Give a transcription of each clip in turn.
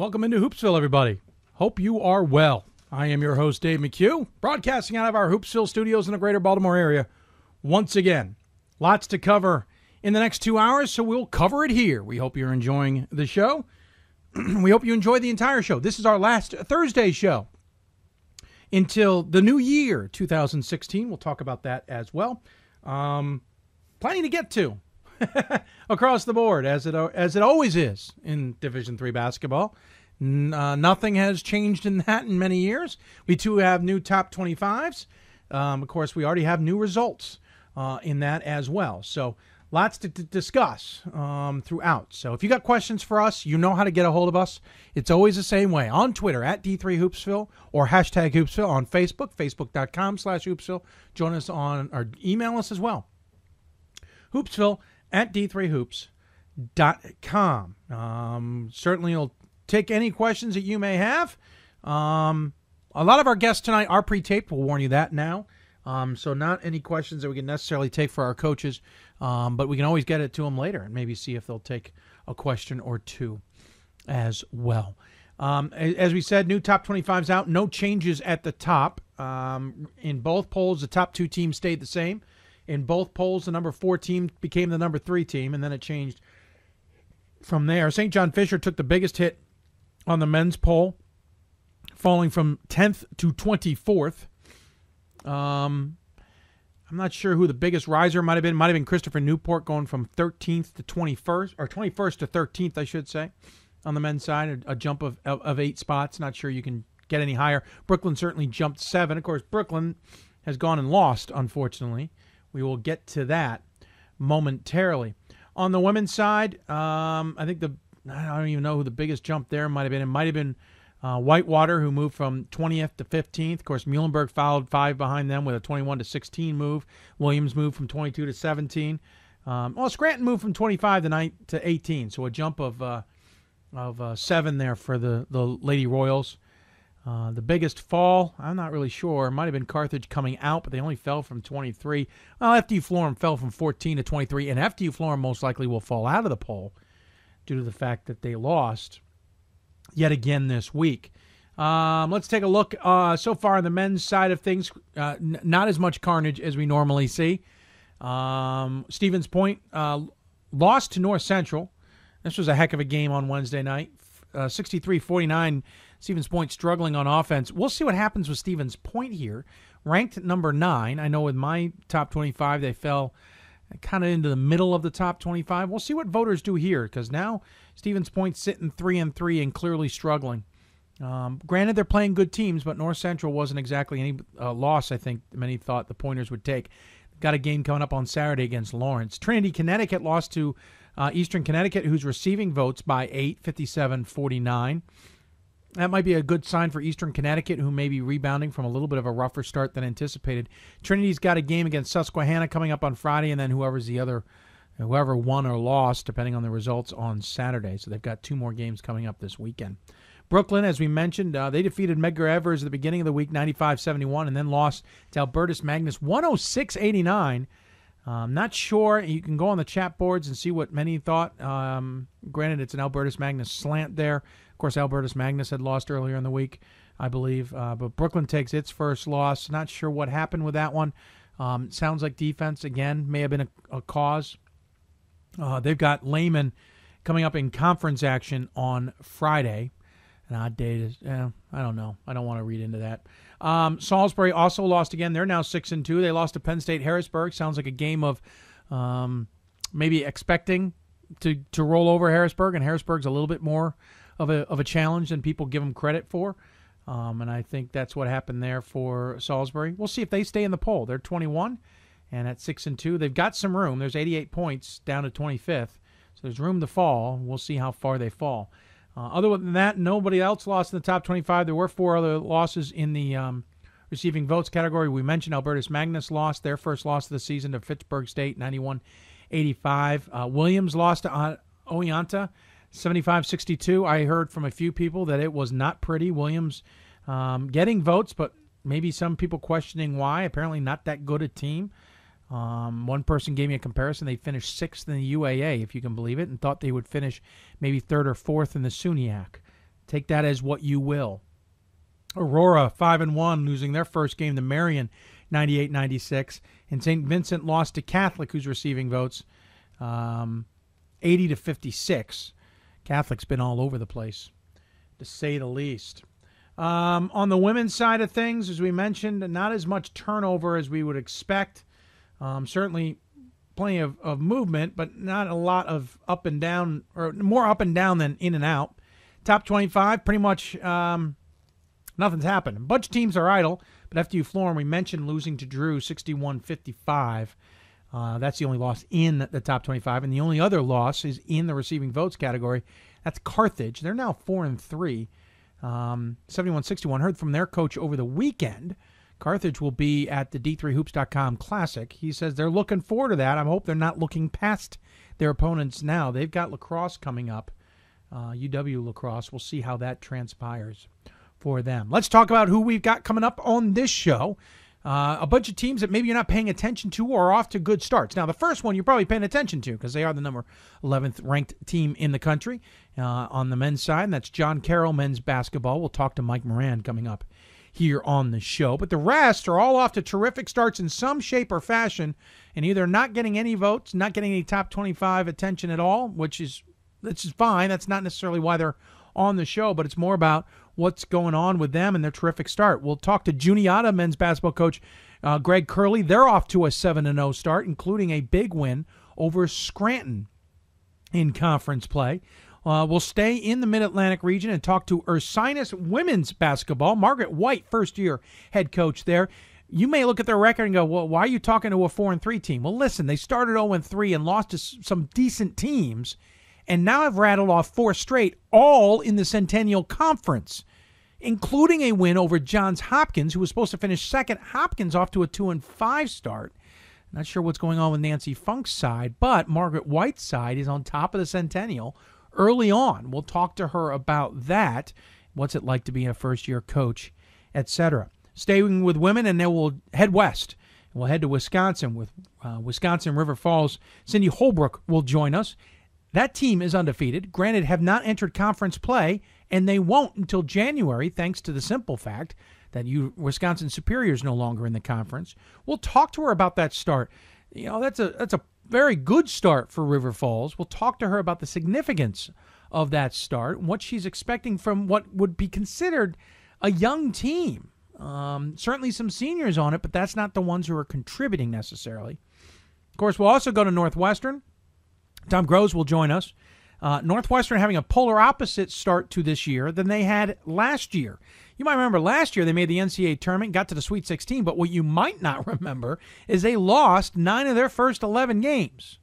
Welcome into Hoopsville, everybody. Hope you are well. I am your host, Dave McHugh, broadcasting out of our Hoopsville studios in the greater Baltimore area. Once again, lots to cover in the next two hours, so we'll cover it here. We hope you're enjoying the show. we hope you enjoy the entire show. This is our last Thursday show until the new year, 2016. We'll talk about that as well. Um, plenty to get to across the board, as it as it always is in Division Three basketball. Uh, nothing has changed in that in many years. We too have new top 25s. Um, of course, we already have new results uh, in that as well. So lots to, to discuss um, throughout. So if you got questions for us, you know how to get a hold of us. It's always the same way on Twitter at D3Hoopsville or hashtag Hoopsville on Facebook, facebook.com slash Hoopsville. Join us on or email us as well. Hoopsville at D3Hoops.com. Um, certainly will take any questions that you may have. Um, a lot of our guests tonight are pre-taped. We'll warn you that now. Um, so not any questions that we can necessarily take for our coaches, um, but we can always get it to them later and maybe see if they'll take a question or two as well. Um, as we said, new top 25s out. No changes at the top. Um, in both polls, the top two teams stayed the same. In both polls, the number four team became the number three team, and then it changed from there. St. John Fisher took the biggest hit on the men's poll, falling from 10th to 24th. Um, I'm not sure who the biggest riser might have been. Might have been Christopher Newport going from 13th to 21st, or 21st to 13th, I should say, on the men's side, a, a jump of, of, of eight spots. Not sure you can get any higher. Brooklyn certainly jumped seven. Of course, Brooklyn has gone and lost, unfortunately. We will get to that momentarily. On the women's side, um, I think the I don't even know who the biggest jump there might have been. It might have been uh, Whitewater, who moved from 20th to 15th. Of course, Muhlenberg followed five behind them with a 21 to 16 move. Williams moved from 22 to 17. Um, well, Scranton moved from 25 to 9 to 18, so a jump of uh, of uh, seven there for the the Lady Royals. Uh, the biggest fall, I'm not really sure. Might have been Carthage coming out, but they only fell from 23. Well, FDU Florham fell from 14 to 23, and FDU Florham most likely will fall out of the poll due to the fact that they lost yet again this week. Um, let's take a look uh, so far on the men's side of things. Uh, n- not as much carnage as we normally see. Um, Stevens Point uh, lost to North Central. This was a heck of a game on Wednesday night. 63 49. Stevens Point struggling on offense. We'll see what happens with Stevens Point here. Ranked number nine. I know with my top 25, they fell kind of into the middle of the top 25. We'll see what voters do here because now Stevens Point sitting three and three and clearly struggling. Um, granted, they're playing good teams, but North Central wasn't exactly any uh, loss. I think many thought the Pointers would take. Got a game coming up on Saturday against Lawrence. Trinity, Connecticut lost to uh, Eastern Connecticut, who's receiving votes by 8, 57 49. That might be a good sign for Eastern Connecticut, who may be rebounding from a little bit of a rougher start than anticipated. Trinity's got a game against Susquehanna coming up on Friday, and then whoever's the other, whoever won or lost, depending on the results, on Saturday. So they've got two more games coming up this weekend. Brooklyn, as we mentioned, uh, they defeated Medgar Evers at the beginning of the week, 95 71, and then lost to Albertus Magnus 106 89. Um, not sure. You can go on the chat boards and see what many thought. Um, granted, it's an Albertus Magnus slant there Of course, Albertus Magnus had lost earlier in the week, I believe. Uh, but Brooklyn takes its first loss. Not sure what happened with that one. Um, sounds like defense, again, may have been a, a cause. Uh, they've got Lehman coming up in conference action on Friday. An odd day to, eh, I don't know. I don't want to read into that. Um, Salisbury also lost again. They're now six and two. They lost to Penn State Harrisburg. Sounds like a game of um, maybe expecting to to roll over Harrisburg, and Harrisburg's a little bit more of a of a challenge than people give them credit for. Um, and I think that's what happened there for Salisbury. We'll see if they stay in the poll. They're 21, and at six and two, they've got some room. There's 88 points down to 25th, so there's room to fall. We'll see how far they fall. Uh, other than that, nobody else lost in the top 25. There were four other losses in the um, receiving votes category. We mentioned Albertus Magnus lost their first loss of the season to Fitchburg State, 91 85. Uh, Williams lost to Oneonta 75 62. I heard from a few people that it was not pretty. Williams um, getting votes, but maybe some people questioning why. Apparently, not that good a team. Um, one person gave me a comparison. They finished sixth in the UAA, if you can believe it, and thought they would finish maybe third or fourth in the SUNYAC. Take that as what you will. Aurora five and one, losing their first game to Marian, 98-96, and St. Vincent lost to Catholic, who's receiving votes, um, 80 to 56. Catholic's been all over the place, to say the least. Um, on the women's side of things, as we mentioned, not as much turnover as we would expect. Um, certainly plenty of, of movement, but not a lot of up and down, or more up and down than in and out. Top 25, pretty much um, nothing's happened. A bunch of teams are idle, but FDU Florham, we mentioned losing to Drew 61 55. Uh, that's the only loss in the top 25, and the only other loss is in the receiving votes category. That's Carthage. They're now four and three. Um, 7161 heard from their coach over the weekend. Carthage will be at the D3Hoops.com Classic. He says they're looking forward to that. I hope they're not looking past their opponents now. They've got La Crosse coming up, uh, UW La Crosse. We'll see how that transpires for them. Let's talk about who we've got coming up on this show. Uh, a bunch of teams that maybe you're not paying attention to or are off to good starts. Now, the first one you're probably paying attention to because they are the number 11th ranked team in the country uh, on the men's side. That's John Carroll men's basketball. We'll talk to Mike Moran coming up here on the show. But the rest are all off to terrific starts in some shape or fashion, and either not getting any votes, not getting any top 25 attention at all, which is which is fine. That's not necessarily why they're on the show, but it's more about what's going on with them and their terrific start. We'll talk to Juniata men's basketball coach uh, Greg Curley. They're off to a 7 0 start, including a big win over Scranton in conference play. Uh, we'll stay in the Mid Atlantic region and talk to Ursinus women's basketball. Margaret White, first year head coach there. You may look at their record and go, "Well, why are you talking to a four and three team?" Well, listen, they started zero and three and lost to some decent teams, and now I've rattled off four straight, all in the Centennial Conference, including a win over Johns Hopkins, who was supposed to finish second. Hopkins off to a two and five start. Not sure what's going on with Nancy Funk's side, but Margaret White's side is on top of the Centennial early on. We'll talk to her about that. What's it like to be a first year coach, etc. Staying with women, and then we'll head west. We'll head to Wisconsin with uh, Wisconsin River Falls. Cindy Holbrook will join us. That team is undefeated. Granted, have not entered conference play, and they won't until January, thanks to the simple fact that you Wisconsin Superior is no longer in the conference. We'll talk to her about that start. You know, that's a that's a very good start for River Falls. We'll talk to her about the significance of that start what she's expecting from what would be considered a young team. Um, certainly some seniors on it, but that's not the ones who are contributing necessarily. Of course, we'll also go to Northwestern. Tom Groves will join us. Uh, Northwestern having a polar opposite start to this year than they had last year. You might remember last year they made the NCAA tournament, got to the Sweet 16, but what you might not remember is they lost nine of their first 11 games.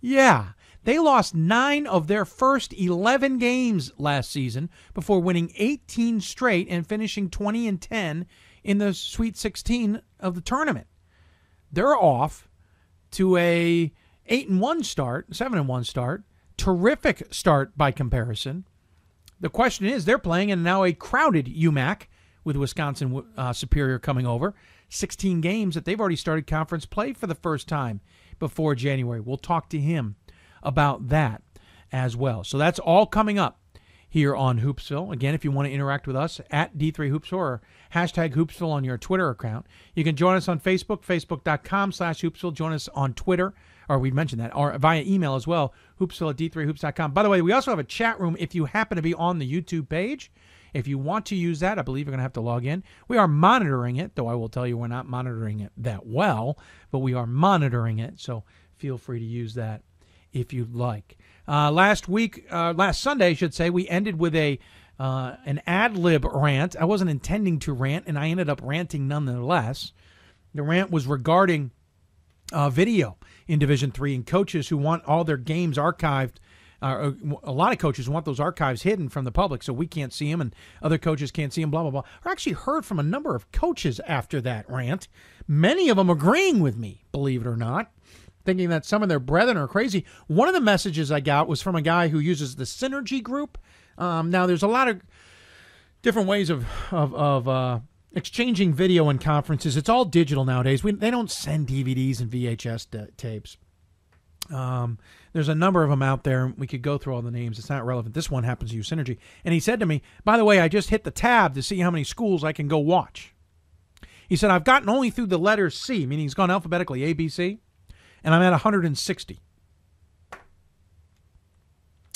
Yeah, they lost nine of their first 11 games last season before winning 18 straight and finishing 20 and 10 in the Sweet 16 of the tournament. They're off to a 8 and 1 start, 7 and 1 start. Terrific start by comparison. The question is, they're playing in now a crowded UMAC with Wisconsin uh, Superior coming over. 16 games that they've already started conference play for the first time before January. We'll talk to him about that as well. So that's all coming up here on Hoopsville. Again, if you want to interact with us at D3Hoopsville or hashtag Hoopsville on your Twitter account, you can join us on Facebook, facebook.com slash Hoopsville. Join us on Twitter, or we mentioned that, or via email as well, hoopsville at d3hoops.com. By the way, we also have a chat room if you happen to be on the YouTube page. If you want to use that, I believe you're going to have to log in. We are monitoring it, though I will tell you we're not monitoring it that well, but we are monitoring it. So feel free to use that if you'd like. Uh, last week, uh, last Sunday, I should say, we ended with a uh, an ad lib rant. I wasn't intending to rant, and I ended up ranting nonetheless. The rant was regarding uh, video in Division Three and coaches who want all their games archived. Uh, a lot of coaches want those archives hidden from the public so we can't see them and other coaches can't see them, blah, blah, blah. I actually heard from a number of coaches after that rant, many of them agreeing with me, believe it or not, thinking that some of their brethren are crazy. One of the messages I got was from a guy who uses the Synergy Group. Um, now, there's a lot of different ways of, of, of uh, exchanging video in conferences. It's all digital nowadays. We, they don't send DVDs and VHS tapes. Um, there's a number of them out there. We could go through all the names. It's not relevant. This one happens to use Synergy. And he said to me, by the way, I just hit the tab to see how many schools I can go watch. He said, I've gotten only through the letter C, meaning he's gone alphabetically A, B, C, and I'm at 160,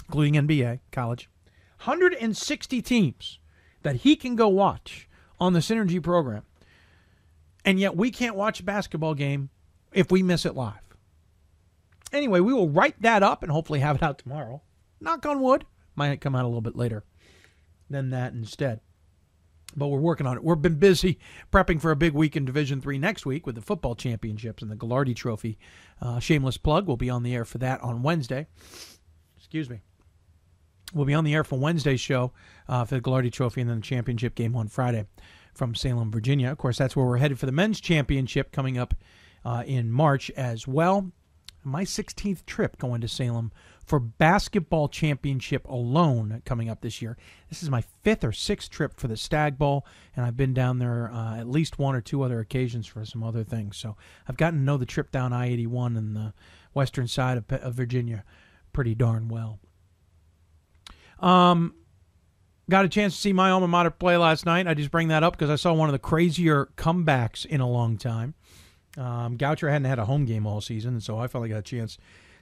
including NBA, college. 160 teams that he can go watch on the Synergy program. And yet we can't watch a basketball game if we miss it live. Anyway, we will write that up and hopefully have it out tomorrow. Knock on wood. Might come out a little bit later than that instead. But we're working on it. We've been busy prepping for a big week in Division Three next week with the football championships and the Gagliardi Trophy. Uh, shameless plug. We'll be on the air for that on Wednesday. Excuse me. We'll be on the air for Wednesday's show uh, for the Gagliardi Trophy and then the championship game on Friday from Salem, Virginia. Of course, that's where we're headed for the men's championship coming up uh, in March as well. My 16th trip going to Salem for basketball championship alone coming up this year. This is my fifth or sixth trip for the Stagg Bowl, and I've been down there uh, at least one or two other occasions for some other things. So I've gotten to know the trip down I 81 and the western side of, of Virginia pretty darn well. Um, got a chance to see my alma mater play last night. I just bring that up because I saw one of the crazier comebacks in a long time. Um, Goucher hadn't had a home game all season, and so I finally got a chance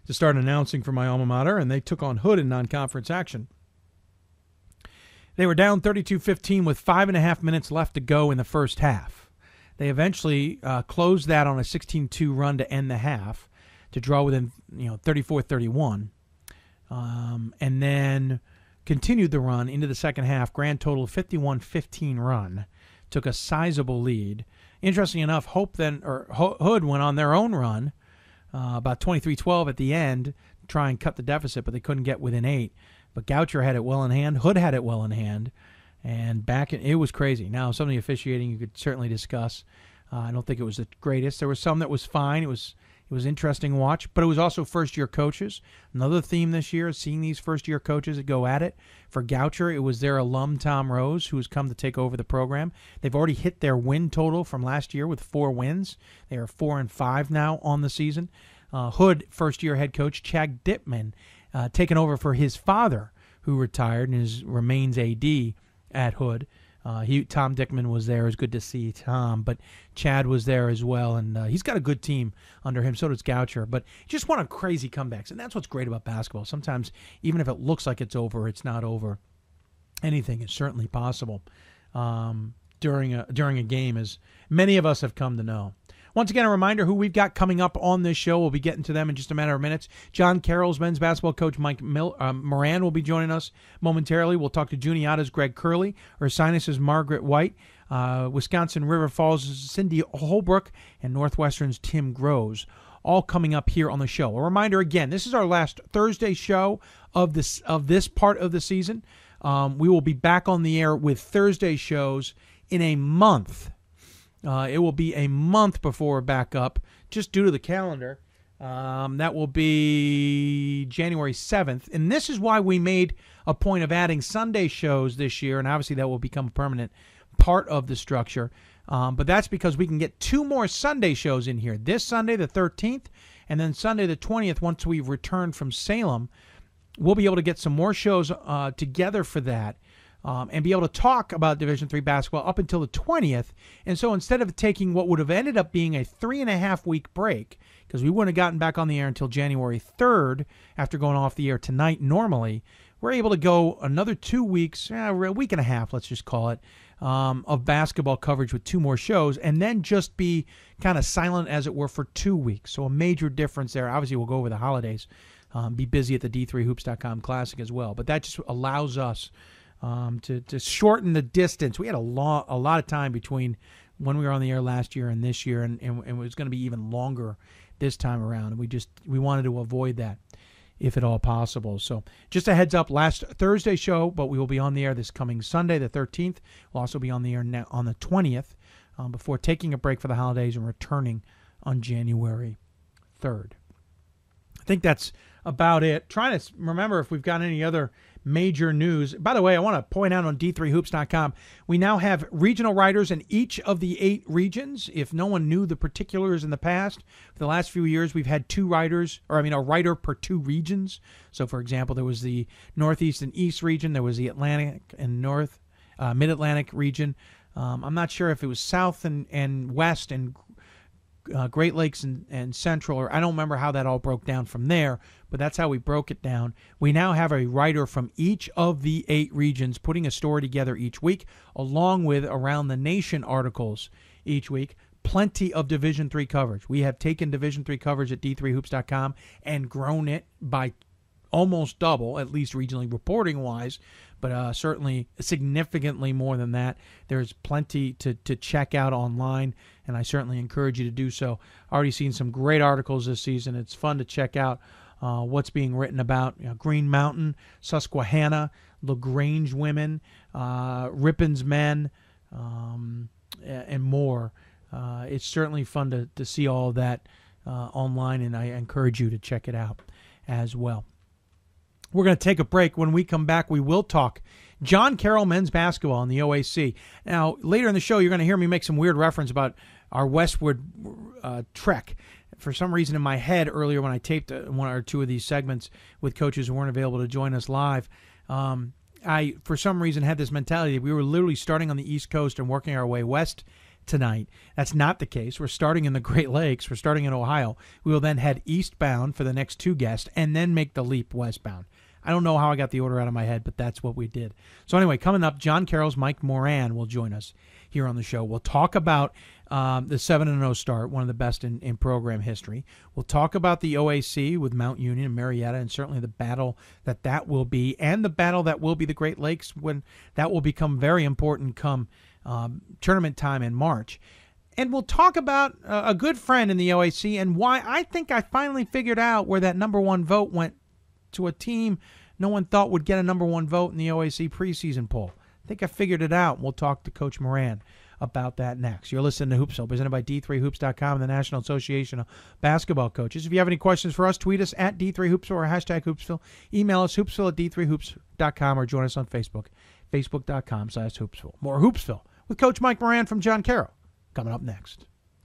to start announcing for my alma mater, and they took on Hood in non-conference action. They were down 32-15 with five and a half minutes left to go in the first half. They eventually uh, closed that on a 16-2 run to end the half to draw within you know 34-31, um, and then continued the run into the second half. Grand total 51-15 run, took a sizable lead. Interesting enough, Hope then or Hood went on their own run uh, about 23-12 at the end, try and cut the deficit, but they couldn't get within eight. But Goucher had it well in hand. Hood had it well in hand, and back in, it was crazy. Now some of the officiating you could certainly discuss. Uh, I don't think it was the greatest. There was some that was fine. It was it was interesting watch, but it was also first year coaches. Another theme this year is seeing these first year coaches go at it. For Goucher, it was their alum Tom Rose who has come to take over the program. They've already hit their win total from last year with four wins. They are four and five now on the season. Uh, Hood, first year head coach Chad Dickman, uh, taken over for his father who retired and is, remains AD at Hood. Uh, he Tom Dickman was there. It was good to see Tom, but Chad was there as well, and uh, he's got a good team under him. So does Goucher, but just one of crazy comebacks, and that's what's great about basketball. Sometimes even if it looks like it's over, it's not over. Anything is certainly possible um, during a during a game, as many of us have come to know. Once again, a reminder who we've got coming up on this show. We'll be getting to them in just a matter of minutes. John Carroll's men's basketball coach Mike Mil- um, Moran will be joining us momentarily. We'll talk to Juniata's Greg Curley, Ursinus's Margaret White, uh, Wisconsin River Falls' Cindy Holbrook, and Northwestern's Tim Groves all coming up here on the show. A reminder again, this is our last Thursday show of this of this part of the season. Um, we will be back on the air with Thursday shows in a month. Uh, it will be a month before we're back up, just due to the calendar. Um, that will be January 7th. And this is why we made a point of adding Sunday shows this year. And obviously, that will become a permanent part of the structure. Um, but that's because we can get two more Sunday shows in here this Sunday, the 13th, and then Sunday, the 20th, once we've returned from Salem. We'll be able to get some more shows uh, together for that um, and be able to talk about Division three basketball up until the 20th. And so instead of taking what would have ended up being a three and a half week break, because we wouldn't have gotten back on the air until January 3rd after going off the air tonight normally, we're able to go another two weeks, eh, a week and a half, let's just call it, um, of basketball coverage with two more shows, and then just be kind of silent, as it were, for two weeks. So a major difference there. Obviously, we'll go over the holidays, um, be busy at the D3Hoops.com Classic as well, but that just allows us um, to to shorten the distance. We had a lot a lot of time between when we were on the air last year and this year, and, and, and it was going to be even longer this time around. We just we wanted to avoid that if at all possible. So just a heads up, last Thursday show, but we will be on the air this coming Sunday, the 13th. We'll also be on the air now on the 20th um, before taking a break for the holidays and returning on January 3rd. I think that's about it. Trying to remember if we've got any other major news. By the way, I want to point out on d3hoops.com, we now have regional writers in each of the eight regions. If no one knew the particulars in the past, for the last few years, we've had two writers, or I mean, a writer per two regions. So, for example, there was the Northeast and East region, there was the Atlantic and North, uh, Mid Atlantic region. Um, I'm not sure if it was South and, and West and uh, Great Lakes and, and Central, or I don't remember how that all broke down from there, but that's how we broke it down. We now have a writer from each of the eight regions putting a story together each week, along with around the nation articles each week. Plenty of Division three coverage. We have taken Division three coverage at d3hoops.com and grown it by almost double, at least regionally reporting wise, but uh, certainly significantly more than that. There's plenty to, to check out online, and I certainly encourage you to do so. Already seen some great articles this season. It's fun to check out uh, what's being written about you know, Green Mountain, Susquehanna, LaGrange women, uh, men, um, and more. Uh, it's certainly fun to, to see all that uh, online, and I encourage you to check it out as well. We're going to take a break. When we come back, we will talk John Carroll men's basketball in the OAC. Now, later in the show, you're going to hear me make some weird reference about our westward uh, trek. For some reason, in my head earlier when I taped uh, one or two of these segments with coaches who weren't available to join us live, um, I, for some reason, had this mentality that we were literally starting on the East Coast and working our way west tonight. That's not the case. We're starting in the Great Lakes. We're starting in Ohio. We will then head eastbound for the next two guests and then make the leap westbound. I don't know how I got the order out of my head, but that's what we did. So anyway, coming up, John Carroll's Mike Moran will join us here on the show. We'll talk about um, the 7 and 0 start, one of the best in, in program history. We'll talk about the OAC with Mount Union and Marietta, and certainly the battle that that will be, and the battle that will be the Great Lakes when that will become very important come um, tournament time in March. And we'll talk about uh, a good friend in the OAC and why I think I finally figured out where that number one vote went to a team no one thought would get a number one vote in the OAC preseason poll. I think I figured it out. We'll talk to Coach Moran about that next. You're listening to Hoopsville, presented by D3Hoops.com and the National Association of Basketball Coaches. If you have any questions for us, tweet us at D3Hoopsville or hashtag Hoopsville. Email us hoopsville at D3Hoops.com or join us on Facebook, Facebook.com slash Hoopsville. More Hoopsville with Coach Mike Moran from John Carroll coming up next.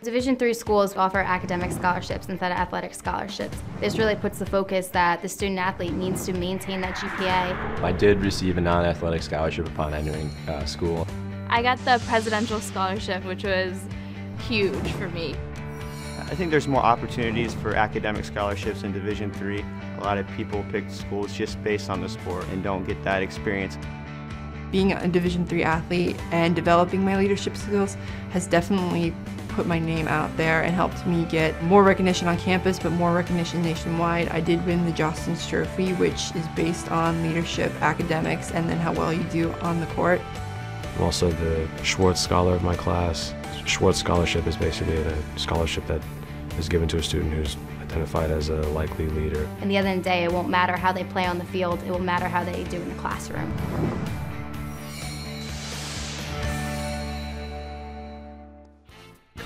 Division three schools offer academic scholarships instead of athletic scholarships. This really puts the focus that the student athlete needs to maintain that GPA. I did receive a non-athletic scholarship upon entering uh, school. I got the presidential scholarship, which was huge for me. I think there's more opportunities for academic scholarships in Division three. A lot of people pick schools just based on the sport and don't get that experience being a Division three athlete and developing my leadership skills has definitely put my name out there and helped me get more recognition on campus, but more recognition nationwide. I did win the Jostens Trophy, which is based on leadership, academics, and then how well you do on the court. I'm also the Schwartz Scholar of my class. Schwartz Scholarship is basically a scholarship that is given to a student who's identified as a likely leader. And the end of the day, it won't matter how they play on the field, it will matter how they do in the classroom.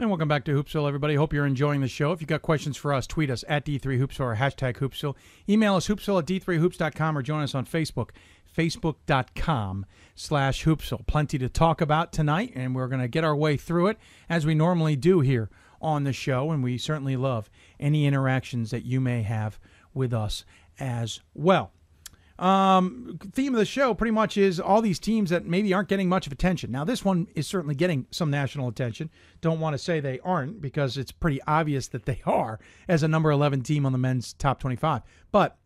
And welcome back to Hoopsville, everybody. Hope you're enjoying the show. If you've got questions for us, tweet us at D3Hoopsville or hashtag Hoopsville. Email us hoopsville at D3Hoops.com or join us on Facebook, facebook.com slash hoopsville. Plenty to talk about tonight, and we're going to get our way through it as we normally do here on the show, and we certainly love any interactions that you may have with us as well. Um, theme of the show pretty much is all these teams that maybe aren't getting much of attention. Now, this one is certainly getting some national attention. Don't want to say they aren't because it's pretty obvious that they are as a number 11 team on the men's top 25. But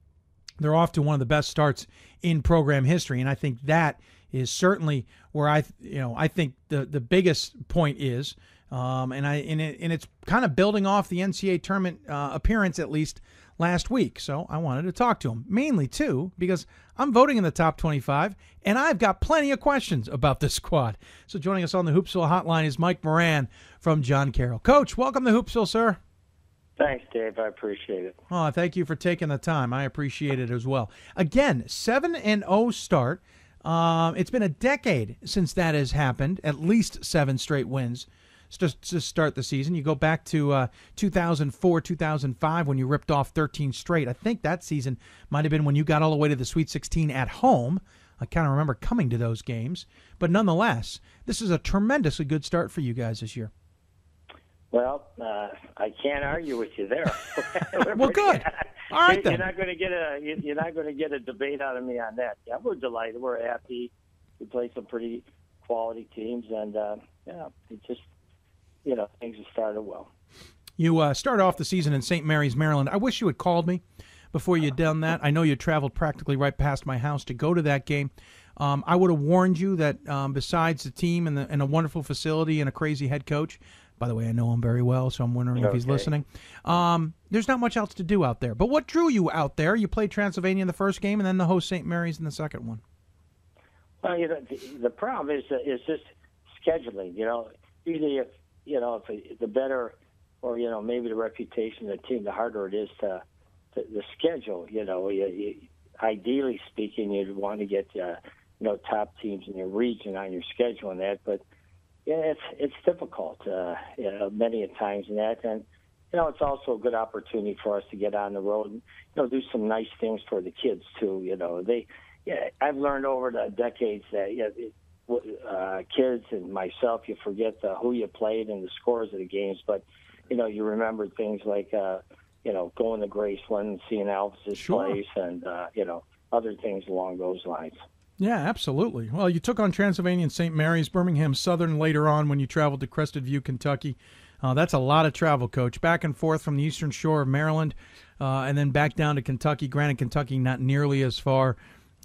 they're off to one of the best starts in program history, and I think that is certainly where I, you know, I think the the biggest point is, um, and I and, it, and it's kind of building off the NCAA tournament uh, appearance at least last week. So I wanted to talk to him mainly too because I'm voting in the top 25, and I've got plenty of questions about this squad. So joining us on the Hoopsville Hotline is Mike Moran from John Carroll. Coach, welcome to Hoopsville, sir. Thanks, Dave. I appreciate it. Oh, thank you for taking the time. I appreciate it as well. Again, seven and zero start. Um, it's been a decade since that has happened. At least seven straight wins to, to start the season. You go back to uh, 2004, 2005 when you ripped off 13 straight. I think that season might have been when you got all the way to the Sweet 16 at home. I kind of remember coming to those games, but nonetheless, this is a tremendously good start for you guys this year. Well, uh, I can't argue with you there. well, good. All right, you're, not going to get a you're not going to get a debate out of me on that. Yeah, we're delighted. We're happy. We play some pretty quality teams, and uh, yeah, it just you know things have started well. You uh, started off the season in St. Mary's, Maryland. I wish you had called me before you'd done that. I know you traveled practically right past my house to go to that game. Um, I would have warned you that um, besides the team and, the, and a wonderful facility and a crazy head coach, by the way, I know him very well, so I'm wondering okay. if he's listening. Um, there's not much else to do out there. But what drew you out there? You played Transylvania in the first game, and then the host St. Mary's in the second one. Well, you know, the, the problem is uh, is just scheduling. You know, usually if you know if the better, or you know maybe the reputation of the team, the harder it is to, to the schedule. You know, you, you, ideally speaking, you'd want to get uh, you know top teams in your region on your schedule and that, but yeah, it's it's difficult, uh, you know, many a times in that, and you know, it's also a good opportunity for us to get on the road and you know do some nice things for the kids too. You know, they, yeah, I've learned over the decades that yeah, uh, kids and myself, you forget the, who you played and the scores of the games, but you know, you remember things like uh, you know going to Graceland and seeing Elvis's sure. place and uh, you know other things along those lines. Yeah, absolutely. Well, you took on Transylvania and St. Mary's, Birmingham Southern later on when you traveled to Crested View, Kentucky. Uh, that's a lot of travel, Coach. Back and forth from the eastern shore of Maryland uh, and then back down to Kentucky. Granted, Kentucky not nearly as far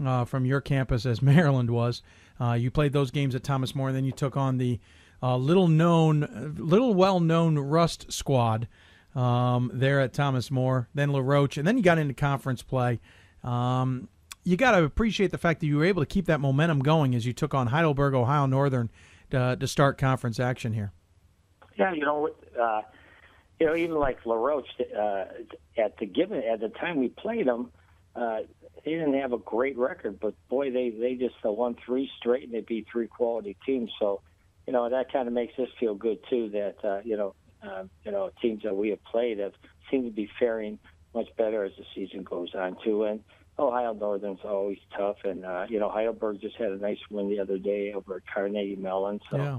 uh, from your campus as Maryland was. Uh, you played those games at Thomas More, and then you took on the uh, little known, little well known Rust squad um, there at Thomas More, then LaRoche, and then you got into conference play. Um, you got to appreciate the fact that you were able to keep that momentum going as you took on Heidelberg, Ohio Northern, to, to start conference action here. Yeah, you know, uh, you know, even like LaRoche uh, at the given at the time we played them, uh, they didn't have a great record, but boy, they they just won three straight and they beat three quality teams. So, you know, that kind of makes us feel good too. That uh, you know, uh, you know, teams that we have played have seem to be faring much better as the season goes on too. And Ohio Northern's always tough, and uh, you know Heidelberg just had a nice win the other day over Carnegie Mellon. So, yeah.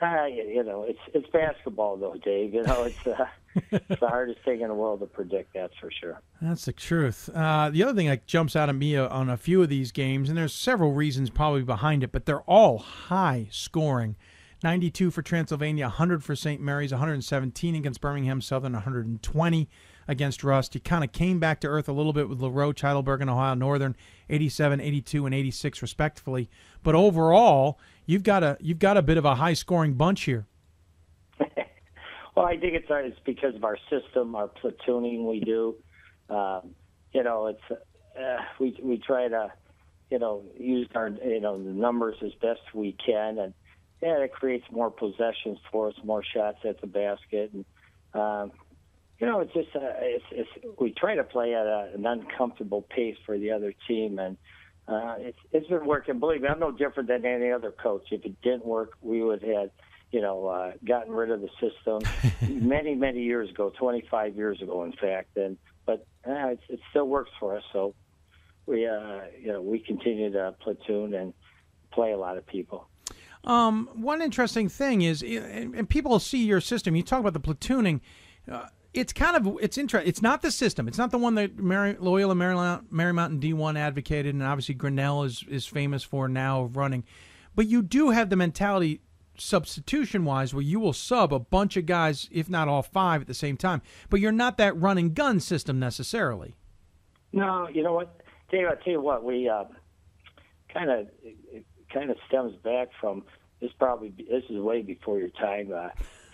Uh, you know, it's it's basketball though, Dave. You know, it's uh, it's the hardest thing in the world to predict. That's for sure. That's the truth. Uh, the other thing that jumps out at me uh, on a few of these games, and there's several reasons probably behind it, but they're all high scoring. 92 for Transylvania, 100 for St. Mary's, 117 against Birmingham Southern, 120 against Rust. He kind of came back to earth a little bit with LaRoche, Heidelberg, and Ohio Northern, 87, 82, and 86 respectively. But overall, you've got a you've got a bit of a high scoring bunch here. well, I think it's it's because of our system, our platooning we do. Um, you know, it's uh, we we try to you know use our you know the numbers as best we can, and yeah, it creates more possessions for us, more shots at the basket, and um, you know, it's just uh, it's, it's we try to play at a, an uncomfortable pace for the other team, and uh, it's it's been working. Believe me, I'm no different than any other coach. If it didn't work, we would have you know uh, gotten rid of the system many many years ago, 25 years ago, in fact. And but uh, it, it still works for us. So we uh, you know we continue to platoon and play a lot of people. Um, one interesting thing is, and and people see your system. You talk about the platooning. Uh, it's kind of it's interesting. It's not the system. It's not the one that Mary, Loyola Marymount, Marymount D1 advocated, and obviously Grinnell is is famous for now of running. But you do have the mentality substitution wise where you will sub a bunch of guys, if not all five, at the same time. But you're not that run and gun system necessarily. No, you know what, Dave? I tell you what, we kind of kind of stems back from this. Probably this is way before your time. Uh,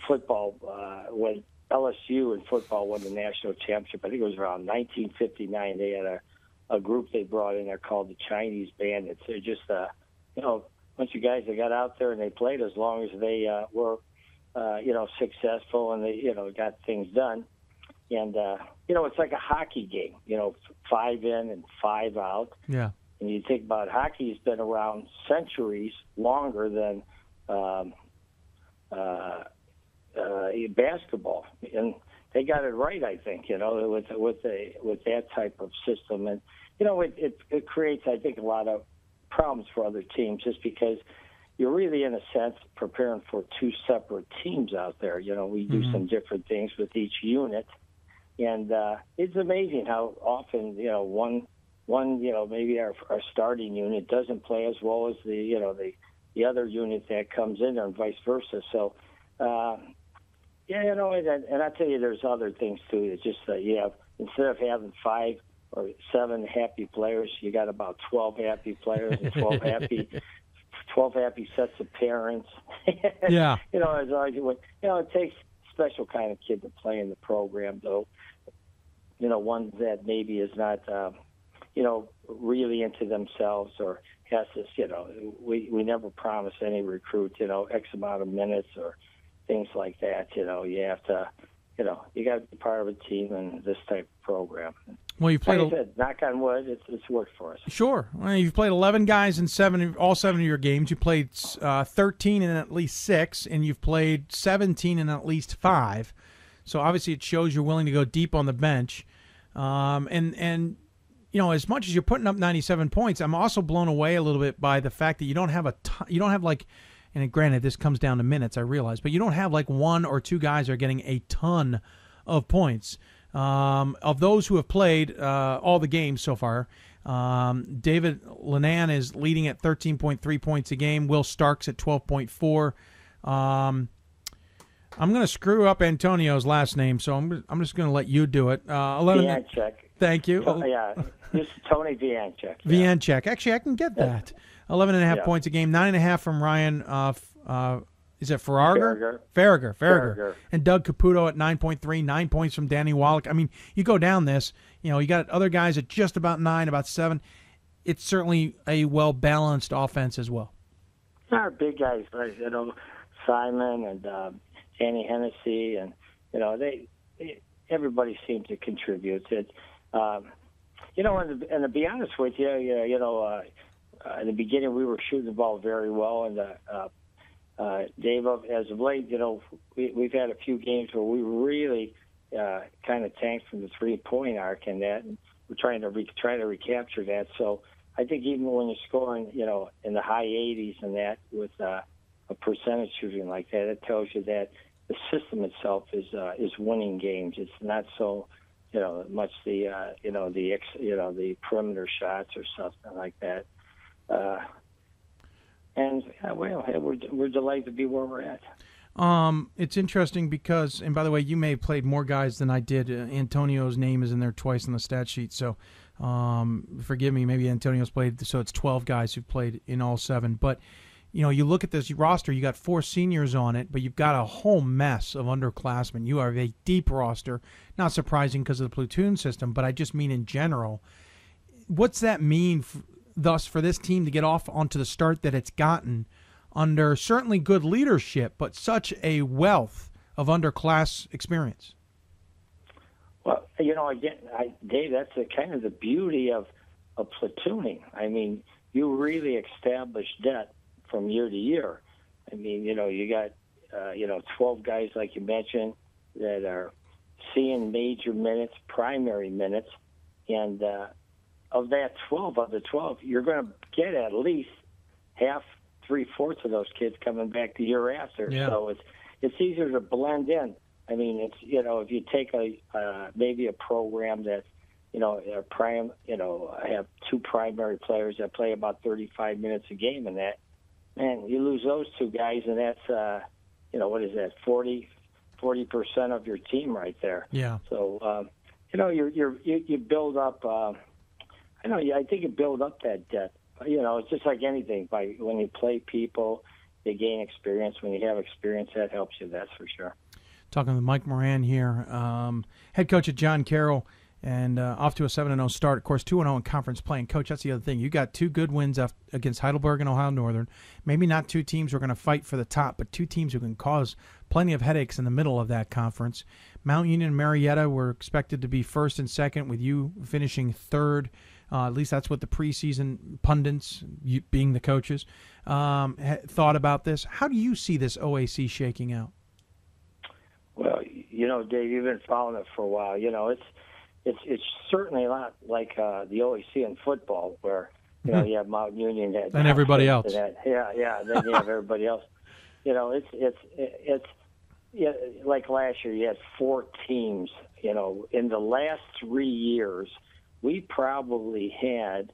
football uh, when LSU in football won the national championship. I think it was around 1959. They had a a group they brought in there called the Chinese Bandits. They're just uh, you know bunch of guys that got out there and they played as long as they uh, were, uh, you know, successful and they, you know, got things done. And uh, you know, it's like a hockey game. You know, five in and five out. Yeah. And you think about hockey's been around centuries longer than um, uh, uh, basketball, and they got it right. I think you know with with a with that type of system, and you know it, it it creates I think a lot of problems for other teams just because you're really in a sense preparing for two separate teams out there. You know, we do Mhm. some different things with each unit, and uh, it's amazing how often you know one one you know maybe our our starting unit doesn't play as well as the you know the the other unit that comes in there and vice versa. So. Uh, yeah, you know, and, and I tell you, there's other things too. It's just that you have instead of having five or seven happy players, you got about twelve happy players and twelve happy, twelve happy sets of parents. Yeah. you know, as I you know, it takes a special kind of kid to play in the program, though. You know, one that maybe is not, um, you know, really into themselves or has this. You know, we we never promise any recruit, you know, X amount of minutes or things like that. You know, you have to, you know, you got to be part of a team in this type of program. Well, you've played. Like I a- said, knock on wood, it's it's worked for us. Sure. Well, you've played 11 guys in seven, all seven of your games. You played uh, 13 in at least six, and you've played 17 in at least five. So obviously, it shows you're willing to go deep on the bench. Um, and and you know, as much as you're putting up 97 points, I'm also blown away a little bit by the fact that you don't have a ton, you don't have like, and granted, this comes down to minutes, I realize, but you don't have like one or two guys are getting a ton of points. Um, of those who have played uh, all the games so far, um, David Lenan is leading at 13.3 points a game. Will Starks at 12.4. Um, I'm going to screw up Antonio's last name, so I'm, I'm just going to let you do it. Uh, 11. Vianchek. Thank you. To- yeah, this is Tony Vianchek. Vianchek. Actually, I can get that. 11 and a half Yeah. points a game, nine and a half from Ryan. Uh, uh, is it Farrager? Farrager. Farrager. Farrager. Farrager. And Doug Caputo at 9.3, nine points from Danny Wallach. I mean, you go down this, you know, you got other guys at just about nine, about seven. It's certainly a well balanced offense as well. Our big guys, like you know, Simon and uh, Danny Hennessy, and you know they, they everybody seems to contribute. It, um, you know, and, and to be honest with you, you, you know, uh, uh, in the beginning we were shooting the ball very well, and uh, uh, uh, Dave, as of late, you know, we, we've had a few games where we really uh, kind of tanked from the three point arc, and that and we're trying to re- try to recapture that. So I think even when you're scoring, you know, in the high 80s and that with uh, a percentage shooting like that, it tells you that the system itself is uh, is winning games. It's not so, you know, much the uh, you know the ex, you know the perimeter shots or something like that. Uh, and yeah, well, we're we're delighted to be where we're at. Um, it's interesting because, and by the way, you may have played more guys than I did. Uh, Antonio's name is in there twice on the stat sheet, so um, forgive me. Maybe Antonio's played, so it's twelve guys who've played in all seven. But you know, you look at this roster, you got four seniors on it, but you've got a whole mess of underclassmen. You have a deep roster. Not surprising because of the platoon system, but I just mean in general. What's that mean, thus, for this team to get off onto the start that it's gotten? under certainly good leadership, but such a wealth of underclass experience. Well, you know, again, I, Dave, that's the kind of the beauty of of platooning. I mean, you really establish that from year to year. I mean, you know, you got uh, you know twelve guys like you mentioned that are seeing major minutes, primary minutes, and uh, of that 12 of the 12, you're going to get at least half, three fourths of those kids coming back the year after. Yeah. So it's it's easier to blend in. I mean, it's you know if you take a uh, maybe a program that you know a prime you know have two primary players that play about 35 minutes a game, and that man you lose those two guys, and that's uh, you know what is that 40 40 percent of your team right there. Yeah. So um, you know you're, you're you you build up. Uh, I know. I think you build up that debt. You know, it's just like anything. By when you play people, they gain experience. When you have experience, that helps you. That's for sure. Talking with Mike Moran here, um, head coach at John Carroll, and uh, off to a seven and zero start. Of course, two and zero in conference play. And coach, that's the other thing. You got two good wins against Heidelberg and Ohio Northern. Maybe not two teams who are going to fight for the top, but two teams who can cause plenty of headaches in the middle of that conference. Mount Union and Marietta were expected to be first and second, with you finishing third. Uh, at least that's what the preseason pundits, you, being the coaches, um, ha- thought about this. How do you see this OAC shaking out? Well, you know, Dave, you've been following it for a while. You know, it's it's it's certainly not like uh, the OAC in football, where you know you have Mount Union that And everybody else. that- yeah, yeah. Then you have everybody else. You know, it's it's it's yeah, like last year you had four teams. You know, in the last three years, we probably had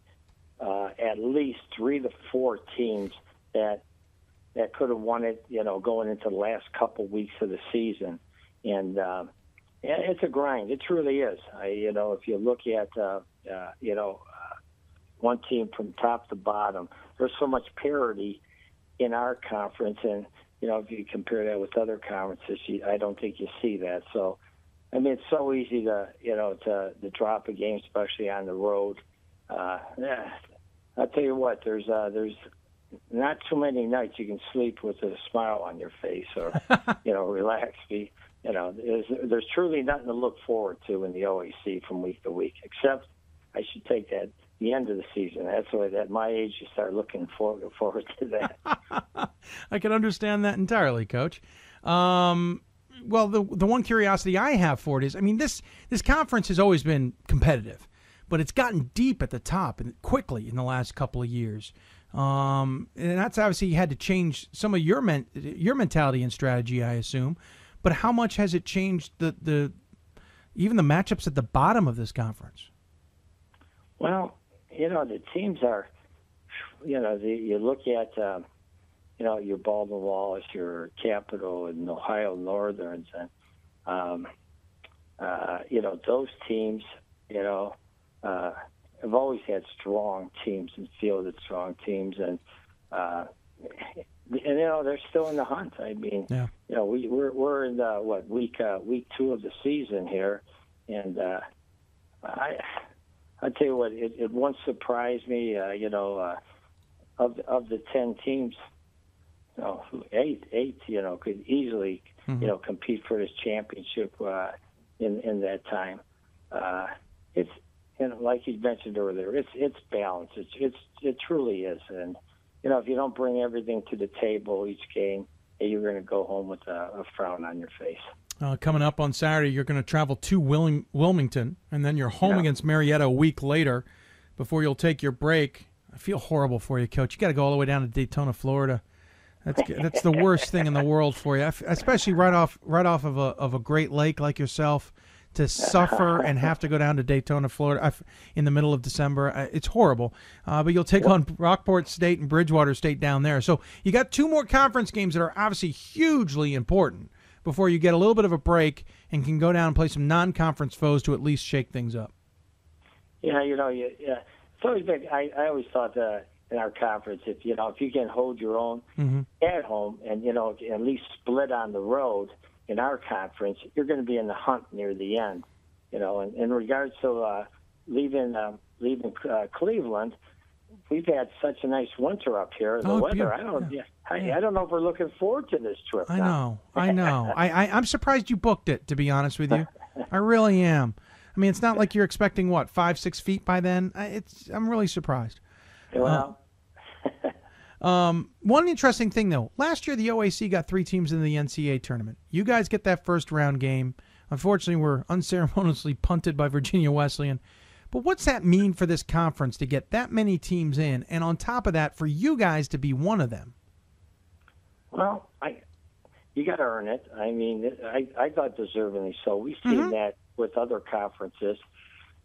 uh, at least three to four teams that that could have won it. You know, going into the last couple weeks of the season, and uh, it's a grind. It truly is. I, you know, if you look at uh, uh, you know uh, one team from top to bottom, there's so much parity in our conference, and you know, if you compare that with other conferences, you, I don't think you see that. So, I mean, it's so easy to you know to, to drop a game, especially on the road. Uh, yeah, I'll tell you what. There's uh, there's not too many nights you can sleep with a smile on your face or you know relax. Be you know there's there's truly nothing to look forward to in the OAC from week to week, except I should take that the end of the season. That's why at my age you start looking forward forward to that. I can understand that entirely, Coach. Um, well, the the one curiosity I have for it is, I mean this this conference has always been competitive, but it's gotten deep at the top and quickly in the last couple of years. Um, and that's obviously you had to change some of your men, your mentality and strategy, I assume. But how much has it changed the the even the matchups at the bottom of this conference? Well, you know the teams are, you know, the, you look at, um, you know, your Baldwin Wallace, your Capital, and Ohio Northerns, and um, uh, you know those teams, you know, uh, have always had strong teams and fielded strong teams, and uh, and you know they're still in the hunt. I mean, Yeah. you know, we we're we're in the what week uh, week two of the season here, and uh, I I tell you what, it, it once surprised me. Uh, you know, uh, of of the ten teams, you know, eight eight you know could easily you know compete for this championship uh, in in that time. Uh, it's you know, like you mentioned earlier, it's it's balanced. It's it's it truly is, and you know, if you don't bring everything to the table each game, you're going to go home with a, a frown on your face. Uh, coming up on Saturday, you're going to travel to Willing- Wilmington, and then you're home Yeah. against Marietta a week later before you'll take your break. I feel horrible for you, Coach. You got to go all the way down to Daytona, Florida. That's that's the worst thing in the world for you, especially right off right off of a of a great lake like yourself. To suffer and have to go down to Daytona, Florida, in the middle of December, Uh, it's horrible. Uh, but you'll take on Rockport State and Bridgewater State down there. So you got two more conference games that are obviously hugely important before you get a little bit of a break and can go down and play some non-conference foes to at least shake things up. Yeah, you know, you, yeah. It's always been. I, I always thought that in our conference, if you know, if you can hold your own Mm-hmm. at home and you know at least split on the road in our conference, you're going to be in the hunt near the end. You know, and in regards to uh, leaving uh, leaving uh, Cleveland, we've had such a nice winter up here. The Oh, weather, beautiful. I don't, Yeah. I, I don't know if we're looking forward to this trip. I now. know, I know. I, I I'm surprised you booked it. To be honest with you, I really am. I mean, it's not like you're expecting what five, six feet by then. I- It's I'm really surprised. Well, Um, one interesting thing though, last year the OAC got three teams in the NCAA tournament. You guys get that first round game. Unfortunately, we're unceremoniously punted by Virginia Wesleyan. But what's that mean for this conference to get that many teams in, and on top of that, for you guys to be one of them? Well, I you got to earn it. I mean, I I thought deservingly so. We've seen Mhm. that with other conferences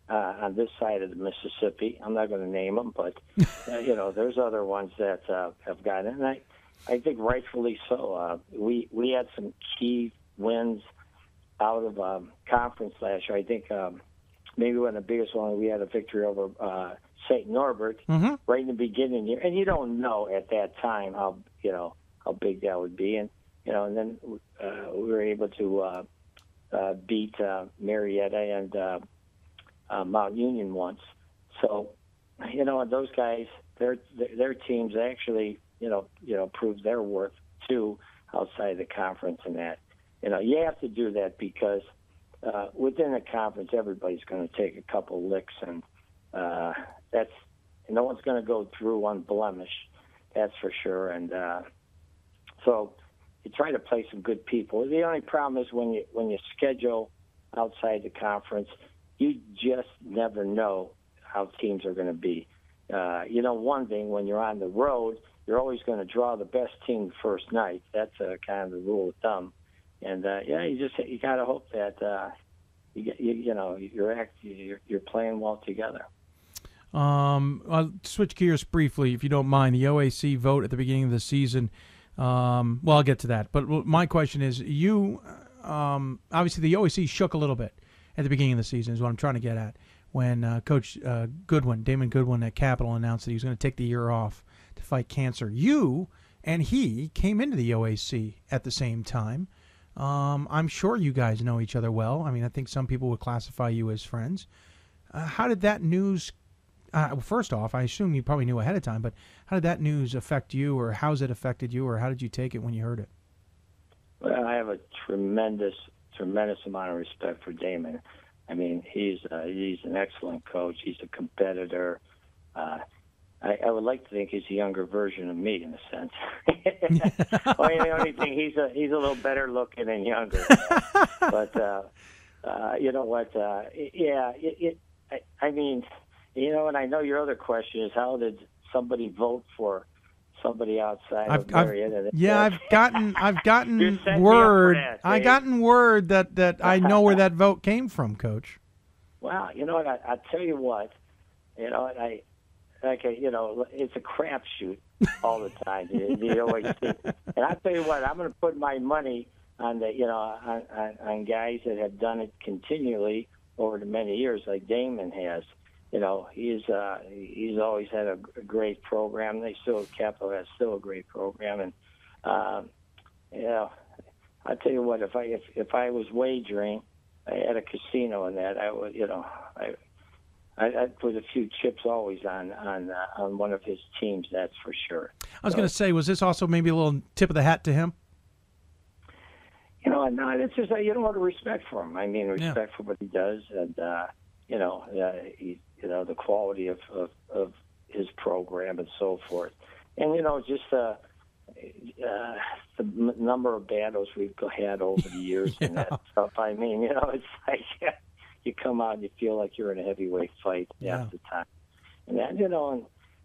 uh, on this side of the Mississippi. I'm not going to name them, but uh, you know, there's other ones that uh, have gotten it, and I I think rightfully so. Uh, we we had some key wins out of um, conference last year. I think um, maybe one of the biggest ones we had a victory over uh, St. Norbert Mm-hmm. right in the beginning here, and you don't know at that time how you know how big that would be, and you know, and then uh, we were able to uh, uh, beat uh, Marietta and uh, uh, Mount Union once. So, you know, and those guys, their their teams actually, you know, you know, proved their worth too outside the conference, and that, you know, you have to do that because uh, within the conference, everybody's going to take a couple licks, and uh, that's no one's going to go through unblemished. That's for sure, and uh, so you try to play some good people. The only problem is when you when you schedule outside the conference, you just never know how teams are going to be. Uh, you know, one thing when you're on the road, you're always going to draw the best team first night. That's uh, kind of the rule of thumb. And uh, yeah, you just you got to hope that uh, you, you you know you're act you're, you're playing well together. Um, I'll switch gears briefly, if you don't mind. The OAC vote at the beginning of the season. Um, well, I'll get to that. But my question is, you um, obviously the OAC shook a little bit at the beginning of the season. Is what I'm trying to get at. When uh, Coach uh, Goodwin, Damon Goodwin at Capital, announced that he was going to take the year off to fight cancer, you and he came into the OAC at the same time. Um, I'm sure you guys know each other well. I mean, I think some people would classify you as friends. Uh, how did that news uh, well, first off, I assume you probably knew ahead of time, but how did that news affect you, or how's it affected you, or how did you take it when you heard it? Well, I have a tremendous, tremendous amount of respect for Damon. I mean, he's uh, he's an excellent coach. He's a competitor. Uh, I, I would like to think he's a younger version of me in a sense. only the only thing he's a he's a little better looking and younger. but uh, uh, you know what? Uh, yeah, it. it I, I mean, you know, and I know your other question is how did somebody vote for somebody outside I've, of I've Marietta? yeah, I've gotten I've gotten setting me up for word that, I Dave. gotten word that that I know where that vote came from, Coach. Well, you know what? I, I tell you what, you know, and I like a, you know, it's a crapshoot all the time. the, the OAC, and I tell you what, I'm going to put my money on the, you know, on, on, on guys that have done it continually over the many years, like Damon has. You know, he's uh, he's always had a, a great program. They still Capital has still a great program, and um, you know, I tell you what, if I if if I was wagering at a casino and that, I would, you know, I I, I'd put a few chips always on on uh, on one of his teams. That's for sure. I was So, going to say, was this also maybe a little tip of the hat to him? you know, no, it's just uh, you know what respect for him. I mean, Yeah. respect for what he does, and uh, you know, uh, he, you know, the quality of, of of his program and so forth, and you know, just uh, uh, the m- number of battles we've had over the years and that stuff. I mean, you know, it's like you come out and you feel like you're in a heavyweight fight Yeah. half the time, and then you know,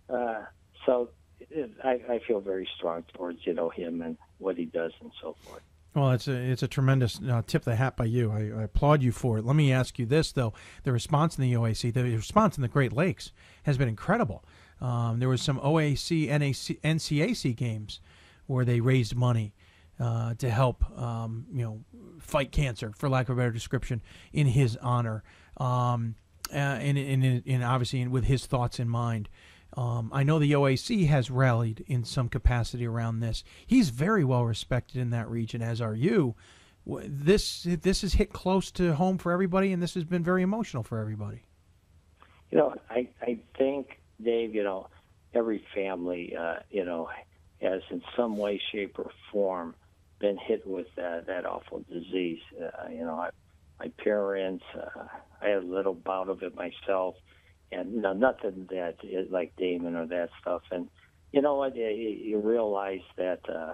and uh, so it, I, I feel very strong towards you know him and what he does and so forth. Well, it's a it's a tremendous uh, tip of the hat by you. I, I applaud you for it. Let me ask you this though: the response in the OAC, the response in the Great Lakes has been incredible. Um, there was some OAC NAC, NCAC games where they raised money uh, to help um, you know fight cancer, for lack of a better description, in his honor, um, uh, and, and, and obviously with his thoughts in mind. Um, I know the OAC has rallied in some capacity around this. He's very well respected in that region, as are you. This this has hit close to home for everybody, and this has been very emotional for everybody. You know, I I think Dave, you know, every family, uh, you know, has in some way, shape, or form been hit with that that awful disease. Uh, you know, I, my parents, uh, I had a little bout of it myself, and you know, nothing that is like Damon or that stuff. And you know what? You, you realize that uh,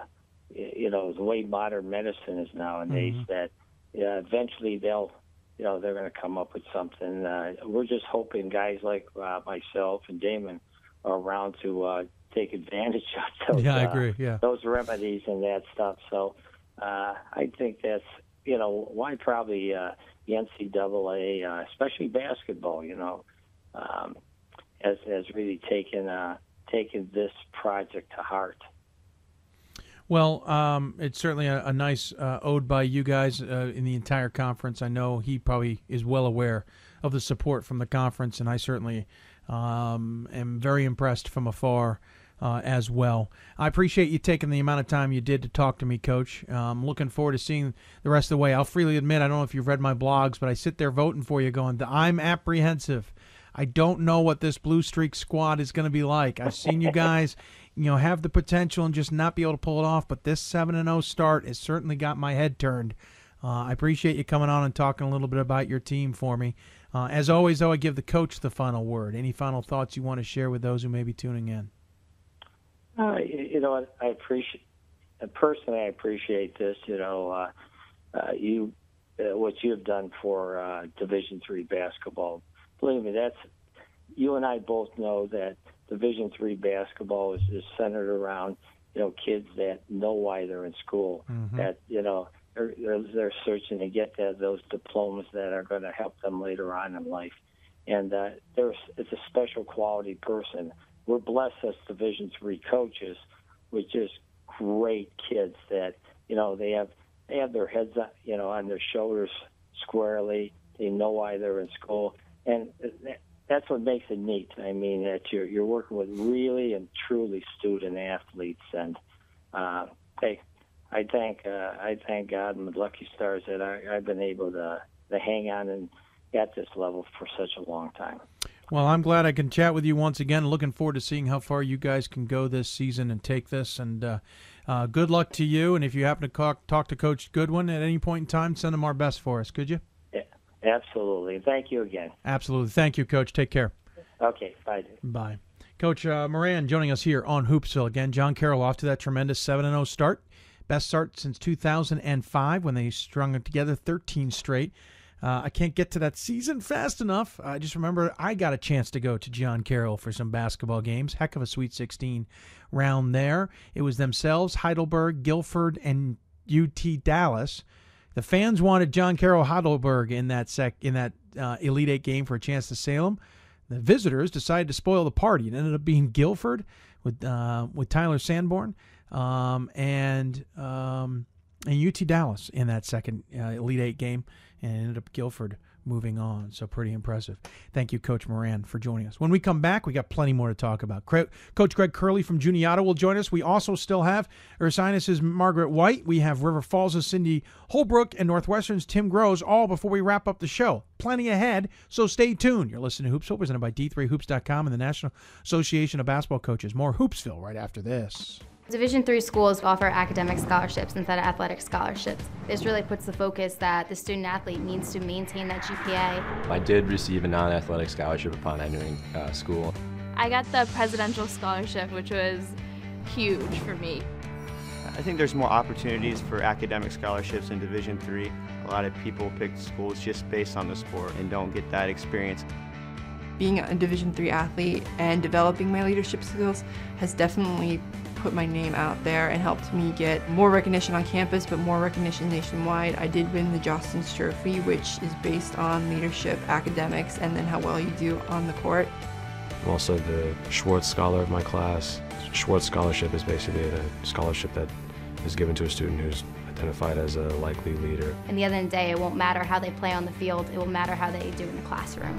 you know the way modern medicine is nowadays Mhm. that uh, eventually they'll you know they're going to come up with something. Uh, we're just hoping guys like uh, myself and Damon are around to uh, take advantage of those. Yeah, I uh, agree. Yeah. those remedies and that stuff. So uh, I think that's you know why probably uh, the NCAA, uh, especially basketball, you know, um, has has really taken uh, taken this project to heart. Well, um, it's certainly a, a nice uh, ode by you guys uh, in the entire conference. I know he probably is well aware of the support from the conference, and I certainly um, am very impressed from afar uh, as well. I appreciate you taking the amount of time you did to talk to me, Coach. I'm looking forward to seeing the rest of the way. I'll freely admit, I don't know if you've read my blogs, but I sit there voting for you, going, I'm apprehensive. I don't know what this Blue Streak squad is going to be like. I've seen you guys, you know, have the potential and just not be able to pull it off. But this seven and zero start has certainly got my head turned. Uh, I appreciate you coming on and talking a little bit about your team for me. Uh, as always, though, I give the coach the final word. Any final thoughts you want to share with those who may be tuning in? Uh, you, know, what? I appreciate personally. I appreciate this. You know, uh, uh, you uh, what you have done for Division three basketball. Believe me, that's you and I both know that Division three basketball is, is centered around you know kids that know why they're in school. Mm-hmm. That you know they're, they're they're searching to get that, those diplomas that are going to help them later on in life. And uh, there's it's a special quality person. We're blessed as Division three coaches with just great kids that you know they have they have their heads you know on their shoulders squarely. They know why they're in school, and that's what makes it neat. I mean that you're you're working with really and truly student athletes, and uh, hey, I thank uh, I thank God and the lucky stars that I, I've been able to to hang on and at this level for such a long time. Well, I'm glad I can chat with you once again. Looking forward to seeing how far you guys can go this season and take this. And uh, uh, good luck to you. And if you happen to talk, talk to Coach Goodwin at any point in time, send him our best for us, could you? Absolutely. Thank you again. Absolutely. Thank you, Coach. Take care. Okay. Bye. Bye. Coach uh, Moran joining us here on Hoopsville again. John Carroll off to that tremendous 7 0 start. Best start since 2005 when they strung it together 13 straight. Uh, I can't get to that season fast enough. I just remember I got a chance to go to John Carroll for some basketball games. Heck of a Sweet 16 round there. It was themselves, Heidelberg, Guilford, and UT Dallas. The fans wanted John Carroll Heidelberg in that sec in that uh, Elite Eight game for a chance to Salem. The visitors decided to spoil the party. It ended up being Guilford with uh, with Tyler Sanborn um, and um, and UT Dallas in that second uh, Elite Eight game and ended up Guilford moving on. So pretty impressive. Thank you, Coach Moran, for joining us. When we come back, we got plenty more to talk about. Coach Greg Curley from Juniata will join us. We also still have Ursinus' Margaret White. We have River Falls' Cindy Holbrook and Northwestern's Tim Groves, all before we wrap up the show. Plenty ahead, so stay tuned. You're listening to Hoopsville, presented by D3Hoops.com and the National Association of Basketball Coaches. More Hoopsville right after this. Division three schools offer academic scholarships instead of athletic scholarships. This really puts the focus that the student athlete needs to maintain that GPA. I did receive a non-athletic scholarship upon entering uh, school. I got the presidential scholarship, which was huge for me. I think there's more opportunities for academic scholarships in Division three. A lot of people pick schools just based on the sport and don't get that experience. Being a Division three athlete and developing my leadership skills has definitely put my name out there and helped me get more recognition on campus, but more recognition nationwide. I did win the Jostens Trophy, which is based on leadership, academics, and then how well you do on the court. I'm also the Schwartz Scholar of my class. Schwartz Scholarship is basically a scholarship that is given to a student who's identified as a likely leader. And the end of the day, it won't matter how they play on the field, it will matter how they do in the classroom.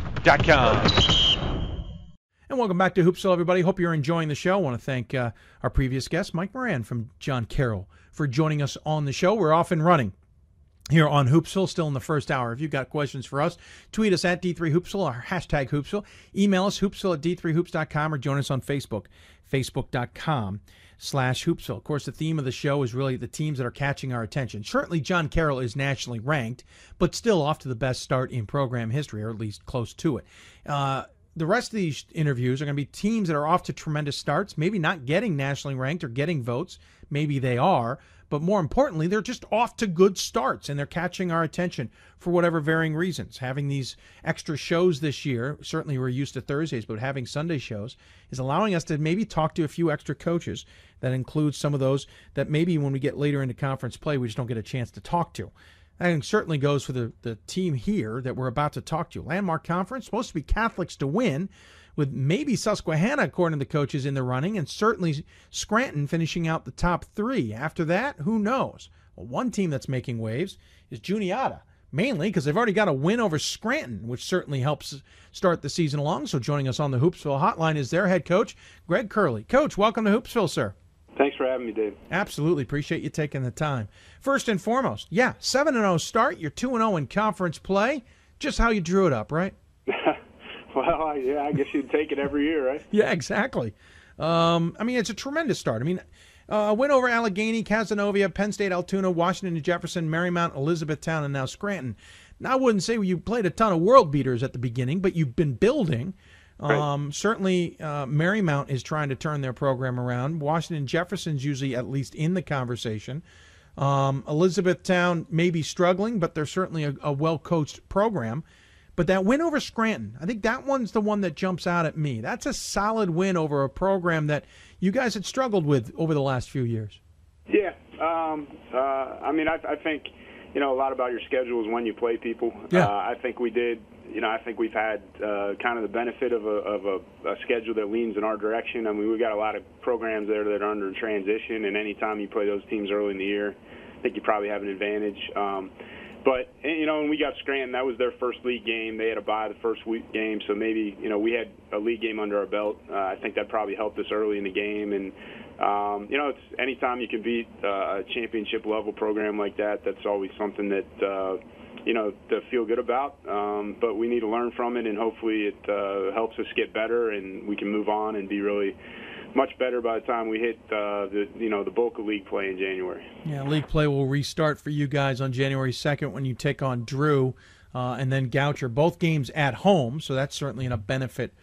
And welcome back to Hoopsville, everybody. Hope you're enjoying the show. I want to thank uh, our previous guest, Mike Moran from John Carroll, for joining us on the show. We're off and running here on Hoopsville, still in the first hour. If you've got questions for us, tweet us at D3Hoopsville or hashtag Hoopsville. Email us, hoopsville at D3Hoops.com or join us on Facebook, Facebook.com slash Hoopsville. Of course, the theme of the show is really the teams that are catching our attention. Certainly, John Carroll is nationally ranked, but still off to the best start in program history, or at least close to it. Uh, the rest of these interviews are going to be teams that are off to tremendous starts, maybe not getting nationally ranked or getting votes. Maybe they are, but more importantly, they're just off to good starts and they're catching our attention for whatever varying reasons. Having these extra shows this year, certainly we're used to Thursdays, but having Sunday shows is allowing us to maybe talk to a few extra coaches. That includes some of those that maybe when we get later into conference play, we just don't get a chance to talk to. That certainly goes for the, the team here that we're about to talk to. Landmark Conference, supposed to be Catholics to win, with maybe Susquehanna, according to the coaches, in the running, and certainly Scranton finishing out the top three. After that, who knows? Well, one team that's making waves is Juniata, mainly because they've already got a win over Scranton, which certainly helps start the season along. So joining us on the Hoopsville hotline is their head coach, Greg Curley. Coach, welcome to Hoopsville, sir. Thanks for having me, Dave. Absolutely. Appreciate you taking the time. First and foremost, yeah, 7 0 start. You're 2 0 in conference play. Just how you drew it up, right? well, yeah, I guess you'd take it every year, right? yeah, exactly. Um, I mean, it's a tremendous start. I mean, uh, win over Allegheny, Cazenovia, Penn State, Altoona, Washington and Jefferson, Marymount, Elizabethtown, and now Scranton. Now, I wouldn't say you played a ton of world beaters at the beginning, but you've been building. Um, certainly, uh, Marymount is trying to turn their program around. Washington Jefferson's usually at least in the conversation. Um, Elizabethtown may be struggling, but they're certainly a, a well coached program. But that win over Scranton, I think that one's the one that jumps out at me. That's a solid win over a program that you guys had struggled with over the last few years. Yeah. Um, uh, I mean, I, I think, you know, a lot about your schedule is when you play people. Yeah. Uh, I think we did you know, I think we've had uh, kind of the benefit of, a, of a, a schedule that leans in our direction. I mean, we've got a lot of programs there that are under transition, and anytime you play those teams early in the year, I think you probably have an advantage. Um, but you know, when we got Scranton, that was their first league game. They had to buy the first week game, so maybe you know we had a league game under our belt. Uh, I think that probably helped us early in the game, and um, you know, it's anytime you can beat uh, a championship level program like that, that's always something that. Uh, you know to feel good about. Um, but we need to learn from it, and hopefully it uh, helps us get better, and we can move on and be really much better by the time we hit uh, the you know the bulk of league play in January. Yeah, league play will restart for you guys on January second when you take on Drew, uh, and then Goucher. Both games at home, so that's certainly a benefit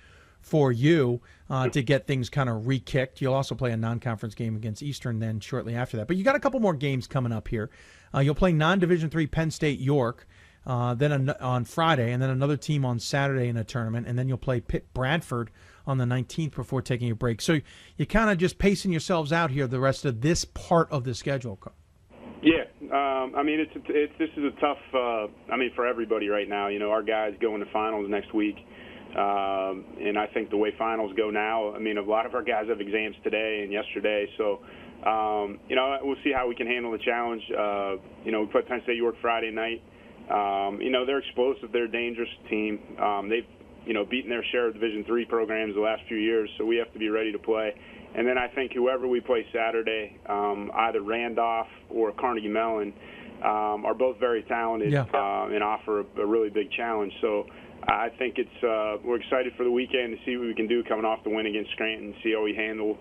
for you uh, to get things kind of re-kicked. You'll also play a non-conference game against Eastern then shortly after that. But you got a couple more games coming up here. Uh, you'll play non-Division three Penn State York. Uh, then on Friday, and then another team on Saturday in a tournament, and then you'll play Pitt Bradford on the 19th before taking a break. So you're kind of just pacing yourselves out here the rest of this part of the schedule. Yeah, um, I mean it's, it's this is a tough. Uh, I mean for everybody right now. You know our guys going to finals next week, um, and I think the way finals go now. I mean a lot of our guys have exams today and yesterday, so. Um, you know, we'll see how we can handle the challenge. Uh, you know, we play Penn State York Friday night. Um, you know, they're explosive. They're a dangerous team. Um, they've, you know, beaten their share of Division three programs the last few years, so we have to be ready to play. And then I think whoever we play Saturday, um, either Randolph or Carnegie Mellon, um, are both very talented yeah. uh, and offer a, a really big challenge. So I think it's uh, we're excited for the weekend to see what we can do coming off the win against Scranton, see how we handle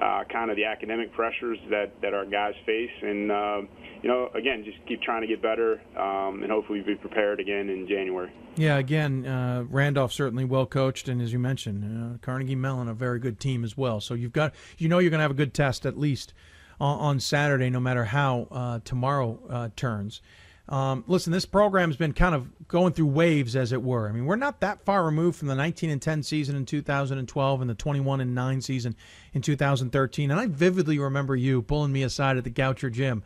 uh, kind of the academic pressures that, that our guys face. And, uh, you know, again, just keep trying to get better um, and hopefully be prepared again in January. Yeah, again, uh, Randolph certainly well coached, and as you mentioned, uh, Carnegie Mellon a very good team as well. So you've got, you know, you're going to have a good test at least on, on Saturday, no matter how uh, tomorrow uh, turns. Um, listen, this program's been kind of going through waves, as it were. I mean, we're not that far removed from the 19 and 10 season in 2012 and the 21 and 9 season in 2013. And I vividly remember you pulling me aside at the Goucher Gym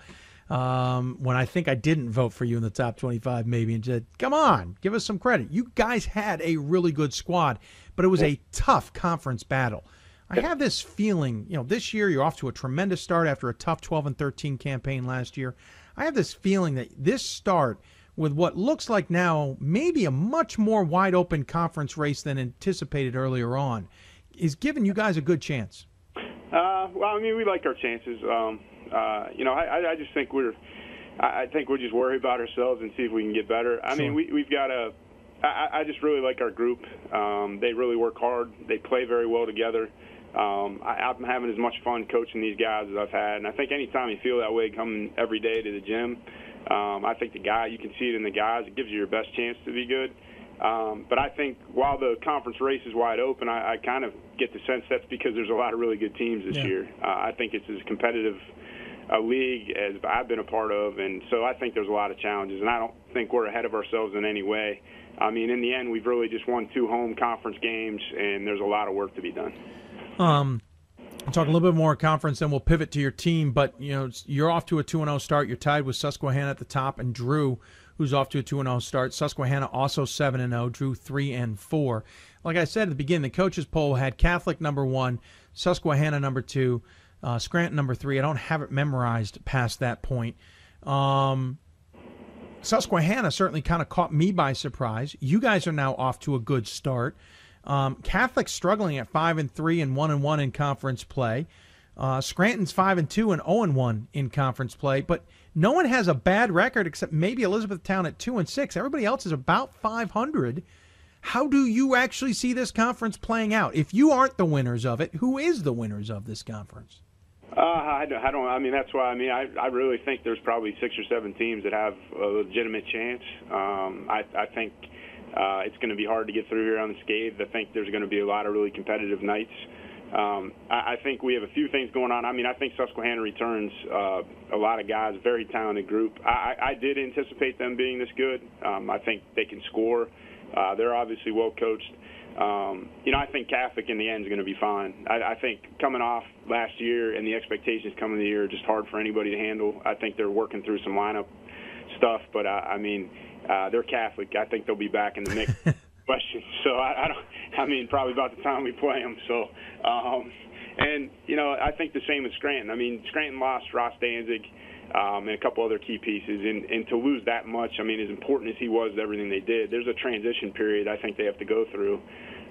um, when I think I didn't vote for you in the top 25, maybe, and said, "Come on, give us some credit. You guys had a really good squad, but it was a tough conference battle." I have this feeling, you know, this year you're off to a tremendous start after a tough 12 and 13 campaign last year. I have this feeling that this start with what looks like now maybe a much more wide open conference race than anticipated earlier on. is giving you guys a good chance? Uh, well, I mean, we like our chances. Um, uh, you know, I, I just think we're, I think we're just worried about ourselves and see if we can get better. I Sure. mean, we, we've got a, I, I just really like our group. Um, they really work hard. They play very well together. Um, I, I'm having as much fun coaching these guys as I've had, and I think anytime you feel that way coming every day to the gym, um, I think the guy you can see it in the guys. It gives you your best chance to be good. Um, but I think while the conference race is wide open, I, I kind of get the sense that's because there's a lot of really good teams this Yeah. year. Uh, I think it's as competitive a league as I've been a part of, and so I think there's a lot of challenges, and I don't think we're ahead of ourselves in any way. I mean, in the end, we've really just won two home conference games, and there's a lot of work to be done. Um, talk a little bit more conference, then we'll pivot to your team. But you know, you're off to a two and zero start. You're tied with Susquehanna at the top, and Drew, who's off to a two and zero start. Susquehanna also seven and zero. Drew three and four. Like I said at the beginning, the coaches poll had Catholic number one, Susquehanna number two, uh, Scranton number three. I don't have it memorized past that point. Um, Susquehanna certainly kind of caught me by surprise. You guys are now off to a good start. Um, Catholic struggling at five and three and one and one in conference play. Uh, Scranton's five and two and zero and one in conference play, but no one has a bad record except maybe Elizabethtown at two and six. Everybody else is about five hundred. How do you actually see this conference playing out? If you aren't the winners of it, who is the winners of this conference? Uh, I don't, I don't. I mean, that's why. I mean, I, I really think there's probably six or seven teams that have a legitimate chance. Um, I, I think uh, it's going to be hard to get through here unscathed. I think there's going to be a lot of really competitive nights. Um, I, I think we have a few things going on. I mean, I think Susquehanna returns uh, a lot of guys, very talented group. I, I did anticipate them being this good. Um, I think they can score. Uh, they're obviously well coached. Um, you know, I think Catholic in the end is going to be fine. I, I think coming off last year and the expectations coming the year are just hard for anybody to handle. I think they're working through some lineup stuff, but uh, I mean, uh, they're Catholic. I think they'll be back in the mix. Question. So I, I don't. I mean, probably about the time we play them. So, um, and you know, I think the same with Scranton. I mean, Scranton lost Ross Danzig um, and a couple other key pieces, and, and to lose that much, I mean, as important as he was to everything they did, there's a transition period I think they have to go through,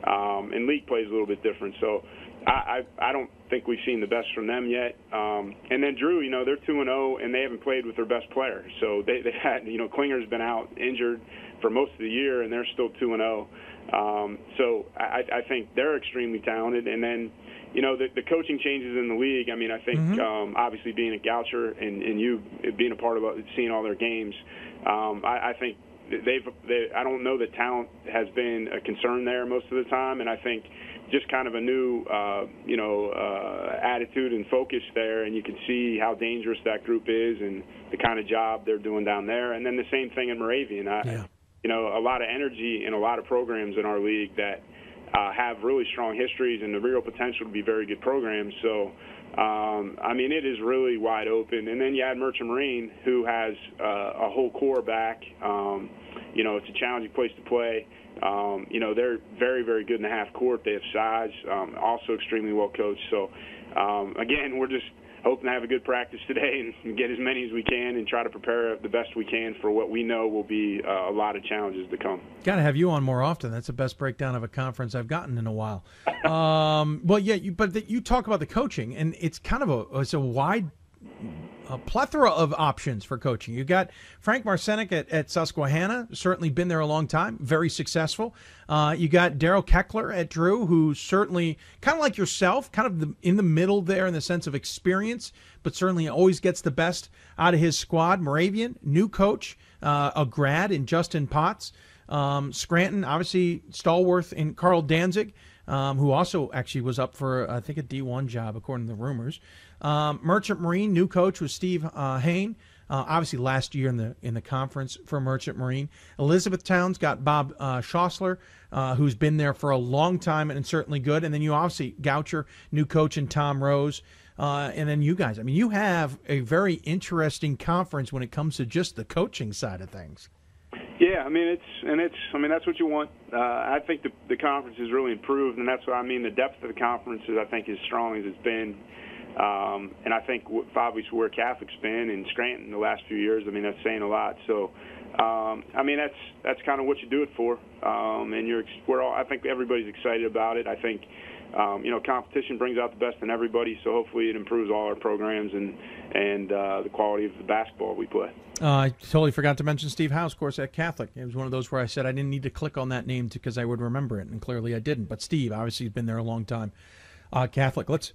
um, and league play is a little bit different. So. I, I I don't think we've seen the best from them yet. Um, and then Drew, you know, they're two and zero, and they haven't played with their best player. So they they had, you know, Klinger's been out injured for most of the year, and they're still two and zero. Um, so I, I think they're extremely talented. And then, you know, the, the coaching changes in the league. I mean, I think Mhm. um, obviously being a Goucher and, and you being a part of seeing all their games, um, I, I think they've. They, I don't know that talent has been a concern there most of the time, and I think just kind of a new, uh, you know, uh, attitude and focus there, and you can see how dangerous that group is and the kind of job they're doing down there. And then the same thing in Moravian. I, You know, a lot of energy and a lot of programs in our league that uh, have really strong histories and the real potential to be very good programs. So, um, I mean, it is really wide open. And then you add Merchant Marine, who has uh, a whole core back. Um, you know, it's a challenging place to play. Um, you know, they're very, very good in the half court. They have size, um, also extremely well coached. So, um, again, we're just hoping to have a good practice today and get as many as we can and try to prepare the best we can for what we know will be uh, a lot of challenges to come. Got to have you on more often. That's the best breakdown of a conference I've gotten in a while. Um, well, yeah, you, but the, you talk about the coaching, and it's kind of a it's a wide a plethora of options for coaching. You got Frank Marcinek at, at Susquehanna, certainly been there a long time, very successful. Uh, you got Daryl Keckler at Drew, who's certainly kind of like yourself, kind of the, in the middle there in the sense of experience, but certainly always gets the best out of his squad. Moravian, new coach, uh, a grad in Justin Potts. Um, Scranton, obviously Stallworth and Carl Danzig, um, who also actually was up for I think a D1 job according to the rumors. Um, Merchant Marine, new coach was Steve uh, Hain. Uh, obviously, last year in the in the conference for Merchant Marine, Elizabethtown's got Bob uh, Schlosser, uh, who's been there for a long time and certainly good. And then you obviously Goucher, new coach, and Tom Rose. Uh, and then you guys. I mean, you have a very interesting conference when it comes to just the coaching side of things. Yeah, I mean it's and it's I mean that's what you want. Uh, I think the the conference has really improved, and that's what I mean. The depth of the conference is I think as strong as it's been, um, and I think obviously where Catholic's been in Scranton the last few years. I mean that's saying a lot. So, um, I mean that's that's kind of what you do it for, um, and you're we're all I think everybody's excited about it. I think. um, you know, competition brings out the best in everybody. So hopefully it improves all our programs and and uh, the quality of the basketball we play. Uh, I totally forgot to mention Steve Howes, of course, at Catholic. It was one of those where I said I didn't need to click on that name because I would remember it, and clearly I didn't. But Steve, obviously, he's been there a long time. Uh, Catholic. Let's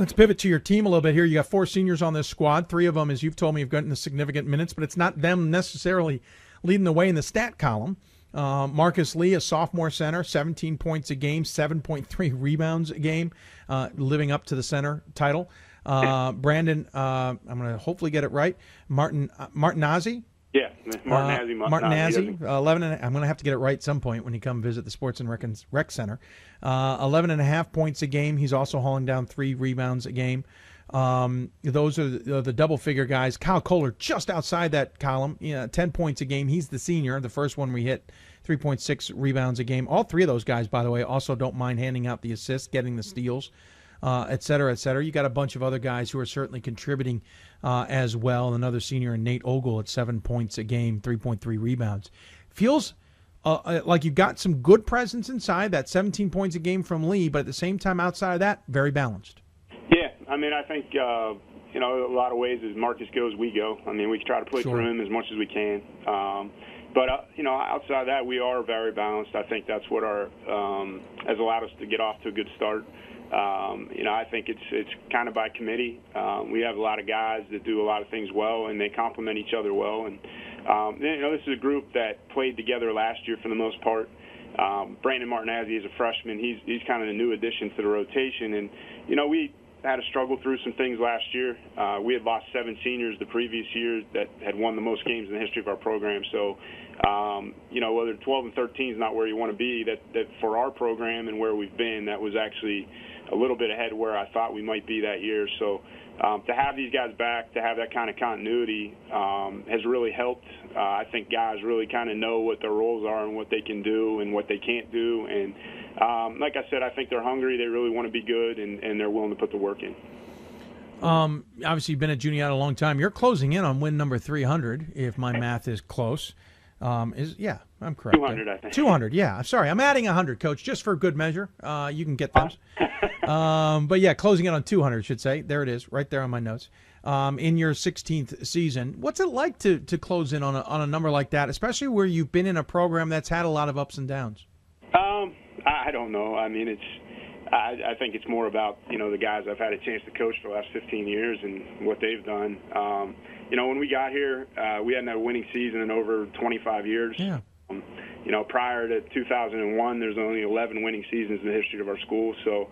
let's pivot to your team a little bit here. You got four seniors on this squad. Three of them, as you've told me, have gotten the significant minutes, but it's not them necessarily leading the way in the stat column. Uh, Marcus Lee, a sophomore center, 17 points a game, 7.3 rebounds a game, uh, living up to the center title. Uh, Brandon, uh, I'm going to hopefully get it right. Martin uh, Martinazzi. Yeah, Martinazzi. Uh, Martinazzi, 11 and, I'm going to have to get it right some point when you come visit the Sports and Rec, Rec Center. Uh, 11 and a half points a game. He's also hauling down three rebounds a game. Um, those are the, the, double figure guys. Kyle Kohler just outside that column, you know, 10 points a game. He's the senior, the first one we hit, 3.6 rebounds a game. All three of those guys, by the way, also don't mind handing out the assists, getting the steals, uh, et cetera, et cetera. You got a bunch of other guys who are certainly contributing uh, as well. Another senior, Nate Ogle, at seven points a game, 3.3 rebounds. Feels uh, uh, like you've got some good presence inside that 17 points a game from Lee, but at the same time, outside of that, very balanced. Yeah, I mean, I think uh, you know a lot of ways as Marcus goes, we go. I mean, we try to play sure. through him as much as we can. Um, but uh, you know, outside of that, we are very balanced. I think that's what our um, has allowed us to get off to a good start. Um, you know, I think it's it's kind of by committee. Um, we have a lot of guys that do a lot of things well, and they complement each other well. And um, you know, this is a group that played together last year for the most part. Um, Brandon Martinazzi is a freshman. He's he's kind of the new addition to the rotation, and you know, we had a struggle through some things last year. Uh, we had lost seven seniors the previous year that had won the most games in the history of our program. So, um, you know, whether 12 and 13 is not where you want to be, that, that for our program and where we've been, that was actually a little bit ahead where I thought we might be that year. So, um, to have these guys back, to have that kind of continuity, um, has really helped. Uh, I think guys really kind of know what their roles are and what they can do and what they can't do, and um, like I said, I think they're hungry. They really want to be good, and, and they're willing to put the work in. Um, obviously, you've been at Juniata a long time. You're closing in on win number 300, if my math is close. Um, is yeah, I'm correct. 200, I think. 200, yeah. I'm sorry, I'm adding 100, Coach, just for good measure. Uh, you can get those. um, but yeah, closing in on 200, should say. There it is, right there on my notes. Um, in your 16th season, what's it like to to close in on a on a number like that, especially where you've been in a program that's had a lot of ups and downs? Um, I don't know. I mean, it's. I, I think it's more about you know the guys I've had a chance to coach for the last 15 years and what they've done. Um, you know, when we got here, uh, we hadn't had a winning season in over 25 years. Yeah. Um, you know, prior to 2001, there's only 11 winning seasons in the history of our school. So,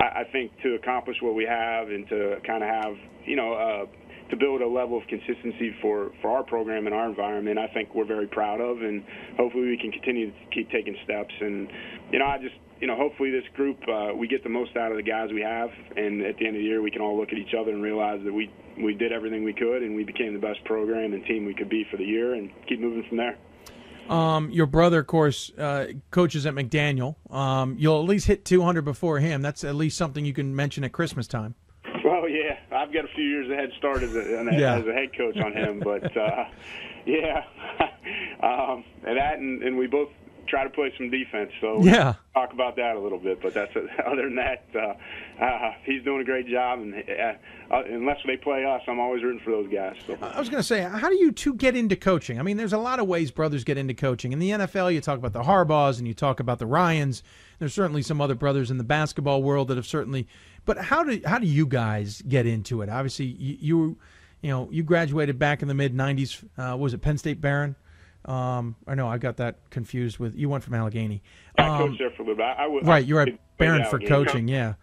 I, I think to accomplish what we have and to kind of have you know uh, to build a level of consistency for, for our program and our environment, I think we're very proud of, and hopefully we can continue to keep taking steps. And you know, I just you know, hopefully this group uh, we get the most out of the guys we have, and at the end of the year we can all look at each other and realize that we we did everything we could, and we became the best program and team we could be for the year, and keep moving from there. Um, your brother, of course, uh, coaches at McDaniel. Um, you'll at least hit 200 before him. That's at least something you can mention at Christmas time. Well, yeah, I've got a few years ahead head start as a, yeah. as a head coach on him, but uh, yeah, um, and that, and, and we both try to play some defense. So yeah, talk about that a little bit. But that's other than that, uh, uh, he's doing a great job. And uh, uh, unless they play us, I'm always rooting for those guys. So. I was going to say, how do you two get into coaching? I mean, there's a lot of ways brothers get into coaching. In the NFL, you talk about the Harbaughs and you talk about the Ryans. There's certainly some other brothers in the basketball world that have certainly. But how do how do you guys get into it? Obviously, you. you you know, you graduated back in the mid '90s. Uh, was it Penn State Behrend? Um, I know I got that confused with you went from Allegheny. Um, I coached there for a little bit. I, I, right, you're at Behrend for coaching, yeah.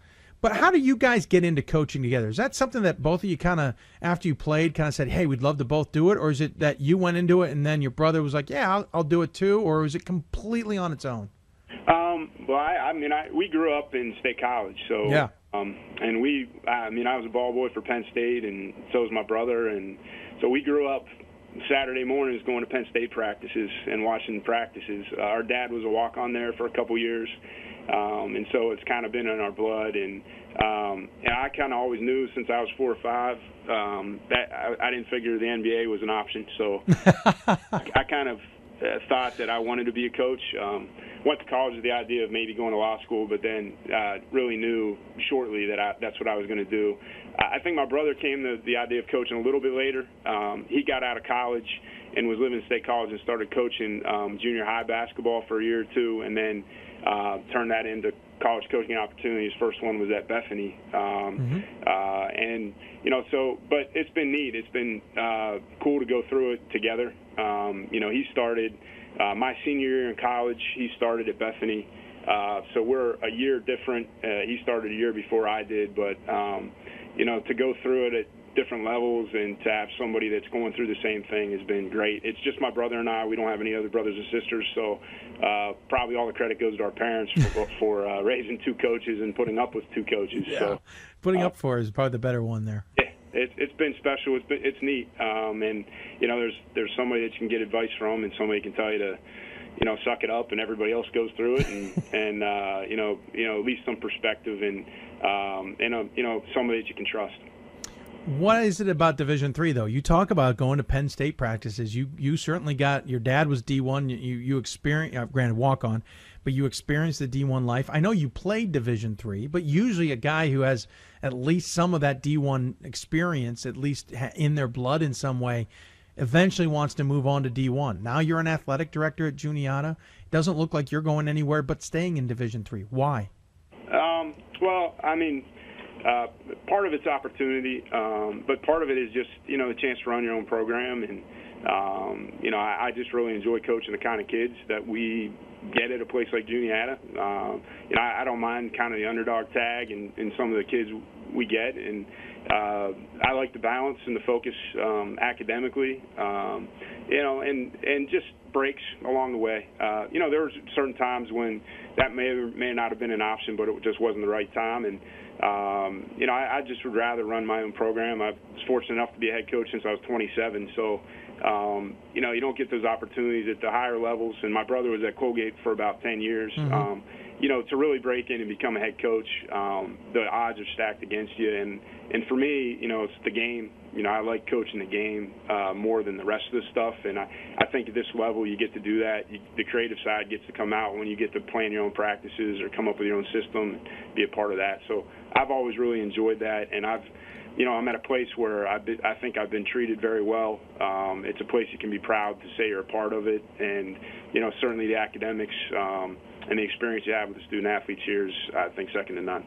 But how do you guys get into coaching together? Is that something that both of you kind of, after you played, kind of said, "Hey, we'd love to both do it," or is it that you went into it and then your brother was like, "Yeah, I'll, I'll do it too," or is it completely on its own? Um, well, I, I mean, I we grew up in State College, so yeah. Um, and we, I mean, I was a ball boy for Penn State, and so was my brother, and so we grew up Saturday mornings going to Penn State practices and watching practices. Uh, our dad was a walk on there for a couple years, um, and so it's kind of been in our blood. And um, and I kind of always knew since I was four or five um, that I, I didn't figure the NBA was an option. So I kind of uh, thought that I wanted to be a coach. Um, went to college with the idea of maybe going to law school, but then uh, really knew shortly that I, that's what I was going to do. I think my brother came to the idea of coaching a little bit later. Um, he got out of college and was living in State College and started coaching um, junior high basketball for a year or two, and then uh, turned that into college coaching opportunities. First one was at Bethany, um, mm-hmm. uh, and you know, so but it's been neat. It's been uh, cool to go through it together. Um, you know, he started uh, my senior year in college. He started at Bethany, uh, so we're a year different. Uh, he started a year before I did, but um, you know, to go through it at different levels and to have somebody that's going through the same thing has been great. It's just my brother and I. We don't have any other brothers or sisters, so uh, probably all the credit goes to our parents for, for uh, raising two coaches and putting up with two coaches. Yeah. So putting uh, up for is probably the better one there. Yeah. It, it's been special. It's been, it's neat, um, and you know, there's there's somebody that you can get advice from, and somebody can tell you to, you know, suck it up, and everybody else goes through it, and and uh, you know, you know, at least some perspective, and um, and uh, you know, somebody that you can trust. What is it about Division Three though? You talk about going to Penn State practices. You you certainly got your dad was D one. You you experience uh, granted walk on, but you experienced the D one life. I know you played Division Three, but usually a guy who has at least some of that D one experience, at least in their blood in some way, eventually wants to move on to D one. Now you're an athletic director at Juniata. It doesn't look like you're going anywhere but staying in Division Three. Why? Um, well, I mean uh, part of it's opportunity, um, but part of it is just you know the chance to run your own program, and um, you know I, I just really enjoy coaching the kind of kids that we get at a place like Juniata. Um, you know I, I don't mind kind of the underdog tag and, and some of the kids we get, and uh, I like the balance and the focus um, academically, um, you know, and and just breaks along the way. Uh, you know, there were certain times when that may or may not have been an option, but it just wasn't the right time, and um, you know, I, I just would rather run my own program. I was fortunate enough to be a head coach since I was 27, so um, you know, you don't get those opportunities at the higher levels. And my brother was at Colgate for about 10 years. Mm-hmm. Um, you know, to really break in and become a head coach, um, the odds are stacked against you. And and for me, you know, it's the game. You know, I like coaching the game uh, more than the rest of the stuff. And I, I think at this level, you get to do that. You, the creative side gets to come out when you get to plan your own practices or come up with your own system and be a part of that. So I've always really enjoyed that. And I've, you know, I'm at a place where I've been, I think I've been treated very well. Um, it's a place you can be proud to say you're a part of it. And, you know, certainly the academics um, and the experience you have with the student athletes here is, I think, second to none.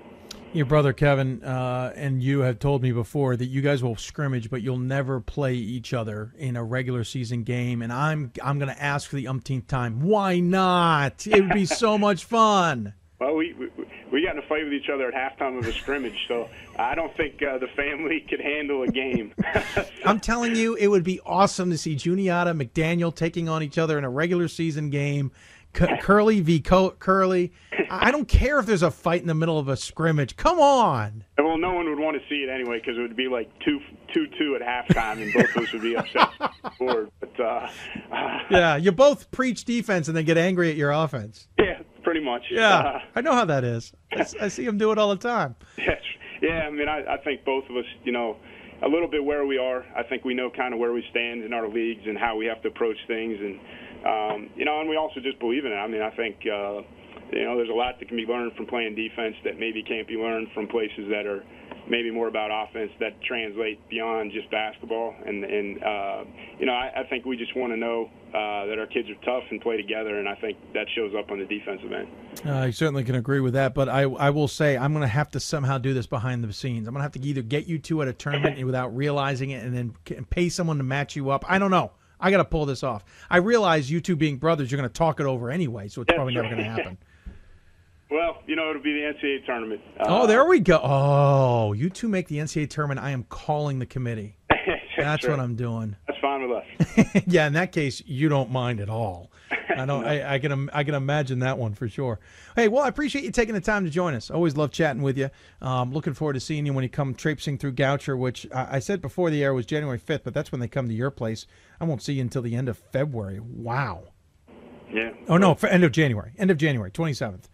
Your brother Kevin uh, and you have told me before that you guys will scrimmage, but you'll never play each other in a regular season game. And I'm I'm going to ask for the umpteenth time. Why not? It would be so much fun. Well, we, we we got in a fight with each other at halftime of a scrimmage, so I don't think uh, the family could handle a game. I'm telling you, it would be awesome to see Juniata McDaniel taking on each other in a regular season game. Curley v. Curley. I don't care if there's a fight in the middle of a scrimmage. Come on. Well, no one would want to see it anyway because it would be like two, two, two at halftime, and both of us would be upset. board. But uh, yeah, you both preach defense and then get angry at your offense. Yeah, pretty much. Yeah, uh, I know how that is. I, I see him do it all the time. Yes. Yeah, I mean, I, I think both of us, you know, a little bit where we are. I think we know kind of where we stand in our leagues and how we have to approach things, and um, you know, and we also just believe in it. I mean, I think uh, you know, there's a lot that can be learned from playing defense that maybe can't be learned from places that are maybe more about offense that translate beyond just basketball. And, and uh, you know, I, I think we just want to know uh, that our kids are tough and play together, and I think that shows up on the defensive end. Uh, I certainly can agree with that, but I, I will say I'm going to have to somehow do this behind the scenes. I'm going to have to either get you two at a tournament without realizing it and then pay someone to match you up. I don't know. I got to pull this off. I realize you two being brothers, you're going to talk it over anyway, so it's That's probably never going to happen. Well, you know, it'll be the NCAA tournament. Uh, oh, there we go. Oh, you two make the NCAA tournament. I am calling the committee. That's sure. what I'm doing. That's fine with us. yeah, in that case, you don't mind at all. I don't. I, I, can. I can imagine that one for sure. Hey, well, I appreciate you taking the time to join us. Always love chatting with you. Um, looking forward to seeing you when you come traipsing through Goucher, which I, I said before the air was January 5th, but that's when they come to your place. I won't see you until the end of February. Wow. Yeah. Oh no, end of January. End of January, 27th.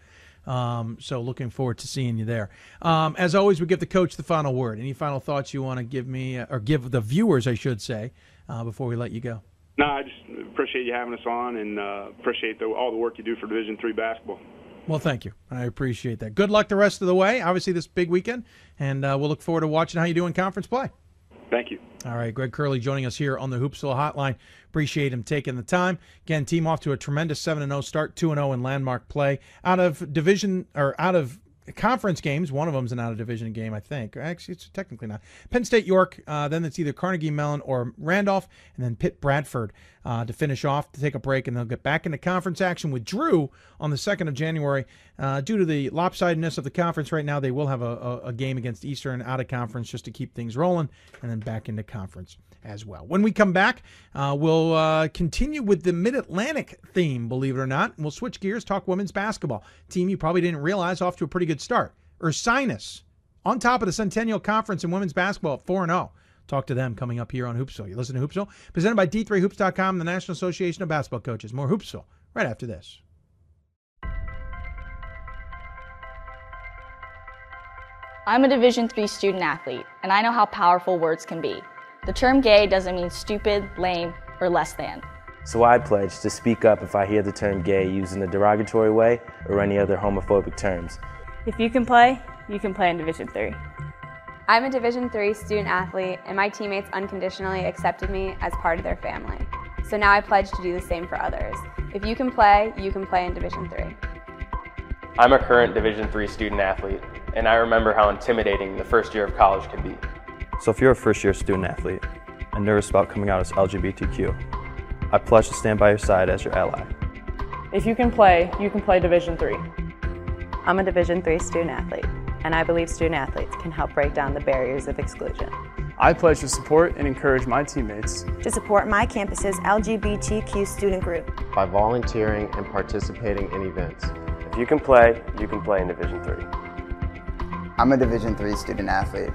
Um, so looking forward to seeing you there. Um, as always, we give the coach the final word. Any final thoughts you want to give me, uh, or give the viewers, I should say, uh, before we let you go? No, I just appreciate you having us on, and uh, appreciate the, all the work you do for Division three basketball. Well, thank you. I appreciate that. Good luck the rest of the way. Obviously, this big weekend, and uh, we'll look forward to watching how you do in conference play. Thank you. All right, Greg Curley joining us here on the Hoopsville Hotline. Appreciate him taking the time. Again, team off to a tremendous 7 0 start, 2 0 in landmark play. Out of division or out of conference games. One of them's an out of division game, I think. Actually, it's technically not. Penn State York. Uh, then it's either Carnegie Mellon or Randolph, and then Pitt Bradford uh, to finish off to take a break, and they'll get back into conference action with Drew on the second of January. Uh, due to the lopsidedness of the conference right now, they will have a, a, a game against Eastern out of conference just to keep things rolling, and then back into conference as well. When we come back, uh, we'll uh, continue with the Mid Atlantic theme, believe it or not. We'll switch gears, talk women's basketball. Team you probably didn't realize off to a pretty good start. Ursinus on top of the Centennial Conference in women's basketball at 4 0. Talk to them coming up here on Hoopsville. You listen to Hoopsville, presented by D3Hoops.com, the National Association of Basketball Coaches. More Hoopsville right after this. I'm a Division III student athlete, and I know how powerful words can be. The term gay doesn't mean stupid, lame, or less than. So I pledge to speak up if I hear the term gay used in a derogatory way or any other homophobic terms. If you can play, you can play in Division 3. I'm a Division 3 student athlete, and my teammates unconditionally accepted me as part of their family. So now I pledge to do the same for others. If you can play, you can play in Division 3. I'm a current Division 3 student athlete, and I remember how intimidating the first year of college can be. So if you're a first year student athlete and nervous about coming out as LGBTQ, I pledge to stand by your side as your ally. If you can play, you can play Division 3. I'm a Division 3 student athlete, and I believe student athletes can help break down the barriers of exclusion. I pledge to support and encourage my teammates to support my campus's LGBTQ student group by volunteering and participating in events. If you can play, you can play in Division 3. I'm a Division 3 student athlete,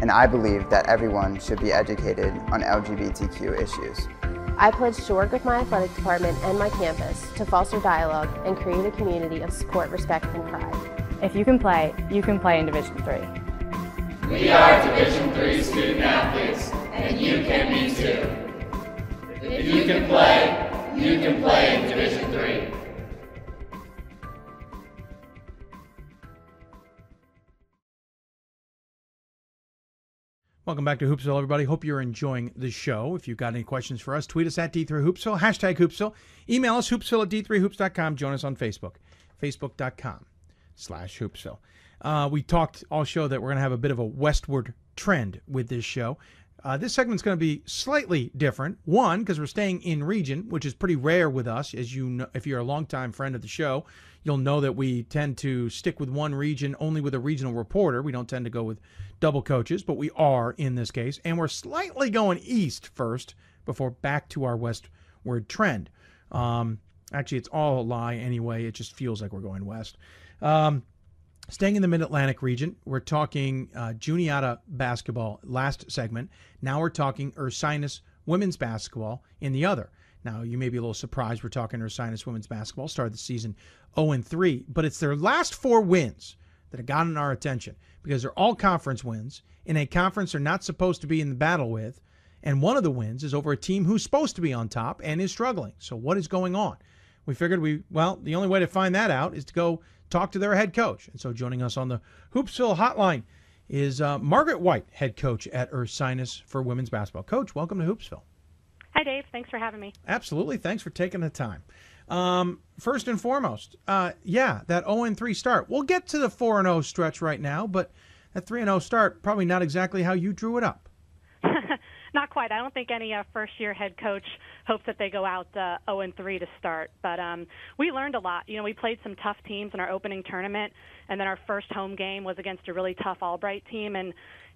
and I believe that everyone should be educated on LGBTQ issues. I pledge to work with my athletic department and my campus to foster dialogue and create a community of support, respect, and pride. If you can play, you can play in Division 3. We are Division 3 student athletes, and you can be too. If you can play, you can play in Division 3. Welcome back to Hoopsville, everybody. Hope you're enjoying the show. If you've got any questions for us, tweet us at D3Hoopsville, hashtag Hoopsville. Email us, hoopsville at D3Hoops.com. Join us on Facebook, facebook.com slash Hoopsville. Uh, we talked all show that we're going to have a bit of a westward trend with this show. Uh, this segment's going to be slightly different. One, because we're staying in region, which is pretty rare with us. As you know, if you're a longtime friend of the show, you'll know that we tend to stick with one region only with a regional reporter. We don't tend to go with double coaches, but we are in this case. And we're slightly going east first before back to our westward trend. Um, actually, it's all a lie anyway. It just feels like we're going west. Um, Staying in the Mid Atlantic region, we're talking uh, Juniata basketball last segment. Now we're talking Ursinus women's basketball in the other. Now you may be a little surprised we're talking Ursinus women's basketball. Started the season 0 3, but it's their last four wins that have gotten our attention because they're all conference wins in a conference they're not supposed to be in the battle with. And one of the wins is over a team who's supposed to be on top and is struggling. So what is going on? We figured we well, the only way to find that out is to go talk to their head coach. And so joining us on the Hoopsville hotline is uh, Margaret White, head coach at Ursinus for women's basketball. Coach, welcome to Hoopsville. Hi, Dave. Thanks for having me. Absolutely. Thanks for taking the time. Um, first and foremost, uh, yeah, that 0 3 start. We'll get to the 4 0 stretch right now, but that 3 0 start, probably not exactly how you drew it up. not quite. I don't think any uh, first year head coach hopes that they go out uh, 0 and 3 to start. But um, we learned a lot. You know, we played some tough teams in our opening tournament, and then our first home game was against a really tough Albright team. And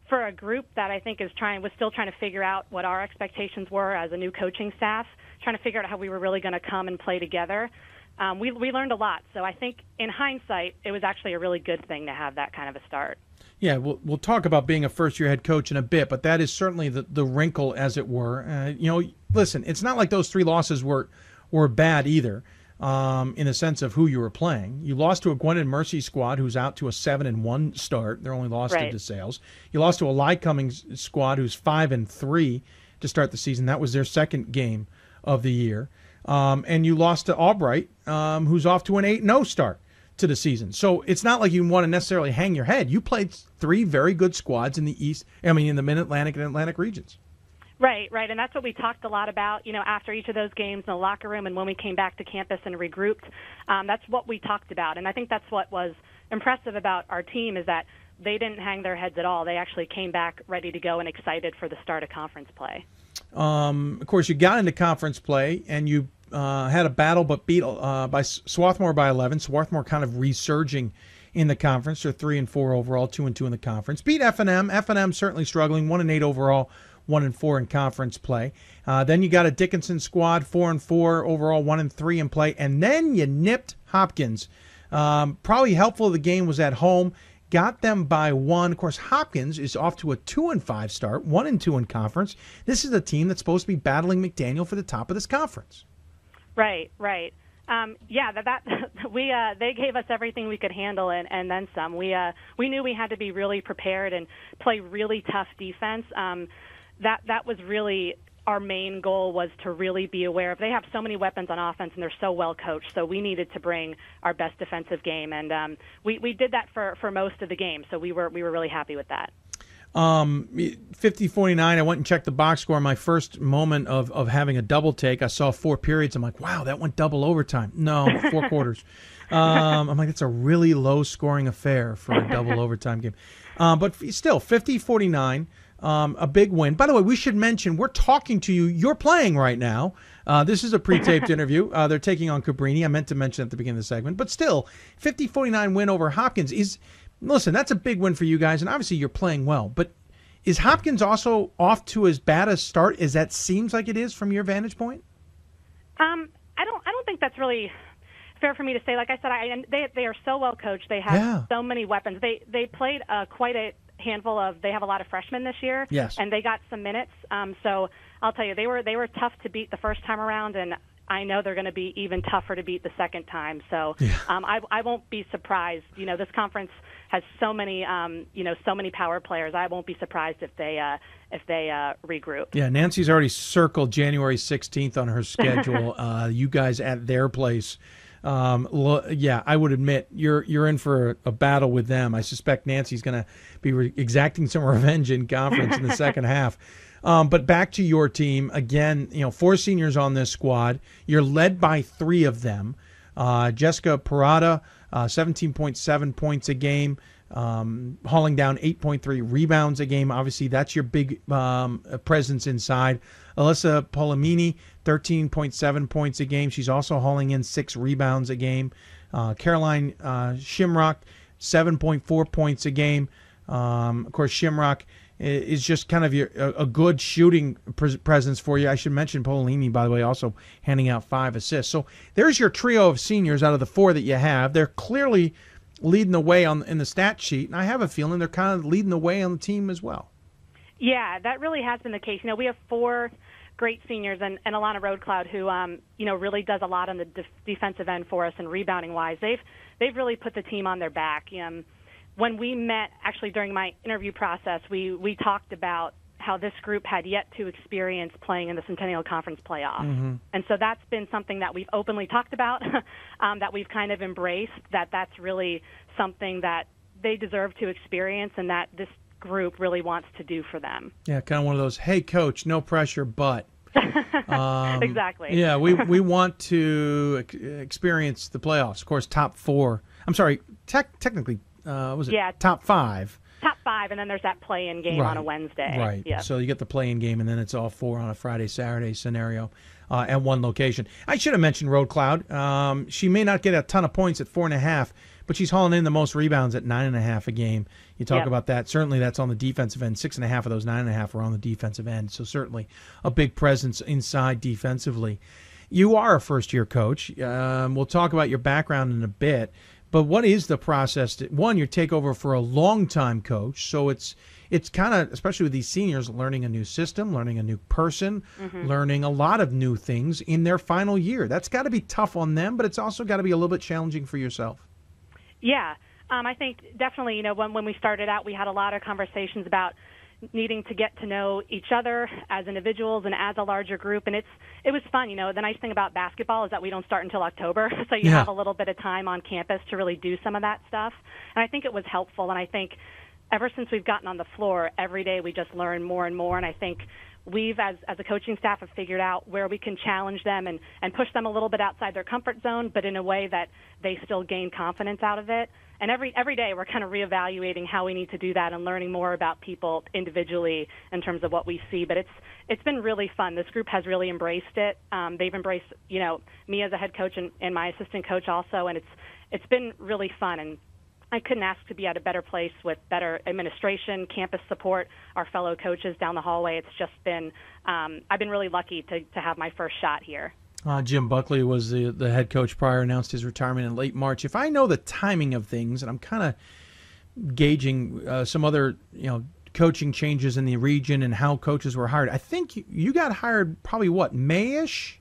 for a group that I think is trying was still trying to figure out what our expectations were as a new coaching staff, trying to figure out how we were really going to come and play together. Um, we we learned a lot. So I think in hindsight, it was actually a really good thing to have that kind of a start. Yeah, we'll, we'll talk about being a first year head coach in a bit, but that is certainly the, the wrinkle, as it were. Uh, you know, listen, it's not like those three losses were were bad either, um, in the sense of who you were playing. You lost to a Gwynedd Mercy squad who's out to a seven and one start. They're only lost right. to DeSales. You lost to a Lycoming squad who's five and three to start the season. That was their second game of the year. Um, and you lost to Albright, um, who's off to an 8 0 start to the season. So it's not like you want to necessarily hang your head. You played three very good squads in the East, I mean, in the Mid Atlantic and Atlantic regions. Right, right, and that's what we talked a lot about. You know, after each of those games in the locker room, and when we came back to campus and regrouped, um, that's what we talked about. And I think that's what was impressive about our team is that they didn't hang their heads at all. They actually came back ready to go and excited for the start of conference play. Um, of course, you got into conference play and you uh, had a battle, but beat uh, by Swarthmore by 11. Swarthmore kind of resurging in the conference. They're three and four overall, two and two in the conference. Beat F and M. F and M certainly struggling, one and eight overall one and four in conference play. Uh, then you got a Dickinson squad, four and four overall, one and three in play, and then you nipped Hopkins. Um, probably helpful. The game was at home, got them by one. Of course, Hopkins is off to a two and five start, one and two in conference. This is a team that's supposed to be battling McDaniel for the top of this conference. Right, right. Um, yeah, that, that we uh, they gave us everything we could handle and, and then some. We uh, we knew we had to be really prepared and play really tough defense. Um, that that was really our main goal was to really be aware of they have so many weapons on offense and they're so well coached so we needed to bring our best defensive game and um, we, we did that for, for most of the game so we were we were really happy with that um, 50 49, I went and checked the box score. My first moment of, of having a double take, I saw four periods. I'm like, wow, that went double overtime. No, four quarters. Um, I'm like, it's a really low scoring affair for a double overtime game. Um, but still, 50 49 um, a big win. By the way, we should mention we're talking to you. You're playing right now. Uh, this is a pre-taped interview. Uh, they're taking on Cabrini. I meant to mention at the beginning of the segment, but still, 50-49 win over Hopkins is. Listen, that's a big win for you guys, and obviously you're playing well. But is Hopkins also off to as bad a start as that seems like it is from your vantage point? Um, I don't. I don't think that's really fair for me to say. Like I said, I, they they are so well coached. They have yeah. so many weapons. They they played uh, quite a handful of they have a lot of freshmen this year yes. and they got some minutes um, so i'll tell you they were they were tough to beat the first time around and I know they're going to be even tougher to beat the second time. So yeah. um, I, I won't be surprised. You know, this conference has so many, um, you know, so many power players. I won't be surprised if they uh, if they uh, regroup. Yeah, Nancy's already circled January 16th on her schedule. uh, you guys at their place um, lo- yeah, I would admit you're you're in for a, battle with them. I suspect Nancy's going to be re- exacting some revenge in conference in the second half. Um, but back to your team again. You know, four seniors on this squad. You're led by three of them. Uh, Jessica Parada, uh, 17.7 points a game, um, hauling down 8.3 rebounds a game. Obviously, that's your big um, presence inside. Alyssa Polamini, 13.7 points a game. She's also hauling in six rebounds a game. Uh, Caroline uh, Shimrock, 7.4 points a game. Um, of course, Shimrock is just kind of your, a, a good shooting pre- presence for you. I should mention Polini, by the way, also handing out five assists. So there's your trio of seniors out of the four that you have. They're clearly leading the way on in the stat sheet, and I have a feeling they're kind of leading the way on the team as well. Yeah, that really has been the case. You know, we have four great seniors and, and Alana Roadcloud, who um, you know really does a lot on the def- defensive end for us and rebounding wise. They've they've really put the team on their back. Um, when we met, actually during my interview process, we we talked about how this group had yet to experience playing in the Centennial Conference playoff. Mm-hmm. And so that's been something that we've openly talked about, um, that we've kind of embraced, that that's really something that they deserve to experience and that this group really wants to do for them. Yeah, kind of one of those, hey, coach, no pressure, but. um, exactly. yeah, we, we want to experience the playoffs. Of course, top four. I'm sorry, tech, technically, uh, was it yeah. top five? Top five, and then there's that play-in game right. on a Wednesday. Right. Yeah. So you get the play-in game, and then it's all four on a Friday, Saturday scenario. Uh, at one location. I should have mentioned Road Cloud. Um, she may not get a ton of points at four and a half, but she's hauling in the most rebounds at nine and a half a game. You talk yep. about that. Certainly, that's on the defensive end. Six and a half of those nine and a half are on the defensive end. So certainly a big presence inside defensively. You are a first year coach. Um, we'll talk about your background in a bit. But what is the process? To, one, you take over for a long time coach, so it's it's kind of especially with these seniors learning a new system, learning a new person, mm-hmm. learning a lot of new things in their final year. That's got to be tough on them, but it's also got to be a little bit challenging for yourself. Yeah, um, I think definitely. You know, when when we started out, we had a lot of conversations about needing to get to know each other as individuals and as a larger group. And it's it was fun. You know, the nice thing about basketball is that we don't start until October, so you Yeah. have a little bit of time on campus to really do some of that stuff. And I think it was helpful. And I think ever since we've gotten on the floor, every day we just learn more and more. And I think we've, as, as a coaching staff, have figured out where we can challenge them and, and push them a little bit outside their comfort zone, but in a way that they still gain confidence out of it. And every every day we're kind of reevaluating how we need to do that and learning more about people individually in terms of what we see. But it's it's been really fun. This group has really embraced it. Um, they've embraced you know me as a head coach and, and my assistant coach also, and it's it's been really fun and I couldn't ask to be at a better place with better administration, campus support, our fellow coaches down the hallway. It's just been, um, I've been really lucky to, to have my first shot here. Uh, Jim Buckley was the, the head coach prior, announced his retirement in late March. If I know the timing of things, and I'm kind of gauging uh, some other, you know, coaching changes in the region and how coaches were hired, I think you, you got hired probably what Mayish,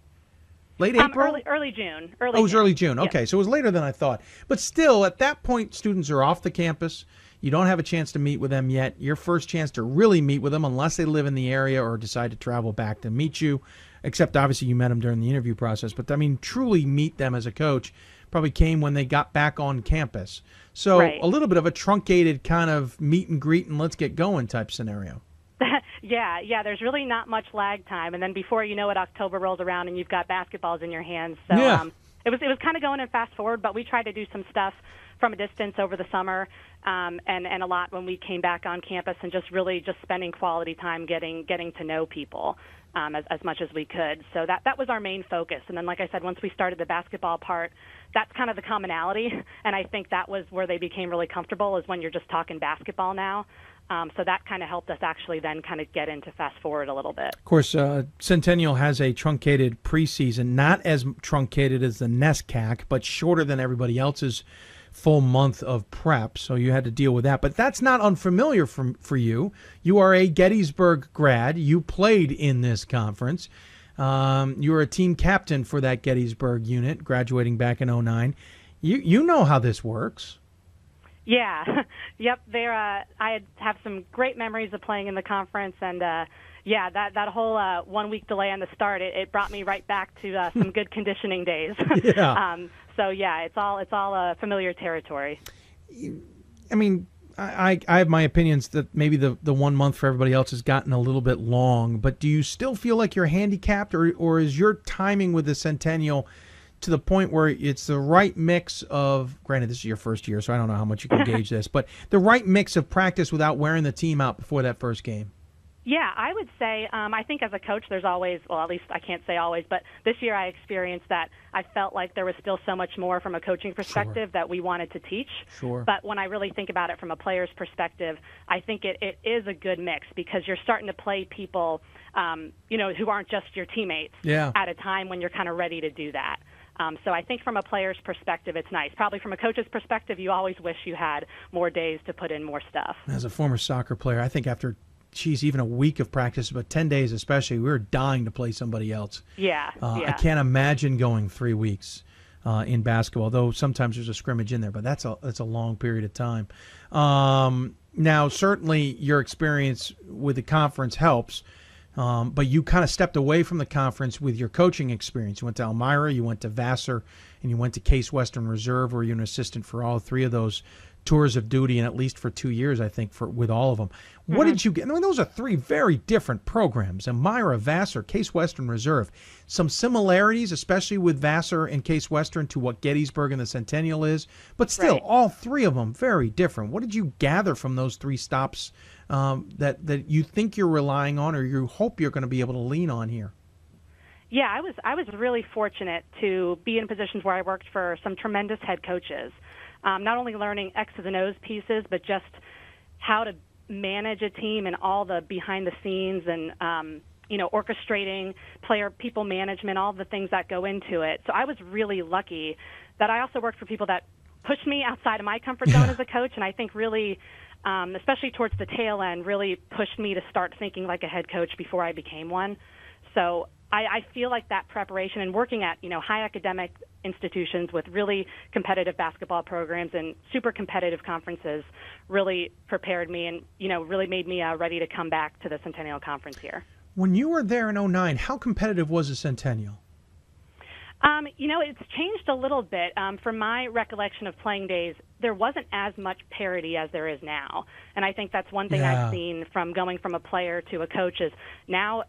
late Um, April. early, early June. Early oh, it was June. early June. Okay, so it was later than I thought. But still, at that point, students are off the campus. You don't have a chance to meet with them yet. Your first chance to really meet with them, unless they live in the area or decide to travel back to meet you. Except obviously you met them during the interview process. But I mean, truly meet them as a coach probably came when they got back on campus. So Right. a little bit of a truncated kind of meet and greet and let's get going type scenario. yeah, yeah. There's really not much lag time, and then before you know it, October rolls around and you've got basketballs in your hands. So Yeah. um, it was it was kind of going in fast forward, but we tried to do some stuff from a distance over the summer, um, and and a lot when we came back on campus, and just really just spending quality time getting getting to know people. Um, as, as much as we could. So that that was our main focus. And then, like I said, once we started the basketball part, that's kind of the commonality. And I think that was where they became really comfortable is when you're just talking basketball now. Um, so that kind of helped us actually then kind of get into fast forward a little bit. Of course, uh, Centennial has a truncated preseason, not as truncated as the NESCAC, but shorter than everybody else's full month of prep. So you had to deal with that. But that's not unfamiliar for, for you. You are a Gettysburg grad. You played in this conference. Um, you were a team captain for that Gettysburg unit, graduating back in 09. You, you know how this works. Yeah, yep. There, uh, I have some great memories of playing in the conference, and uh, yeah, that that whole uh, one week delay on the start, it, it brought me right back to uh, some good conditioning days. Yeah. um, so yeah, it's all it's all uh, familiar territory. I mean, I, I I have my opinions that maybe the, the one month for everybody else has gotten a little bit long, but do you still feel like you're handicapped, or, or is your timing with the Centennial to the point where it's the right mix of, granted, this is your first year, so I don't know how much you can gauge this, but the right mix of practice without wearing the team out before that first game? Yeah, I would say um, I think as a coach, there's always well, at least I can't say always, but this year I experienced that I felt like there was still so much more from a coaching perspective that we wanted to teach. Sure. But when I really think about it from a player's perspective, I think it, it is a good mix because you're starting to play people, um, you know, who aren't just your teammates Yeah. at a time when you're kind of ready to do that. Um, so I think from a player's perspective, it's nice. Probably from a coach's perspective, you always wish you had more days to put in more stuff. As a former soccer player, I think after, geez, even a week of practice, but 10 days especially, we were dying to play somebody else. Yeah, Uh, yeah. I can't imagine going three weeks uh, in basketball, though sometimes there's a scrimmage in there, but that's a that's a long period of time. Um, now, certainly, your experience with the conference helps, um, but you kind of stepped away from the conference with your coaching experience. You went to Elmira, you went to Vassar, and you went to Case Western Reserve, where you're an assistant for all three of those tours of duty, and at least for two years, I think, for with all of them. What Mhm. did you get? I mean, those are three very different programs. Elmira, Vassar, Case Western Reserve. Some similarities, especially with Vassar and Case Western, to what Gettysburg and the Centennial is, but still, Right. all three of them very different. What did you gather from those three stops um, that that you think you're relying on, or you hope you're going to be able to lean on here? Yeah, I was I was really fortunate to be in positions where I worked for some tremendous head coaches. Um, not only learning X's and O's pieces, but just how to manage a team and all the behind the scenes and um, you know orchestrating player people management, all the things that go into it. So I was really lucky that I also worked for people that pushed me outside of my comfort zone as a coach, and I think really. Um, especially towards the tail end, really pushed me to start thinking like a head coach before I became one. So I, I feel like that preparation and working at you know high academic institutions with really competitive basketball programs and super competitive conferences really prepared me and you know really made me uh, ready to come back to the Centennial Conference here. When you were there in 09, how competitive was the Centennial? Um, you know, it's changed a little bit. Um, from my recollection of playing days, there wasn't as much parity as there is now, and I think that's one thing Yeah. I've seen from going from a player to a coach is now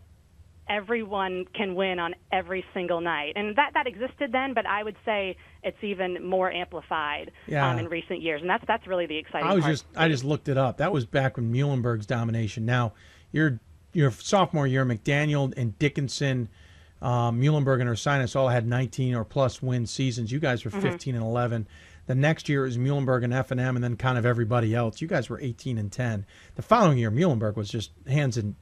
everyone can win on every single night, and that that existed then, but I would say it's even more amplified Yeah. um, in recent years, and that's that's really the exciting I was part. just I just looked it up. That was back when Muhlenberg's domination. Now, your your sophomore year, McDaniel and Dickinson, um, Muhlenberg and Ursinus all had 19 or plus win seasons. You guys were Mhm. 15 and 11. The next year it was Muhlenberg and F and M, and then kind of everybody else. You guys were 18 and 10. The following year, Muhlenberg was just hands and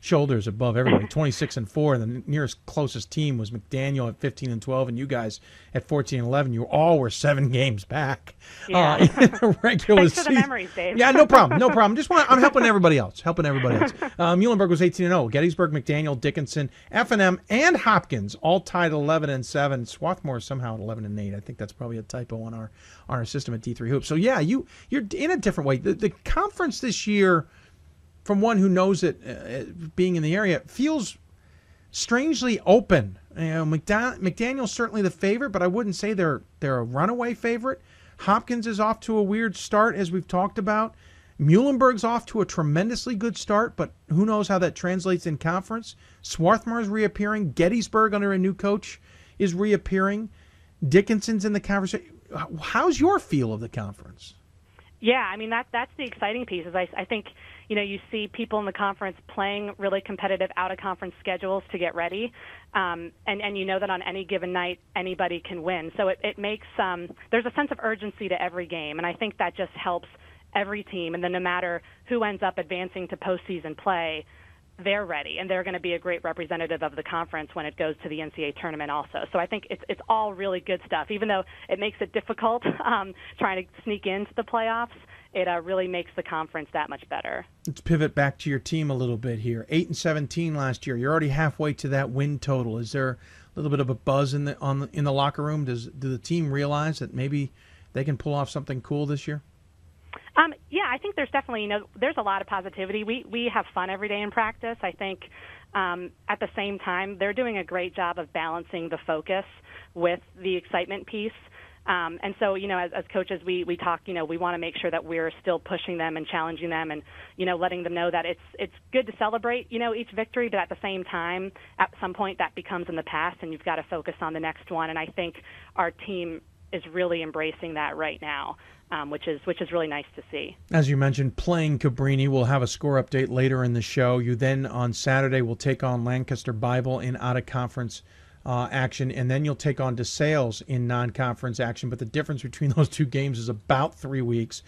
shoulders above everybody. 26 and 4 and the nearest closest team was mcdaniel at 15 and 12 and you guys at 14 and 11 you all were seven games back. Yeah. uh, in the regular Thanks for the season. memories, Dave. yeah no problem no problem. Just want i'm helping everybody else helping everybody else. Uh, muhlenberg was 18 and 0 gettysburg mcdaniel dickinson f&m and hopkins all tied 11 and 7 swarthmore somehow at 11 and 8 i think that's probably a typo on our on our system at d3 hoops. So yeah you you're in a different way. The, the conference this year from one who knows it, uh, being in the area, feels strangely open. You know, McDaniel's certainly the favorite, but I wouldn't say they're they're a runaway favorite. Hopkins is off to a weird start, as we've talked about. Muhlenberg's off to a tremendously good start, but who knows how that translates in conference. Swarthmore's reappearing. Gettysburg under a new coach is reappearing. Dickinson's in the conversation. How's your feel of the conference? Yeah, I mean that that's the exciting piece. Is I I think you know you see people in the conference playing really competitive out of conference schedules to get ready, um, and and you know that on any given night anybody can win. So it it makes um, there's a sense of urgency to every game, and I think that just helps every team. And then no matter who ends up advancing to postseason play, they're ready and they're going to be a great representative of the conference when it goes to the NCAA tournament also. So I think it's it's all really good stuff. Even though it makes it difficult um, trying to sneak into the playoffs, it uh, really makes the conference that much better. Let's pivot back to your team a little bit here. Eight and seventeen last year. You're already halfway to that win total. Is there a little bit of a buzz in the on the, in the locker room? Does do the team realize that maybe they can pull off something cool this year? Um, yeah, I think there's definitely you know there's a lot of positivity. We we have fun every day in practice. I think um, at the same time they're doing a great job of balancing the focus with the excitement piece. Um, and so, you know, as, as coaches, we, we talk, you know, we want to make sure that we're still pushing them and challenging them and, you know, letting them know that it's, it's good to celebrate, you know, each victory, but at the same time, at some point that becomes in the past and you've got to focus on the next one. And I think our team is really embracing that right now, um, which is, which is really nice to see. As you mentioned, playing Cabrini. We'll have a score update later in the show. You then on Saturday will take on Lancaster Bible in out of conference uh, action, and then you'll take on DeSales in non conference action. But the difference between those two games is about three weeks.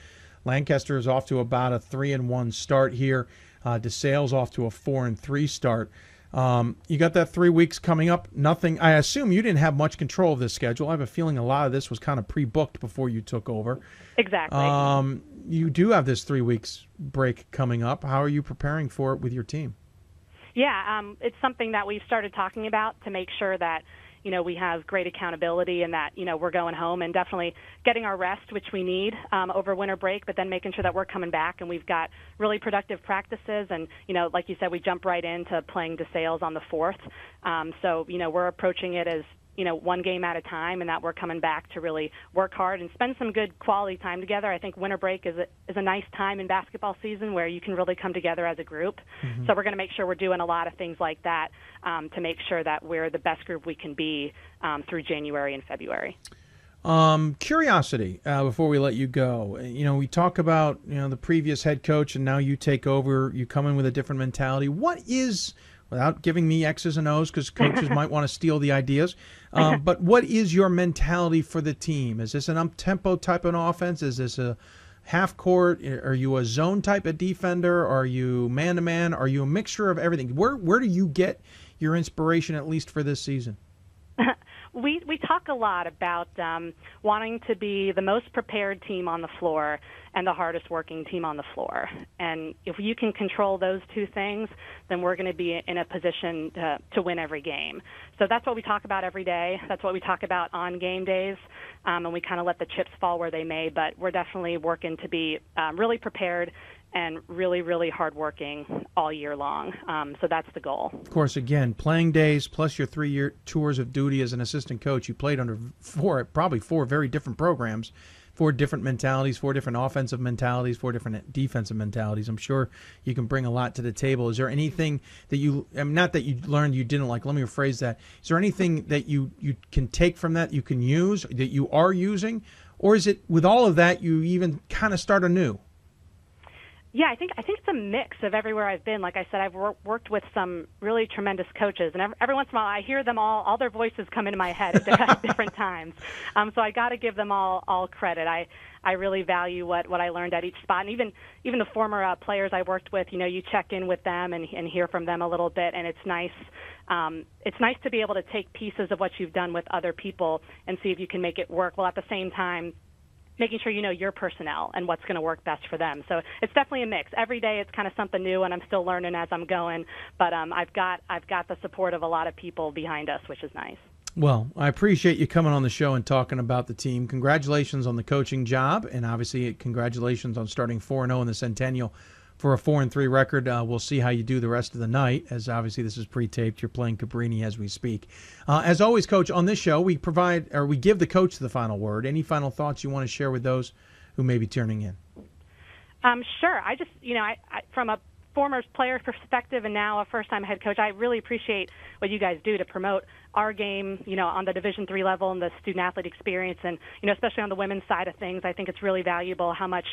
Lancaster is off to about a three and one start here. Uh, DeSales off to a four and three start. Um, you got that three weeks coming up. Nothing. I assume you didn't have much control of this schedule. I have a feeling a lot of this was kind of pre-booked before you took over. Exactly. Um, you do have this three weeks break coming up. How are you preparing for it with your team? Yeah, um, it's something that we've started talking about to make sure that you know we have great accountability and that you know we're going home and definitely getting our rest, which we need um, over winter break, but then making sure that we're coming back and we've got really productive practices and you know like you said we jump right into playing DeSales on the fourth. Um, so you know we're approaching it as you know one game at a time and that we're coming back to really work hard and spend some good quality time together i think winter break is a, is a nice time in basketball season where you can really come together as a group Mm-hmm. so we're going to make sure we're doing a lot of things like that um, to make sure that we're the best group we can be um, through january and february Um, curiosity uh, before we let you go. You know, we talk about you know the previous head coach, and now you take over. You come in with a different mentality. What is, without giving me X's and O's, because coaches might want to steal the ideas, um, but what is your mentality for the team? Is this an up tempo type of offense? Is this a half court? Are you a zone type of defender? Are you man to man? Are you a mixture of everything? Where where do you get your inspiration at least for this season? We we talk a lot about um, wanting to be the most prepared team on the floor and the hardest working team on the floor. And if you can control those two things, then we're going to be in a position to, to win every game. So that's what we talk about every day. That's what we talk about on game days, um, and we kind of let the chips fall where they may. But we're definitely working to be um, really prepared and really, really hardworking all year long. Um, so that's the goal. Of course, again, playing days plus your three-year tours of duty as an assistant coach. You played under four, probably four very different programs, four different mentalities, four different offensive mentalities, four different defensive mentalities. I'm sure you can bring a lot to the table. Is there anything that you, I mean, not that you learned you didn't like? Let me rephrase that. Is there anything that you you can take from that you can use that you are using, or is it with all of that you even kind of start anew? Yeah, I think I think it's a mix of everywhere I've been. Like I said, I've wor- worked with some really tremendous coaches, and every, every once in a while, I hear them all. All their voices come into my head at different times. Um, so I got to give them all all credit. I I really value what what I learned at each spot, and even even the former uh, players I worked with. You know, you check in with them and and hear from them a little bit, and it's nice. Um, it's nice to be able to take pieces of what you've done with other people and see if you can make it work, while at the same time making sure you know your personnel and what's going to work best for them. So it's definitely a mix. Every day it's kind of something new, and I'm still learning as I'm going. But um, I've got I've got the support of a lot of people behind us, which is nice. Well, I appreciate you coming on the show and talking about the team. Congratulations on the coaching job, and obviously congratulations on starting four and zero in the Centennial for a four and three record. Uh, we'll see how you do the rest of the night, as obviously this is pre-taped. You're playing Cabrini as we speak. Uh, as always, Coach, on this show we provide or we give the coach the final word. Any final thoughts you want to share with those who may be tuning in? Um, sure. I just, you know, I, I, from a former player perspective and now a first time head coach, I really appreciate what you guys do to promote our game, you know, on the Division three level and the student athlete experience, and you know, especially on the women's side of things. I think it's really valuable how much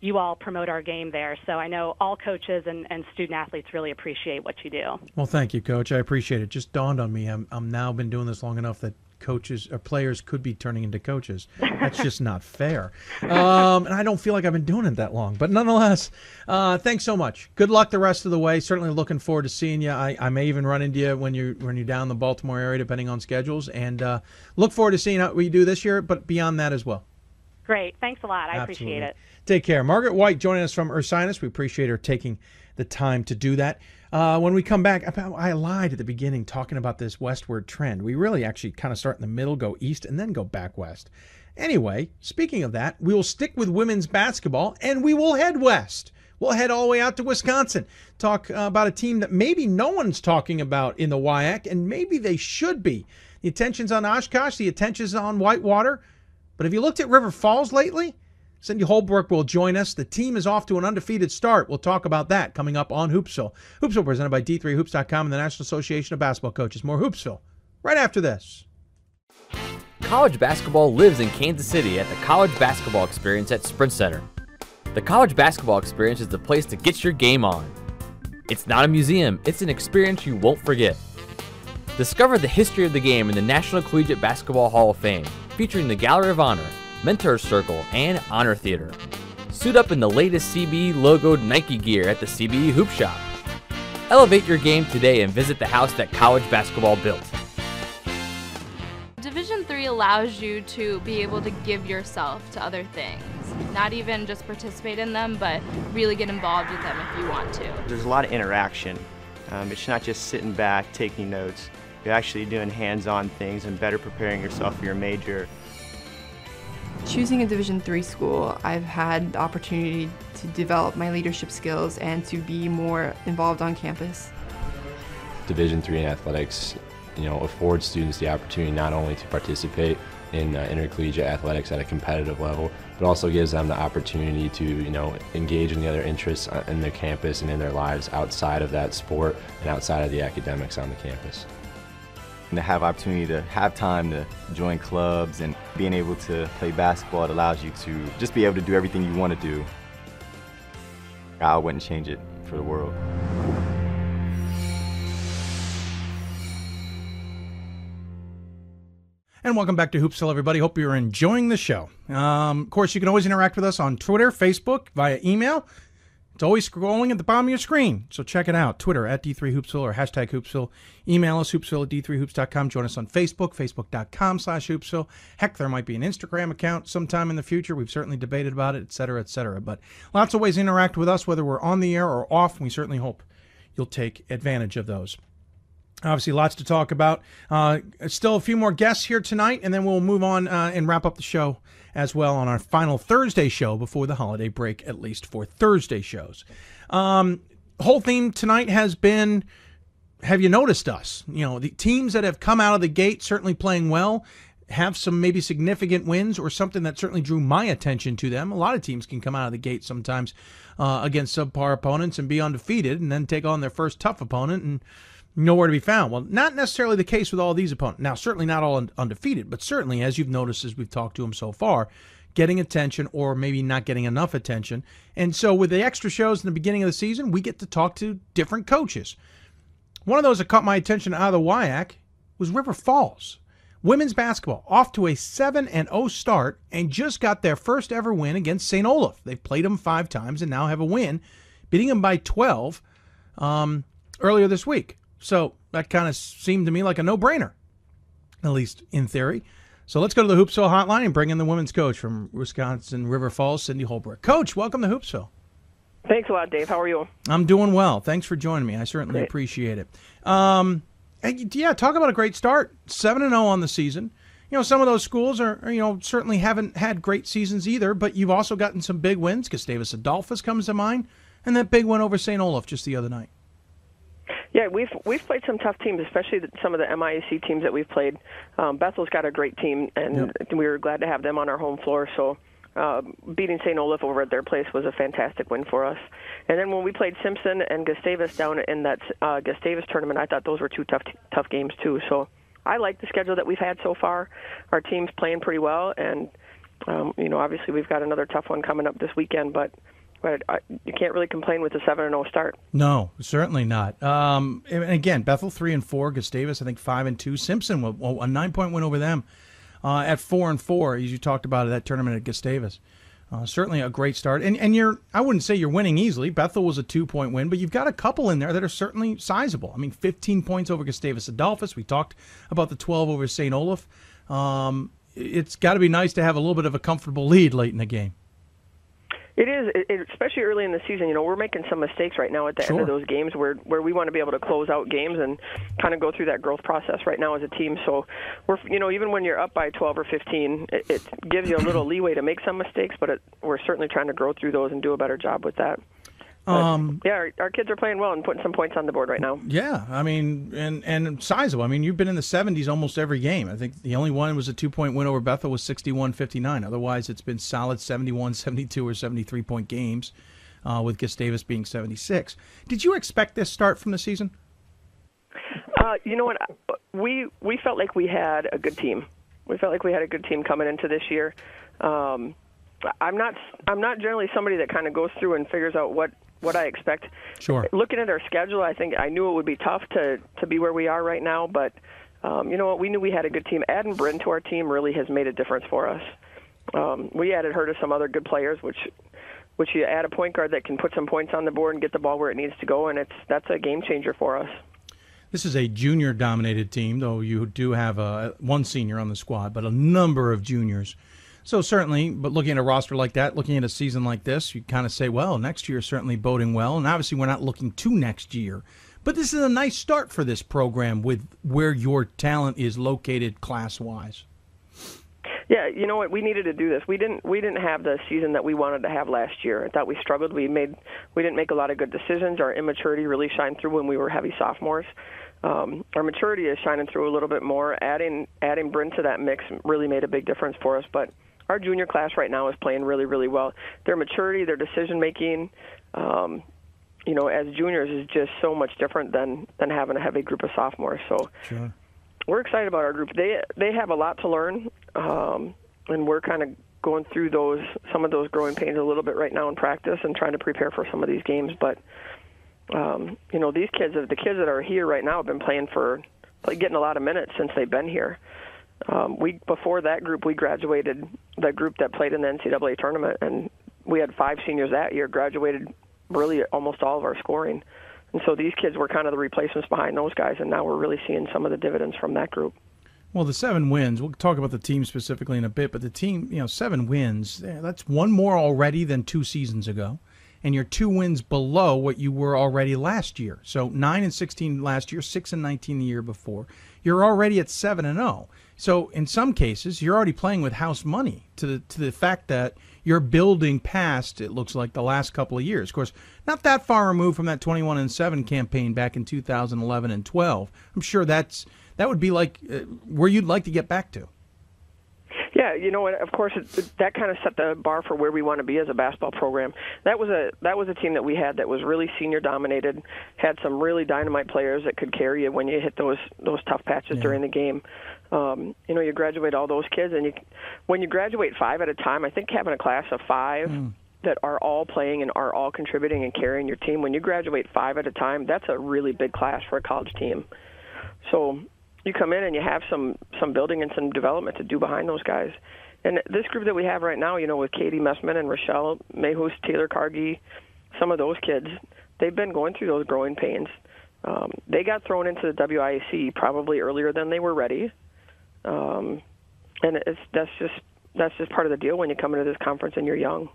you all promote our game there. So I know all coaches and, and student athletes really appreciate what you do. Well, thank you, Coach. I appreciate it. Just dawned on me. I'm I'm now been doing this long enough that coaches or players could be turning into coaches. That's just not fair. Um, and I don't feel like I've been doing it that long. But nonetheless, uh, thanks so much. Good luck the rest of the way. Certainly looking forward to seeing you. I, I may even run into you when you when you're down in the Baltimore area, depending on schedules. And uh, look forward to seeing how we do this year, but beyond that as well. Great. Thanks a lot. I Absolutely. appreciate it. Take care. Margaret White joining us from Ursinus. We appreciate her taking the time to do that. Uh, when we come back, I lied at the beginning talking about this westward trend. We really actually kind of start in the middle, go east, and then go back west. Anyway, speaking of that, we will stick with women's basketball and we will head west. We'll head all the way out to Wisconsin, talk uh, about a team that maybe no one's talking about in the WIAC, and maybe they should be. The attention's on Oshkosh, the attention's on Whitewater. But have you looked at River Falls lately? Cindy Holbrook will join us. The team is off to an undefeated start. We'll talk about that coming up on Hoopsville. Hoopsville presented by D3Hoops.com and the National Association of Basketball Coaches. More Hoopsville right after this. College basketball lives in Kansas City at the College Basketball Experience at Sprint Center. The College Basketball Experience is the place to get your game on. It's not a museum, it's an experience you won't forget. Discover the history of the game in the National Collegiate Basketball Hall of Fame, featuring the Gallery of Honor, Mentor Circle, and Honor Theater. Suit up in the latest CBE logoed Nike gear at the CBE Hoop Shop. Elevate your game today and visit the house that college basketball built. Division 3 allows you to be able to give yourself to other things. Not even just participate in them, but really get involved with them if you want to. There's a lot of interaction. Um, it's not just sitting back, taking notes. You're actually doing hands-on things and better preparing yourself for your major. Choosing a Division three school, I've had the opportunity to develop my leadership skills and to be more involved on campus. Division three in athletics, you know, affords students the opportunity not only to participate in uh, intercollegiate athletics at a competitive level, but also gives them the opportunity to, you know, engage in the other interests uh, in their campus and in their lives outside of that sport and outside of the academics on the campus and to have opportunity to have time to join clubs and being able to play basketball, it allows you to just be able to do everything you want to do. I wouldn't change it for the world. And welcome back to Hoopsville, everybody. Hope you're enjoying the show. Um, of course, you can always interact with us on Twitter, Facebook, via email. It's always scrolling at the bottom of your screen. So check it out. Twitter at D3Hoopsville or hashtag Hoopsville. Email us, hoopsville at D3Hoops.com. Join us on Facebook, Facebook.com slash Hoopsville. Heck, there might be an Instagram account sometime in the future. We've certainly debated about it, et cetera, et cetera. But lots of ways to interact with us, whether we're on the air or off. We certainly hope you'll take advantage of those. Obviously, lots to talk about. Uh, still a few more guests here tonight, and then we'll move on uh, and wrap up the show as well on our final Thursday show before the holiday break, at least for Thursday shows. Um, whole theme tonight has been have you noticed us? You know, the teams that have come out of the gate certainly playing well have some maybe significant wins or something that certainly drew my attention to them. A lot of teams can come out of the gate sometimes uh, against subpar opponents and be undefeated and then take on their first tough opponent and nowhere to be found. Well, not necessarily the case with all these opponents. Now, certainly not all undefeated, but certainly, as you've noticed as we've talked to them so far, getting attention or maybe not getting enough attention. And so, with the extra shows in the beginning of the season, we get to talk to different coaches. One of those that caught my attention out of the WIAC was River Falls. Women's basketball off to a 7 and 0 start and just got their first ever win against St. Olaf. They've played them five times and now have a win, beating them by 12 um, earlier this week. So that kind of seemed to me like a no brainer, at least in theory. So let's go to the Hoopsville hotline and bring in the women's coach from Wisconsin River Falls, Cindy Holbrook. Coach, welcome to Hoopsville. Thanks a lot, Dave. How are you? I'm doing well. Thanks for joining me. I certainly Great. appreciate it. Um, yeah, talk about a great start. Seven and zero on the season. You know, some of those schools are, are, you know, certainly haven't had great seasons either. But you've also gotten some big wins. Gustavus Adolphus comes to mind, and that big win over St. Olaf just the other night. Yeah, we've we've played some tough teams, especially the, some of the MIAC teams that we've played. Um, Bethel's got a great team, and Yep. we were glad to have them on our home floor. So uh, beating St. Olaf over at their place was a fantastic win for us. And then when we played Simpson and Gustavus down in that uh, Gustavus tournament, I thought those were two tough tough games too. So I like the schedule that we've had so far. Our team's playing pretty well, and um, you know obviously we've got another tough one coming up this weekend, but. But you can't really complain with a seven and zero start. No, certainly not. Um, and again, Bethel three and four, Gustavus I think five and two. Simpson a nine point win over them uh, at four and four, as you talked about at that tournament at Gustavus. Uh, certainly a great start, and and you're I wouldn't say you're winning easily. Bethel was a two point win, but you've got a couple in there that are certainly sizable. I mean, 15 points over Gustavus Adolphus. We talked about the 12 over St. Olaf. Um, it's got to be nice to have a little bit of a comfortable lead late in the game. It is, it, especially early in the season. You know, we're making some mistakes right now at the end of those games where where we want to be able to close out games and kind of go through that growth process right now as a team. So we're, you know, even when you're up by 12 or 15, it, it gives you a little leeway to make some mistakes, but it, we're certainly trying to grow through those and do a better job with that. Um, Yeah, our, our kids are playing well and putting some points on the board right now. Yeah, I mean, and and sizable. I mean, you've been in the 70s almost every game. I think the only one was a two point win over Bethel was 61 59. Otherwise, it's been solid 71, 72, or 73 point games, uh, with Gustavus being 76. Did you expect this start from the season? Uh, you know what? We we felt like we had a good team. We felt like we had a good team coming into this year. Um, I'm not I'm not generally somebody that kind of goes through and figures out what what I expect. Sure. Looking at our schedule, I think I knew it would be tough to to be where we are right now, but um, you know what? We knew we had a good team. Adding Bryn to our team really has made a difference for us. Um, we added her to some other good players, which which you add a point guard that can put some points on the board and get the ball where it needs to go, and it's that's a game changer for us. This is a junior dominated team, though you do have a, one senior on the squad, but a number of juniors. So certainly, but looking at a roster like that, looking at a season like this, you kind of say, well, next year is certainly boding well. And obviously, we're not looking to next year. But this is a nice start for this program with where your talent is located class wise. Yeah, you know what? We needed to do this. We didn't. We didn't have the season that we wanted to have last year. I thought we struggled. We made. We didn't make a lot of good decisions. Our immaturity really shined through when we were heavy sophomores. Um, our maturity is shining through a little bit more. Adding adding Bryn to that mix really made a big difference for us. But our junior class right now is playing really, really well. Their maturity, their decision making, um, you know, as juniors is just so much different than than having a heavy group of sophomores. So Sure. we're excited about our group. They they have a lot to learn, um, and we're kind of going through those some of those growing pains a little bit right now in practice and trying to prepare for some of these games. But um, you know, these kids, the kids that are here right now, have been playing for like getting a lot of minutes since they've been here. Um, we before that group, we graduated the group that played in the NCAA tournament, and we had five seniors that year graduated really almost all of our scoring. And so these kids were kind of the replacements behind those guys, and now we're really seeing some of the dividends from that group. Well, the seven wins, we'll talk about the team specifically in a bit, but the team, you know, seven wins, eh, that's one more already than two seasons ago. And you're two wins below what you were already last year. So 9 and 16 last year, 6 and 19 the year before. You're already at 7 and 0. So in some cases, you're already playing with house money to the to the fact that you're building past it looks like the last couple of years. Of course, not that far removed from that 21 and 7 campaign back in 2011 and 12. I'm sure that's that would be like uh, where you'd like to get back to. Yeah, you know, of course, it, that kind of set the bar for where we want to be as a basketball program. That was a that was a team that we had that was really senior dominated, had some really dynamite players that could carry you when you hit those those tough patches yeah. during the game. Um, you know, you graduate all those kids, and you when you graduate five at a time, I think having a class of five. Mm. That are all playing and are all contributing and carrying your team. When you graduate five at a time, that's a really big class for a college team. So you come in and you have some some building and some development to do behind those guys. And this group that we have right now, you know, with Katie Messman and Rochelle Mayhus, Taylor Cargie, some of those kids, they've been going through those growing pains. Um, they got thrown into the WIAC probably earlier than they were ready, um, and it's that's just that's just part of the deal when you come into this conference and you're young.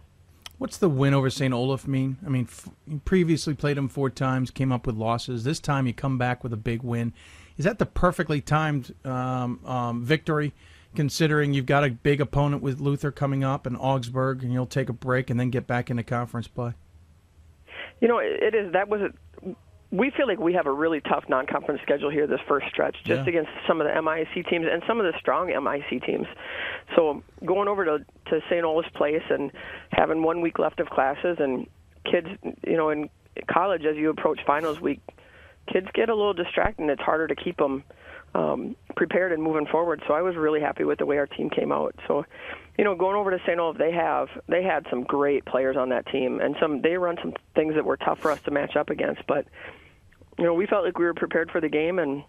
What's the win over St. Olaf mean? I mean, f- you previously played them four times, came up with losses. This time you come back with a big win. Is that the perfectly timed um, um, victory, considering you've got a big opponent with Luther coming up and Augsburg, and you'll take a break and then get back into conference play? You know, it is. That was a, we feel like we have a really tough non-conference schedule here this first stretch, just yeah. against some of the MIAC teams and some of the strong MIAC teams. So going over to to St. Olaf's Place and having one week left of classes and kids, you know, in college as you approach finals week, kids get a little distracted and it's harder to keep them um, prepared and moving forward. So I was really happy with the way our team came out. So, you know, going over to St. Olaf, they have they had some great players on that team, and some they run some things that were tough for us to match up against. But you know, we felt like we were prepared for the game, and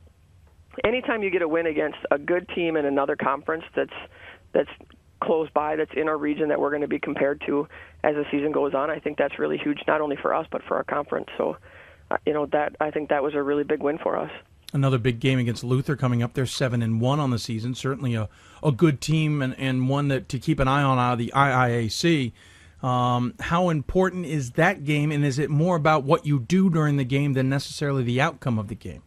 anytime you get a win against a good team in another conference that's that's close by, that's in our region that we're going to be compared to as the season goes on, I think that's really huge, not only for us but for our conference. So uh, you know that I think that was a really big win for us. Another big game against Luther coming up. They're seven and one on the season. Certainly a, a good team and, and one that to keep an eye on out of the IIAC. Um, how important is that game, and is it more about what you do during the game than necessarily the outcome of the game?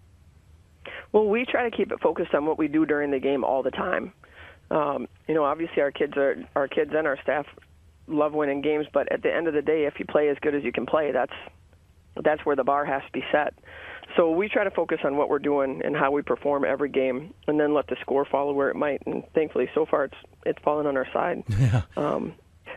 Well, we try to keep it focused on what we do during the game all the time. Um, you know, obviously our kids are our kids and our staff love winning games, but at the end of the day, if you play as good as you can play, that's that's where the bar has to be set. So we try to focus on what we're doing and how we perform every game, and then let the score follow where it might. And thankfully, so far it's it's fallen on our side. Yeah. Um,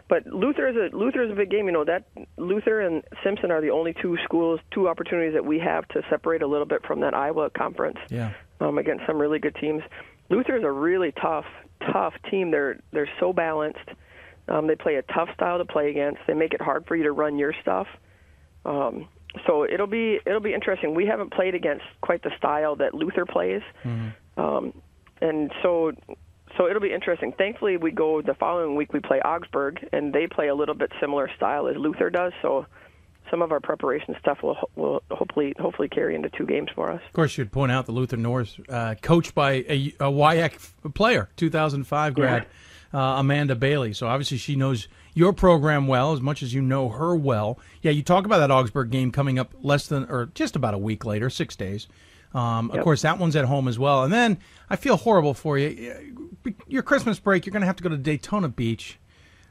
but Luther is a Luther is a big game. You know that Luther and Simpson are the only two schools, two opportunities that we have to separate a little bit from that Iowa conference. Yeah. Um, against some really good teams. Luther is a really tough, tough team. They're they're so balanced. Um, they play a tough style to play against. They make it hard for you to run your stuff. Um, so it'll be it'll be interesting. We haven't played against quite the style that Luther plays, mm-hmm. um, and so so it'll be interesting. Thankfully, we go the following week. We play Augsburg, and they play a little bit similar style as Luther does. So some of our preparation stuff will will hopefully hopefully carry into two games for us. Of course, you'd point out the Luther North, uh, coached by a, a WIAC player, 2005 grad, yeah. uh, Amanda Bailey. So obviously she knows your program well as much as you know her well. Yeah, you talk about that Augsburg game coming up less than or just about a week later, six days. Um, yep. Of course, that one's at home as well. And then I feel horrible for you. Your Christmas break, you're going to have to go to Daytona Beach,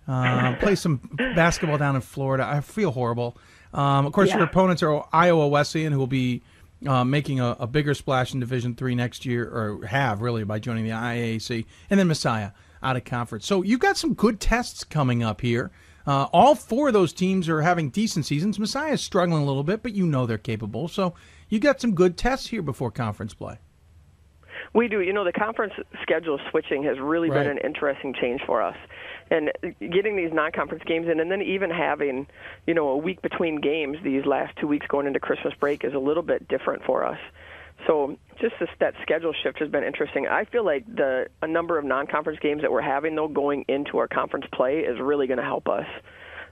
uh, play some basketball down in Florida. I feel horrible. Um, of course, yeah. your opponents are Iowa Wesleyan, who will be uh, making a, a, bigger splash in Division Three next year, or have really by joining the IAC, and then Messiah out of conference. So you've got some good tests coming up here. Uh, all four of those teams are having decent seasons. Messiah is struggling a little bit, but you know they're capable. So you got some good tests here before conference play. We do. You know, the conference schedule switching has really right. been an interesting change for us. And getting these non-conference games in, and then even having, you know, a week between games these last two weeks going into Christmas break is a little bit different for us. So just this, that schedule shift has been interesting. I feel like the a number of non-conference games that we're having though going into our conference play is really going to help us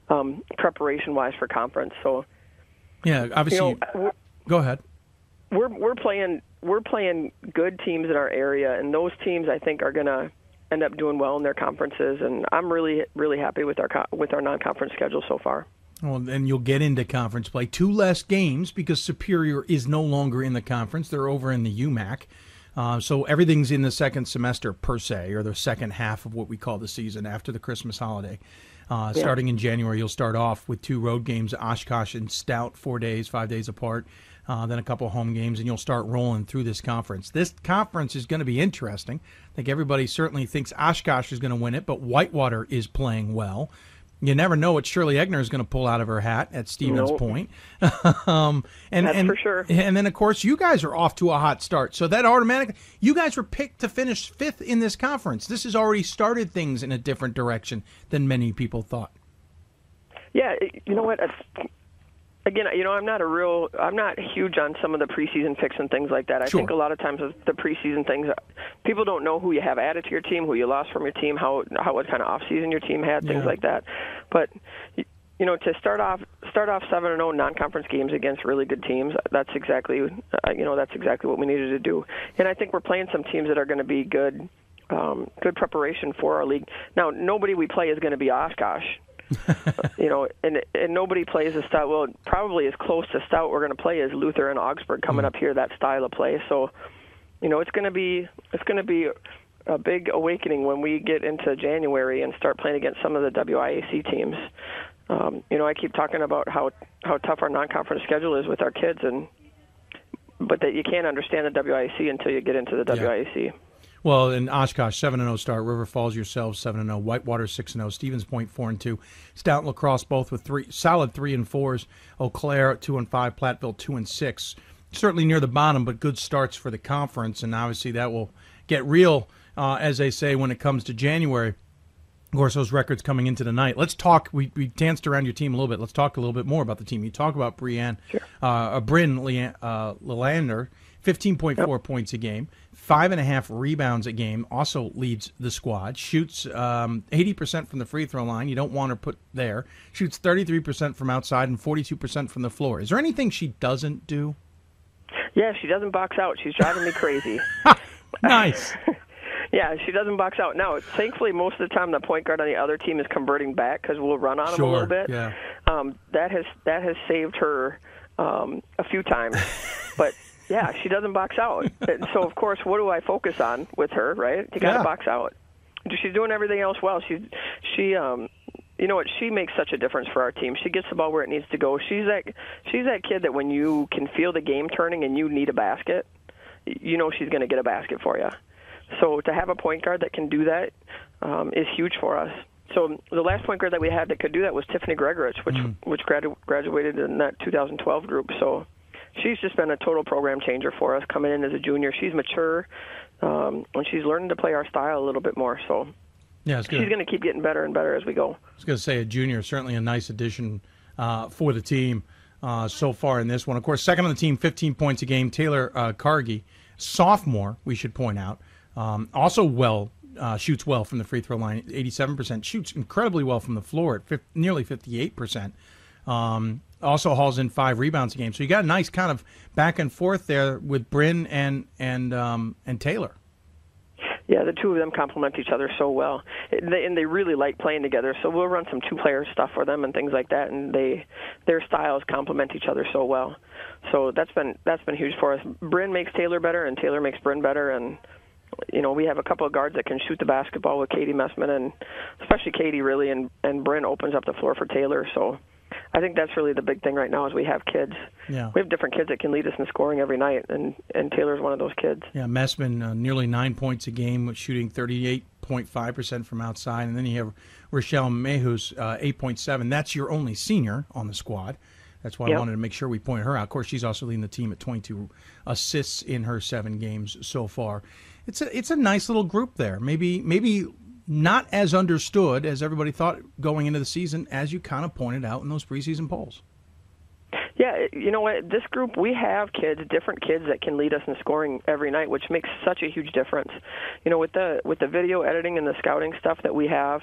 um, preparation-wise for conference. So Yeah, obviously. You know, go ahead. We're we're playing we're playing good teams in our area, and those teams I think are going to end up doing well in their conferences. And I'm really really happy with our co- with our non-conference schedule so far. Well, then you'll get into conference play. Two less games because Superior is no longer in the conference; they're over in the UMAC. Uh, so everything's in the second semester per se, or the second half of what we call the season after the Christmas holiday. Uh, Yeah. Starting in January, you'll start off with two road games, Oshkosh and Stout, four days, five days apart. Uh, then a couple home games, and you'll start rolling through this conference. This conference is going to be interesting. I think everybody certainly thinks Oshkosh is going to win it, but Whitewater is playing well. You never know what Shirley Egner is going to pull out of her hat at Stevens Nope. Point. um, and, That's and, for sure. And then, of course, you guys are off to a hot start. So that automatically, you guys were picked to finish fifth in this conference. This has already started things in a different direction than many people thought. Yeah, you know what? Again, you know, I'm not a real, I'm not huge on some of the preseason picks and things like that. I Sure. think a lot of times with the preseason things, people don't know who you have added to your team, who you lost from your team, how how what kind of off season your team had, things Yeah. like that. But you know, to start off start off seven and zero non-conference games against really good teams, that's exactly uh, you know that's exactly what we needed to do. And I think we're playing some teams that are going to be good, um, good preparation for our league. Now, nobody we play is going to be Oshkosh you know, and and nobody plays a stout. Well, probably as close to stout we're going to play is Luther and Augsburg coming up here. That style of play. So, you know, it's going to be it's going to be a big awakening when we get into January and start playing against some of the WIAC teams. Um, you know, I keep talking about how how tough our non-conference schedule is with our kids, and but that you can't understand the WIAC until you get into the WIAC. Well, in Oshkosh, seven and zero start. River Falls yourselves seven and zero. Whitewater six and zero. Stevens Point four and two. Stout and La Crosse both with three solid three and fours. Eau Claire two and five. Platteville two and six. Certainly near the bottom, but good starts for the conference, and obviously that will get real, uh, as they say, when it comes to January. Of course, those records coming into the night. Let's talk. We, we danced around your team a little bit. Let's talk a little bit more about the team. You talk about Brienne, uh, uh, Bryn Lean- uh, Lelander, 15.4 points a game, five and a half rebounds a game, also leads the squad, shoots um, 80% from the free throw line. You don't want her put there. Shoots 33% from outside and 42% from the floor. Is there anything she doesn't do? Yeah, she doesn't box out. She's driving me crazy. Nice. Yeah, she doesn't box out. Now, thankfully, most of the time the point guard on the other team is converting back because we'll run on them a little bit. yeah. Um, that has that has saved her um, a few times, but yeah, she doesn't box out. And so, of course, what do I focus on with her? Right? You got to Yeah. box out. She's doing everything else well. She's she um you know what she makes such a difference for our team she gets the ball where it needs to go she's that she's that kid that when you can feel the game turning and you need a basket you know she's going to get a basket for you so to have a point guard that can do that um, is huge for us. So the last point guard that we had that could do that was Tiffany Gregorich, which which gradu- graduated in that 2012 group. So she's just been a total program changer for us coming in as a junior. She's mature um, and she's learning to play our style a little bit more. So Yeah, it's good. she's going to keep getting better and better as we go. I was going to say a junior, certainly a nice addition uh, for the team uh, so far in this one. Of course, second on the team, 15 points a game. Taylor uh, Cargie, sophomore, we should point out, um, also well uh, shoots well from the free throw line, 87%. Shoots incredibly well from the floor at nearly 58%. Um, also hauls in five rebounds a game. So you got a nice kind of back and forth there with Bryn and and um, and Taylor. Yeah, the two of them complement each other so well, and they, and they really like playing together. So we'll run some two-player stuff for them and things like that, and they their styles complement each other so well. So that's been that's been huge for us. Bryn makes Taylor better, and Taylor makes Bryn better, and you know we have a couple of guards that can shoot the basketball with Katie Messman, and especially Katie really, and and Bryn opens up the floor for Taylor. So I think that's really the big thing right now is we have kids. Yeah. We have different kids that can lead us in scoring every night, and and Taylor's one of those kids. Yeah, Messman uh, nearly nine points a game, shooting thirty-eight point five percent from outside, and then you have Rochelle Mayhews, uh, eight point seven. That's your only senior on the squad. That's why I wanted to make sure we point her out. Of course, she's also leading the team at twenty-two assists in her seven games so far. It's a it's a nice little group there. Maybe maybe not as understood as everybody thought going into the season, as you kind of pointed out in those preseason polls. Yeah, you know what? This group, we have kids, different kids that can lead us in scoring every night, which makes such a huge difference. You know, with the with the video editing and the scouting stuff that we have,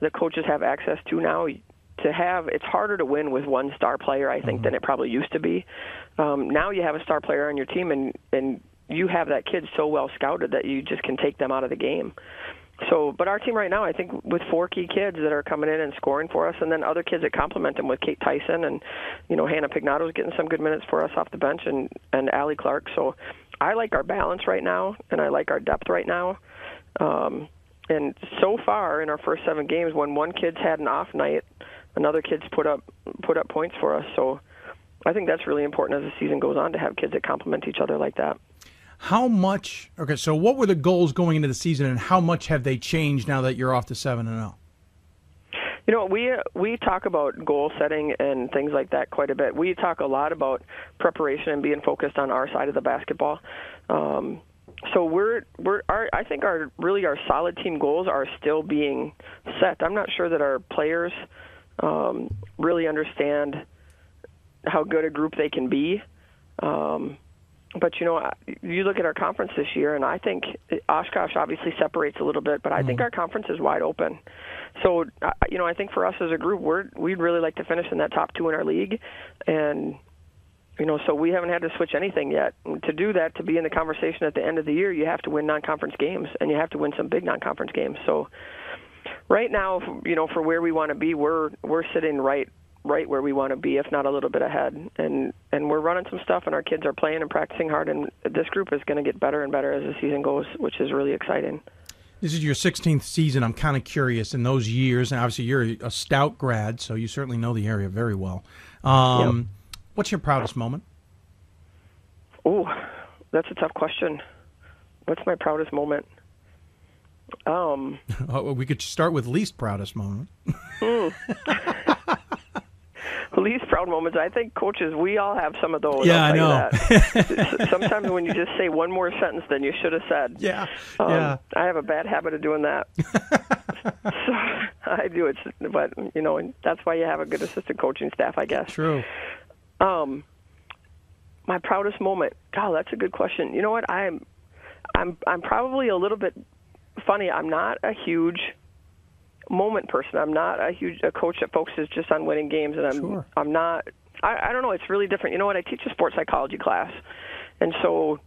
the coaches have access to now. to have it's harder to win with one star player I think than it probably used to be. Um, now you have a star player on your team and and you have that kid so well scouted that you just can take them out of the game. So, but our team right now, I think, with four key kids that are coming in and scoring for us, and then other kids that complement them with Kate Tyson and, you know, Hannah Pignato's getting some good minutes for us off the bench, and and Allie Clark. So, I like our balance right now, and I like our depth right now. Um, and so far in our first seven games, when one kid's had an off night, another kid's put up put up points for us. So, I think that's really important as the season goes on to have kids that complement each other like that. How much? Okay, so what were the goals going into the season, and how much have they changed now that you're off to seven and oh? zero? You know, we we talk about goal setting and things like that quite a bit. We talk a lot about preparation and being focused on our side of the basketball. Um, so we're we're our I think our really our solid team goals are still being set. I'm not sure that our players um, really understand how good a group they can be. Um, but you know, you look at our conference this year, and I think Oshkosh obviously separates a little bit, but I think mm. our conference is wide open. So, you know, I think for us as a group, we're we'd really like to finish in that top two in our league, and you know, so we haven't had to switch anything yet. And to do that, to be in the conversation at the end of the year, you have to win non-conference games, and you have to win some big non-conference games. So, right now, you know, for where we want to be, we're we're sitting right right where we want to be, if not a little bit ahead. And and we're running some stuff, and our kids are playing and practicing hard. And this group is going to get better and better as the season goes, which is really exciting. This is your 16th season. I'm kind of curious in those years, and obviously you're a stout grad, so you certainly know the area very well. Um, yep. What's your proudest moment? Oh, that's a tough question. What's my proudest moment? Um, oh, we could start with least proudest moment. hmm. least proud moments. I think coaches, we all have some of those. Yeah, I know. Sometimes when you just say one more sentence than you should have said. Yeah, um, yeah. I have a bad habit of doing that. so I do it, but you know that's why you have a good assistant coaching staff, I guess. True. Um, my proudest moment. God, that's a good question. You know what? I'm, I'm, I'm probably a little bit funny. I'm not a huge moment person. I'm not a huge a coach that focuses just on winning games, and I'm sure. I'm not. I, I don't know. It's really different. You know what? I teach a sports psychology class, and so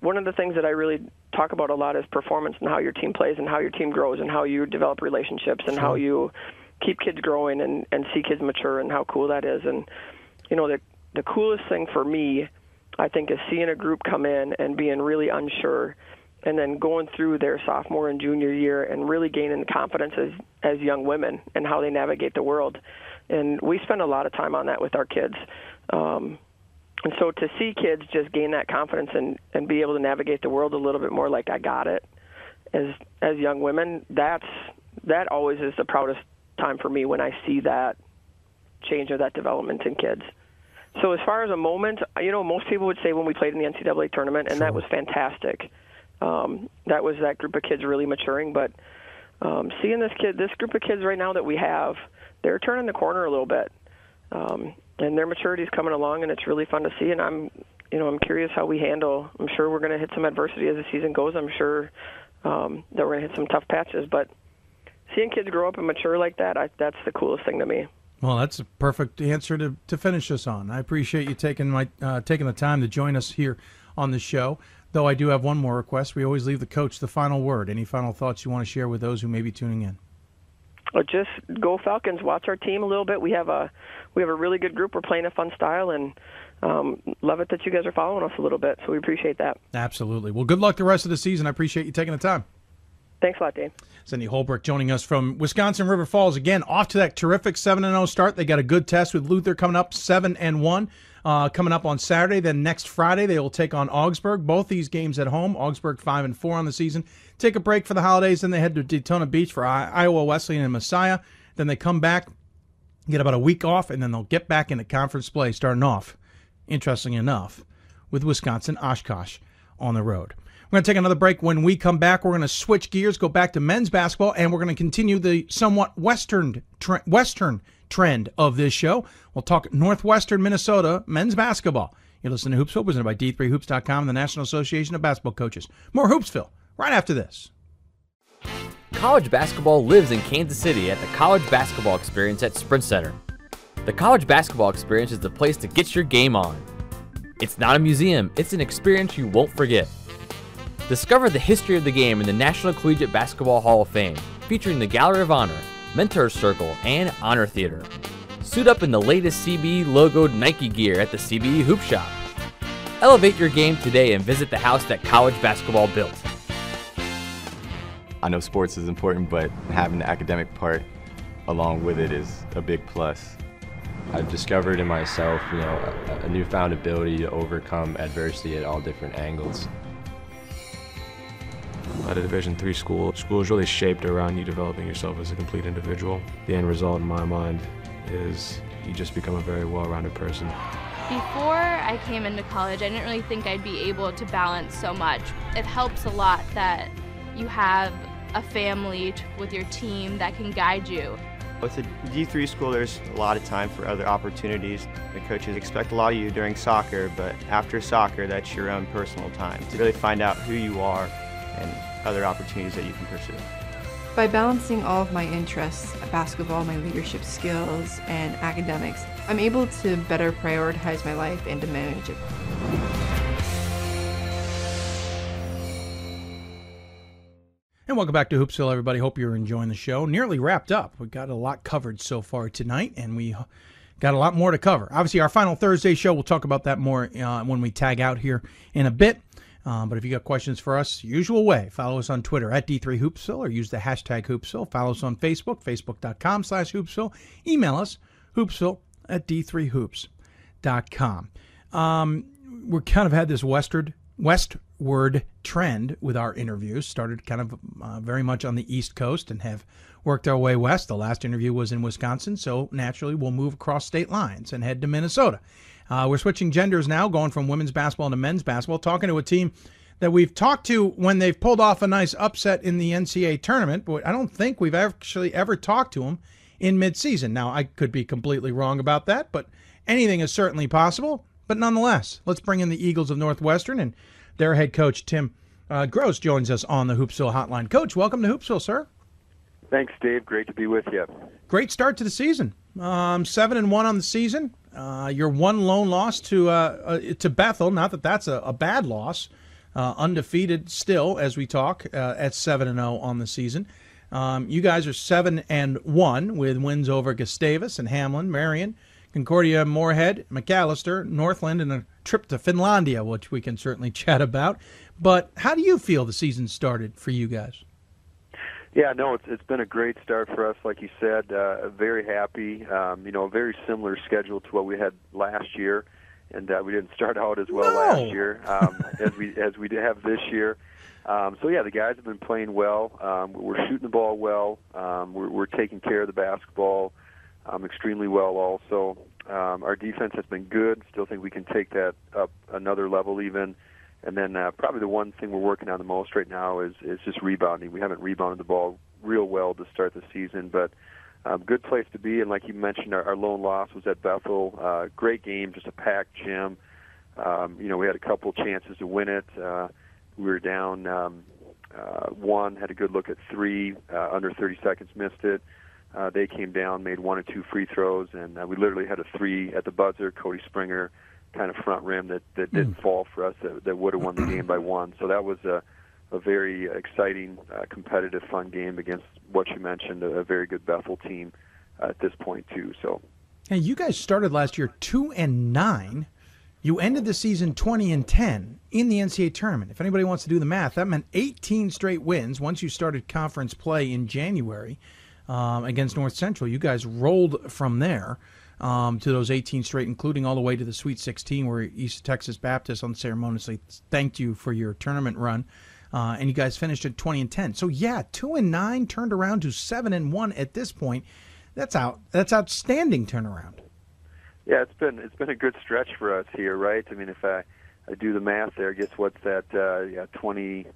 one of the things that I really talk about a lot is performance and how your team plays and how your team grows and how you develop relationships and sure. how you keep kids growing and and see kids mature and how cool that is. And you know the the coolest thing for me, I think, is seeing a group come in and being really unsure and then going through their sophomore and junior year and really gaining confidence as as young women and how they navigate the world. And we spend a lot of time on that with our kids. Um, and so to see kids just gain that confidence and and be able to navigate the world a little bit more like I got it as as young women, that's that always is the proudest time for me when I see that change or that development in kids. So as far as a moment, you know, most people would say when we played in the NCAA tournament, and sure. that was fantastic um, that was that group of kids really maturing. But um, seeing this kid, this group of kids right now that we have, they're turning the corner a little bit, um, and their maturity is coming along, and it's really fun to see. And I'm, you know, I'm curious how we handle. I'm sure we're going to hit some adversity as the season goes. I'm sure um, that we're going to hit some tough patches, but seeing kids grow up and mature like that, I, that's the coolest thing to me. Well, that's a perfect answer to, to finish us on. I appreciate you taking my uh, taking the time to join us here on the show. Though I do have one more request. We always leave the coach the final word. Any final thoughts you want to share with those who may be tuning in? Well, just go Falcons. Watch our team a little bit. We have a we have a really good group. We're playing a fun style, and um, love it that you guys are following us a little bit. So we appreciate that. Absolutely. Well, good luck the rest of the season. I appreciate you taking the time. Thanks a lot, Dave. Cindy Holbrook joining us from Wisconsin River Falls again. Off to that terrific seven and zero start. They got a good test with Luther coming up seven and one. Uh, coming up on Saturday, then next Friday they will take on Augsburg. Both these games at home. Augsburg five and four on the season. Take a break for the holidays, then they head to Daytona Beach for Iowa Wesleyan and Messiah. Then they come back, get about a week off, and then they'll get back into conference play. Starting off, interesting enough, with Wisconsin Oshkosh on the road. We're going to take another break. When we come back, we're going to switch gears, go back to men's basketball, and we're going to continue the somewhat western western trend of this show. We'll talk Northwestern Minnesota men's basketball. You listen to Hoopsville, presented by D3Hoops.com, and the National Association of Basketball Coaches. More Hoopsville right after this. College basketball lives in Kansas City at the College Basketball Experience at Sprint Center. The College Basketball Experience is the place to get your game on. It's not a museum, it's an experience you won't forget. Discover the history of the game in the National Collegiate Basketball Hall of Fame, featuring the Gallery of Honor, Mentor Circle, and Honor Theater. Suit up in the latest CBE logoed Nike gear at the CBE Hoop Shop. Elevate your game today and visit the house that college basketball built. I know sports is important, but having the academic part along with it is a big plus. I've discovered in myself, you know, a, a newfound ability to overcome adversity at all different angles. At a Division three school, school is really shaped around you developing yourself as a complete individual. The end result, in my mind, is you just become a very well-rounded person. Before I came into college, I didn't really think I'd be able to balance so much. It helps a lot that you have a family with your team that can guide you. With a D3 school, there's a lot of time for other opportunities. The coaches expect a lot of you during soccer, but after soccer, that's your own personal time to really find out who you are and other opportunities that you can pursue. By balancing all of my interests, basketball, my leadership skills, and academics, I'm able to better prioritize my life and to manage it. And welcome back to Hoopsville, everybody. Hope you're enjoying the show. Nearly wrapped up. We've got a lot covered so far tonight, and we got a lot more to cover. Obviously, our final Thursday show, we'll talk about that more uh, when we tag out here in a bit. Um, but if you got questions for us, usual way, follow us on Twitter at D3Hoopsville or use the hashtag Hoopsville. Follow us on Facebook, facebook.com slash Hoopsville. Email us, hoopsville at D3Hoops.com. Um, we kind of had this westward, westward trend with our interviews. Started kind of uh, very much on the East Coast and have worked our way west. The last interview was in Wisconsin, so naturally we'll move across state lines and head to Minnesota. Uh, we're switching genders now, going from women's basketball to men's basketball, talking to a team that we've talked to when they've pulled off a nice upset in the NCAA tournament, but I don't think we've actually ever talked to them in midseason. Now, I could be completely wrong about that, but anything is certainly possible. But nonetheless, let's bring in the Eagles of Northwestern and their head coach, Tim uh, Grosz, joins us on the Hoopsville Hotline. Coach, welcome to Hoopsville, sir. Thanks, Dave. Great to be with you. Great start to the season. Um, seven and one on the season. Uh, your one lone loss to uh, uh, to Bethel. Not that that's a, a bad loss. Uh, undefeated still as we talk at seven and zero on the season. Um, you guys are seven and one with wins over Gustavus and Hamline, Marian, Concordia, Moorhead, Macalester, Northland, and a trip to Finlandia, which we can certainly chat about. But how do you feel the season started for you guys? Yeah, no, it's it's been a great start for us. Like you said, uh, very happy. Um, you know, a very similar schedule to what we had last year, and uh, we didn't start out as well No. last year um, as we as we did have this year. Um, so yeah, the guys have been playing well. Um, we're shooting the ball well. Um, we're, we're taking care of the basketball um, extremely well. Also, um, our defense has been good. Still think we can take that up another level even. And then uh, probably the one thing we're working on the most right now is is just rebounding. We haven't rebounded the ball real well to start the season, but um, good place to be. And like you mentioned, our, our lone loss was at Bethel. Uh, great game, just a packed gym. Um, you know, we had a couple chances to win it. Uh, we were down um, uh, one, had a good look at three, uh, under 30 seconds, missed it. Uh, they came down, made one or two free throws, and uh, we literally had a three at the buzzer. Cody Springer kind of front rim that that didn't fall for us that, that would have won the game by one. So that was a a very exciting, uh, competitive, fun game against what you mentioned, a, a very good Bethel team uh, at this point too. So Hey, you guys started last year two and nine. You ended the season twenty and ten in the NCAA tournament. If anybody wants to do the math, that meant eighteen straight wins once you started conference play in January um, against North Central. You guys rolled from there um, to those 18 straight, including all the way to the Sweet 16, where East Texas Baptist unceremoniously thanked you for your tournament run. Uh, and you guys finished at 20 and 10. So yeah, two and nine turned around to seven and one at this point. That's out. That's outstanding turnaround. yeah, it's been it's been a good stretch for us here, right? I mean, if I, I do the math there, guess what's that? Uh, yeah, 20,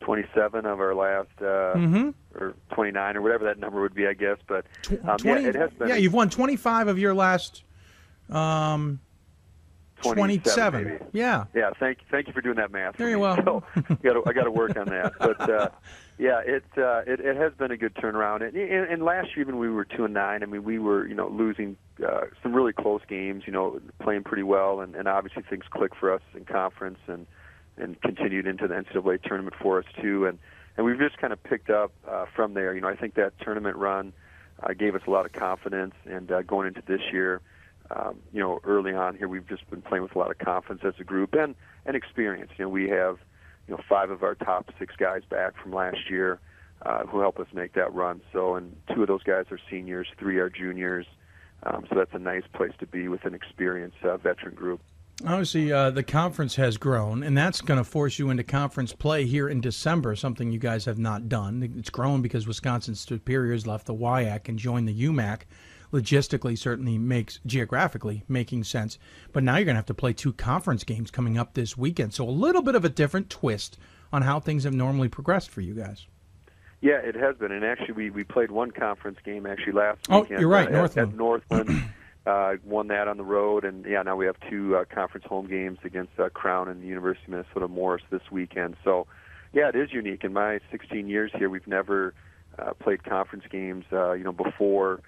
27 of our last, uh, Mhm. or 29 or whatever that number would be, I guess. But um, 20, yeah, it has been. yeah, you've won 25 of your last um, 27, maybe. Yeah. Yeah. Thank thank you for doing that math. Very me. well. So, I got to work on that. But uh, yeah, it, uh, it it has been a good turnaround. And, and, and last year, even we were two and nine. I mean, we were you know losing uh, some really close games. You know, playing pretty well, and, and obviously things clicked for us in conference and and continued into the NCAA tournament for us too. And and we've just kind of picked up uh, from there. You know, I think that tournament run uh, gave us a lot of confidence, and uh, going into this year, um, you know, early on here, we've just been playing with a lot of confidence as a group and and experience. You know, we have you know five of our top six guys back from last year uh, who help us make that run. So, and two of those guys are seniors, three are juniors. Um, so that's a nice place to be with an experienced uh, veteran group. Obviously, uh, the conference has grown, and that's going to force you into conference play here in December, something you guys have not done. It's grown because Wisconsin Superiors left the WIAC and joined the UMAC. Logistically, certainly makes geographically making sense, but now you're going to have to play two conference games coming up this weekend. So a little bit of a different twist on how things have normally progressed for you guys. Yeah, it has been, and actually, we, we played one conference game actually last Oh, weekend. you're right, uh, at- At, Northland, uh, won that on the road, and yeah, now we have two uh, conference home games against uh, Crown and the University of Minnesota Morris this weekend. So, yeah, it is unique. In my 16 years here, we've never uh, played conference games, uh, you know, before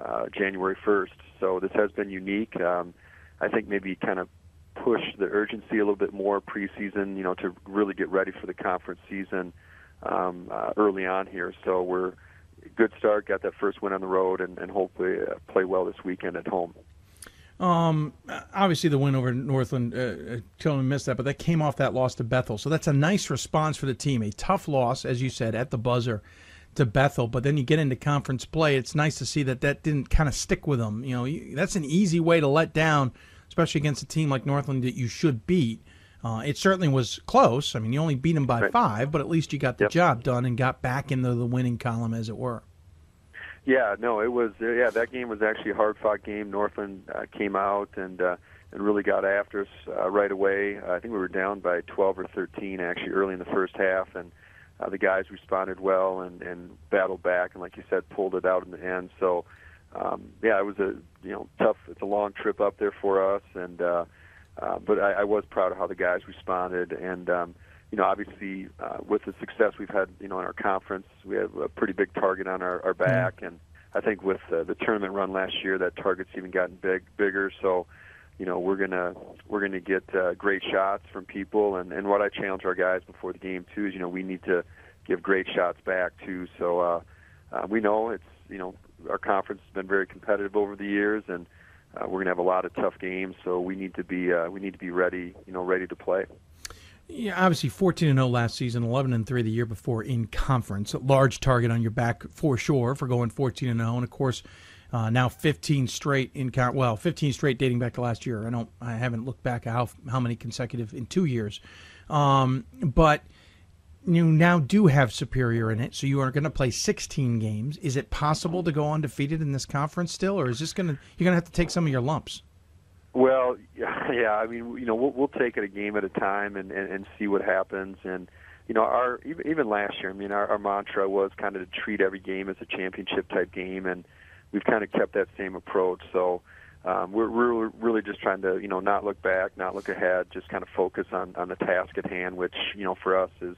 uh, January 1st. So this has been unique. Um, I think maybe kind of push the urgency a little bit more preseason, you know, to really get ready for the conference season um, uh, early on here. So we're good start, got that first win on the road, and, and hopefully uh, play well this weekend at home. Um, obviously the win over Northland, uh, uh, Tillman missed that, but that came off that loss to Bethel. So that's a nice response for the team. A tough loss, as you said, at the buzzer to Bethel, but then you get into conference play. It's nice to see that that didn't kind of stick with them. You know, that's an easy way to let down, especially against a team like Northland that you should beat. Uh, it certainly was close. I mean, you only beat them by five, but at least you got the job done and got back into the winning column, as it were. Yeah, no, it was. Uh, yeah, that game was actually a hard-fought game. Northland uh, came out and uh, and really got after us uh, right away. Uh, I think we were down by 12 or 13 actually early in the first half, and uh, the guys responded well and and battled back, and like you said, pulled it out in the end. So, um, yeah, it was a you know tough. It's a long trip up there for us, and uh, uh, but I, I was proud of how the guys responded, and um, you know, obviously, uh, with the success we've had, you know, in our conference, we have a pretty big target on our, our back, and I think with uh, the tournament run last year, that target's even gotten big, bigger. So, you know, we're gonna we're gonna get uh, great shots from people, and and what I challenge our guys before the game too is, you know, we need to give great shots back too. So, uh, uh, we know it's you know our conference has been very competitive over the years, and uh, we're gonna have a lot of tough games. So we need to be uh, we need to be ready, you know, ready to play. Yeah, obviously 14 and 0 last season, 11 and 3 the year before in conference. A large target on your back for sure for going 14 and 0, and of course uh, now 15 straight in count. well 15 straight dating back to last year. I don't I haven't looked back at how how many consecutive in two years, um, but you now do have Superior in it, so you are going to play 16 games. Is it possible to go undefeated in this conference still, or is this going to you're going to have to take some of your lumps? Well, yeah. I mean, you know, we'll, we'll take it a game at a time and, and, and see what happens. And you know, our even, even last year, I mean, our, our mantra was kind of to treat every game as a championship type game, and we've kind of kept that same approach. So um, we're, we're really just trying to, you know, not look back, not look ahead, just kind of focus on on the task at hand, which you know, for us is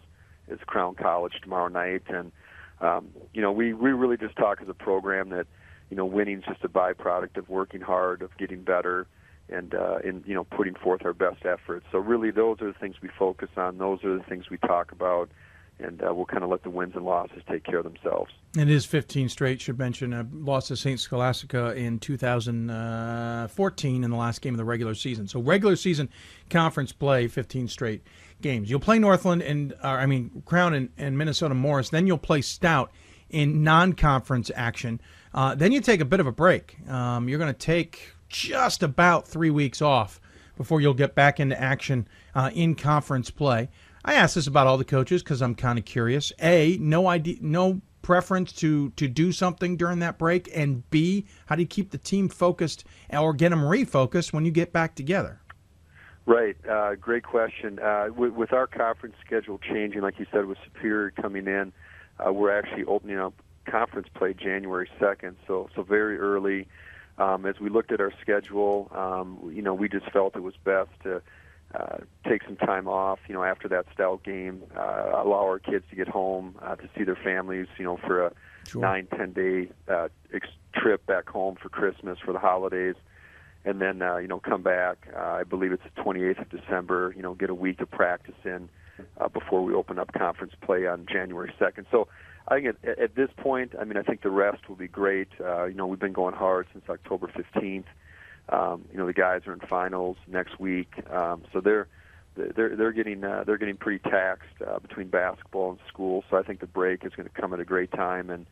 is Crown College tomorrow night, and um, you know, we we really just talk as a program that you know, winning's just a byproduct of working hard, of getting better and uh, in you know putting forth our best efforts. So really, those are the things we focus on. Those are the things we talk about, and uh, we'll kind of let the wins and losses take care of themselves. It is 15 straight. Should mention a loss to St. Scholastica in 2014 in the last game of the regular season. So regular season conference play, 15 straight games. You'll play Northland and uh, I mean Crown and, and Minnesota Morris. Then you'll play Stout in non-conference action. Uh, then you take a bit of a break. Um, you're going to take just about three weeks off before you'll get back into action uh, in conference play. I ask this about all the coaches because I'm kind of curious. A, no idea, no preference to to do something during that break, and B, how do you keep the team focused or get them refocused when you get back together? Right. Uh, great question. Uh, with, with our conference schedule changing, like you said, with Superior coming in, uh, we're actually opening up conference play January 2nd, so so very early. um, as we looked at our schedule, um, you know, we just felt it was best to uh, take some time off, you know, after that stout game, uh, allow our kids to get home uh, to see their families, you know, for a Sure. nine, ten day uh, ex- trip back home for Christmas for the holidays, and then uh, you know come back. Uh, I believe it's the 28th of December. You know, get a week of practice in uh, before we open up conference play on January 2nd. So. I think at, at this point, I mean, I think the rest will be great. Uh, you know, we've been going hard since October 15th. Um, you know, the guys are in finals next week, um, so they're they're they're getting uh, they're getting pretty taxed uh, between basketball and school. So I think the break is going to come at a great time, and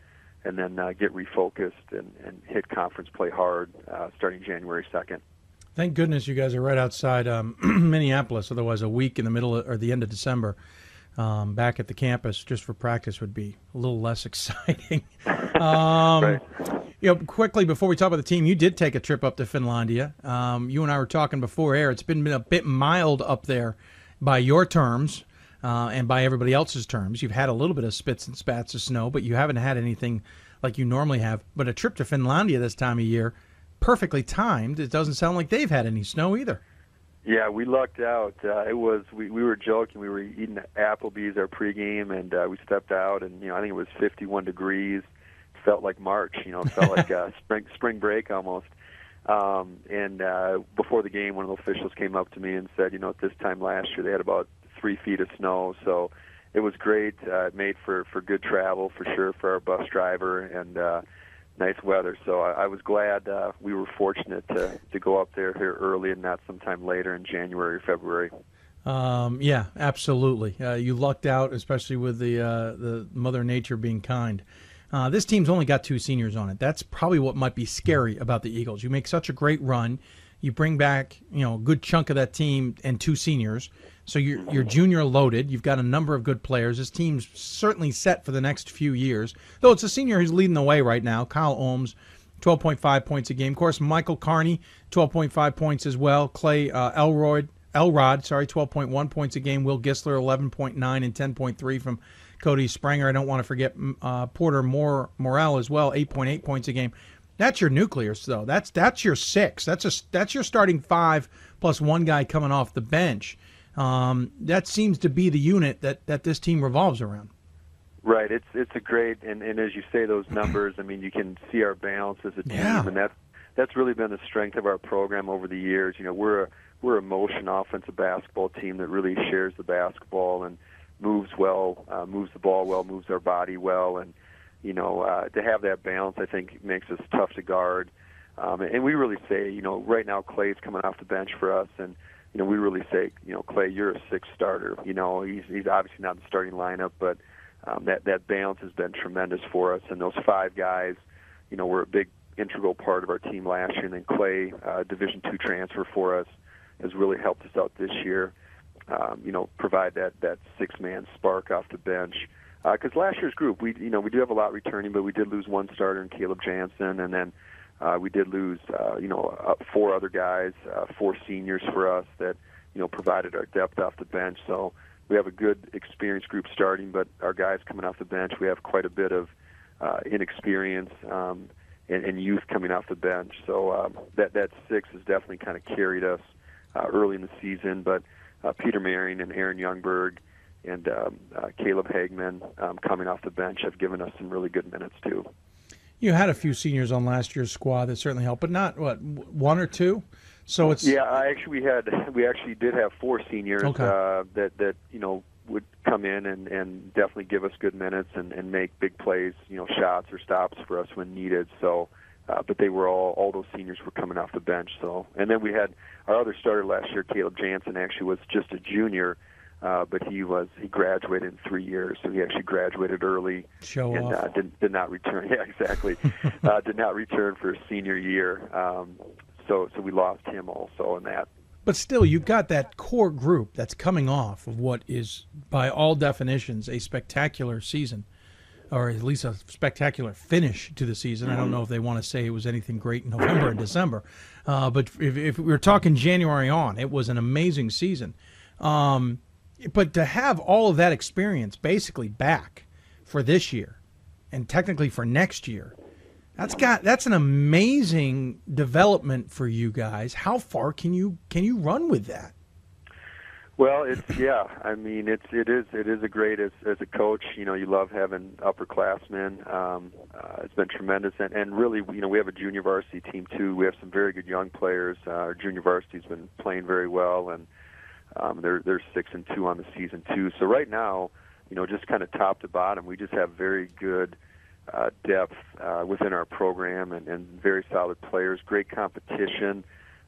and then uh, get refocused and, and hit conference play hard uh, starting January 2nd. Thank goodness you guys are right outside um, Minneapolis. Otherwise, a week in the middle of, or the end of December, um, back at the campus just for practice would be a little less exciting. um, You know, quickly before we talk about the team, you did take a trip up to Finlandia. Um, you and I were talking before air. It's been, been a bit mild up there by your terms uh, and by everybody else's terms. You've had a little bit of spits and spats of snow, but you haven't had anything like you normally have. But a trip to Finlandia this time of year, perfectly timed. It doesn't sound like they've had any snow either. Yeah, we lucked out. Uh, it was we, we were joking. We were eating at Applebee's our pregame, and uh, we stepped out, and you know I think it was 51 degrees. Felt like March, you know, felt like uh, spring spring break almost. Um, and uh, before the game, one of the officials came up to me and said, you know, at this time last year they had about three feet of snow, so it was great. Uh, it made for for good travel for sure for our bus driver and uh, nice weather. So I, I was glad uh, we were fortunate to to go up there here early and not sometime later in January or February. Um, yeah, absolutely. Uh, you lucked out, especially with the uh, the Mother Nature being kind. Uh, this team's only got two seniors on it. That's probably what might be scary about the Eagles. You make such a great run, you bring back you know a good chunk of that team and two seniors, so you're you're junior loaded. You've got a number of good players. This team's certainly set for the next few years. Though it's a senior who's leading the way right now, Kyle Ohms. 12.5 points a game. Of course, Michael Carney, 12.5 points as well. Clay uh, Elrod, sorry, 12.1 points a game. Will Gisler, 11.9 and 10.3 from Cody Spranger. I don't want to forget uh, Porter Moore, Morel as well, 8.8 points a game. That's your nucleus, though. That's that's your six. That's a that's your starting five plus one guy coming off the bench. Um, that seems to be the unit that, that this team revolves around. Right. It's it's a great and, and as you say those numbers, I mean you can see our balance as a team Yeah. and that's that's really been the strength of our program over the years. You know, we're a we're a motion offensive basketball team that really shares the basketball and moves well, uh, moves the ball well, moves our body well and you know, uh, to have that balance I think makes us tough to guard. Um, and we really say, you know, right now Clay's coming off the bench for us and you know, we really say, you know, Clay, you're a six starter. You know, he's he's obviously not in the starting lineup, but um, that that balance has been tremendous for us. And those five guys, you know, were a big integral part of our team last year. And then Clay, uh, Division two transfer for us, has really helped us out this year. Um, you know, provide that that six man spark off the bench. Because last year's group, we you know we do have a lot returning, but we did lose one starter in Caleb Jansen, and then uh, we did lose uh, you know uh, four other guys, uh, four seniors for us that you know provided our depth off the bench. So we have a good experienced group starting, but our guys coming off the bench, we have quite a bit of uh, inexperience um, and, and youth coming off the bench. So um, that that six has definitely kind of carried us uh, early in the season. But uh, Peter Marion and Aaron Youngberg and um, uh, Caleb Hagman um, coming off the bench have given us some really good minutes too. You had a few seniors on last year's squad that certainly helped, but not what one or two. So it's yeah. I actually we had we actually did have four seniors Okay. uh, that that you know would come in and and definitely give us good minutes and and make big plays, you know, shots or stops for us when needed. So. Uh, but they were all all those seniors were coming off the bench. So, and then we had our other starter last year, Caleb Jansen. Actually, was just a junior, uh, but he was he graduated in three years, so he actually graduated early Show and off. Uh, did did not return. Yeah, exactly. uh, did not return for his senior year. Um, so so we lost him also in that. But still, you've got that core group that's coming off of what is, by all definitions, a spectacular season, or at least a spectacular finish to the season. I don't know if they want to say it was anything great in November and December, uh, but if, if we're talking January on, it was an amazing season. Um, but to have all of that experience basically back for this year, and technically for next year, That's got that's an amazing development for you guys. How far can you can you run with that? Well, it's yeah. I mean, it's it is it is a great as as a coach. You know, you love having upperclassmen. Um, uh, it's been tremendous, and and really, you know, we have a junior varsity team too. We have some very good young players. Uh, our junior varsity's been playing very well, and um, they're they're six and two on the season too. So right now, you know, just kind of top to bottom, we just have very good uh, depth uh, within our program and, and very solid players. Great competition.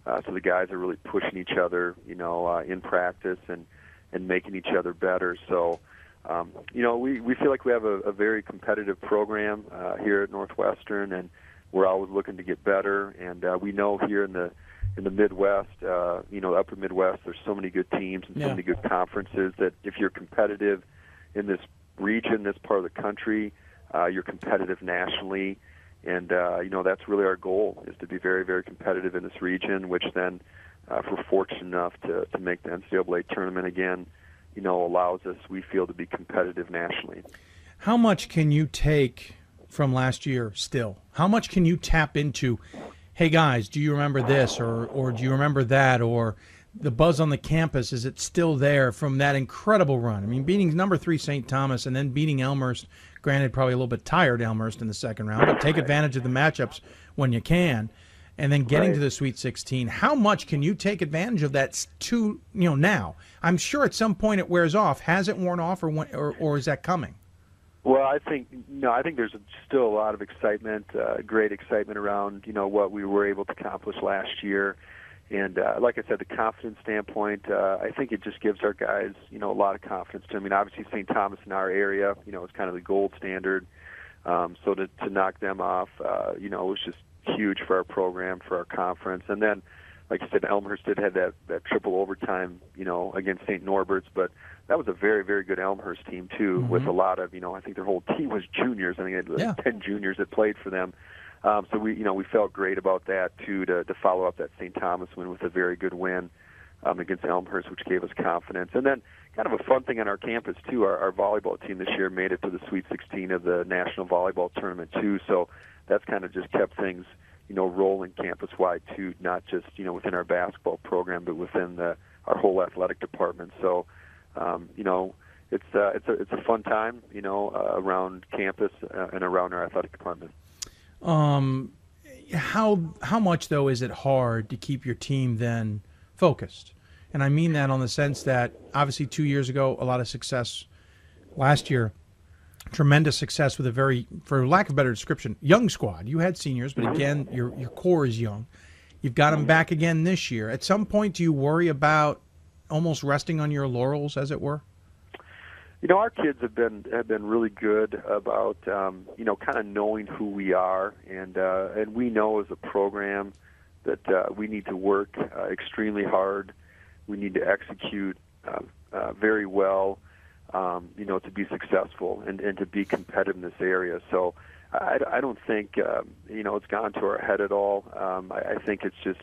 Uh, so the guys are really pushing each other, you know, uh, in practice and and making each other better. So, um, you know, we we feel like we have a, a very competitive program uh, here at Northwestern, and we're always looking to get better. And uh, we know here in the in the Midwest, uh, you know, the Upper Midwest, there's so many good teams and Yeah. so many good conferences that if you're competitive in this region, this part of the country, uh, you're competitive nationally and uh, you know that's really our goal is to be very very competitive in this region which then uh, if we're fortunate enough to, to make the NCAA tournament again you know allows us we feel to be competitive nationally How much can you take from last year still? How much can you tap into? Hey guys, do you remember this or or do you remember that or the buzz on the campus is it still there from that incredible run? I mean, beating number 3 St. Thomas and then beating Elmhurst, granted probably a little bit tired Elmhurst in the second round, but take advantage of the matchups when you can. And then getting to the Sweet 16, how much can you take advantage of that to you know now? I'm sure at some point it wears off. Has it worn off, or when, or, or is that coming? Well, I think no. I think there's still a lot of excitement, uh, great excitement around you know what we were able to accomplish last year, and uh, like I said, the confidence standpoint, uh, I think it just gives our guys you know a lot of confidence. I mean, obviously St. Thomas in our area, you know, is kind of the gold standard. Um, so to to knock them off, uh, you know, was just huge for our program, for our conference, and then. Like I said, Elmhurst did have that, that triple overtime, you know, against St. Norbert's, but that was a very, very good Elmhurst team too, with a lot of, you know, I think their whole team was juniors. I think they had like Yeah. ten juniors that played for them. Um, so we, you know, we felt great about that too to to follow up that St. Thomas win with a very good win um, against Elmhurst, which gave us confidence. And then kind of a fun thing on our campus too. Our, our volleyball team this year made it to the Sweet 16 of the National Volleyball Tournament too. So that's kind of just kept things, you know, rolling campus wide too, not just you know within our basketball program, but within the our whole athletic department. So, um, you know, it's uh, it's a it's a fun time, you know, uh, around campus uh, and around our athletic department. Um, how how much though is it hard to keep your team then focused? And I mean that on the sense that obviously two years ago a lot of success, last year tremendous success with a very, for lack of a better description, young squad. You had seniors, but again your your core is young. You've got them back again this year. At some point, do you worry about almost resting on your laurels, as it were? You know, our kids have been have been really good about um, you know kind of knowing who we are, and uh, and we know as a program that uh, we need to work uh, extremely hard. We need to execute uh, uh, very well, um, you know, to be successful and, and to be competitive in this area. So I, I don't think um, you know it's gone to our head at all. Um, I, I think it's just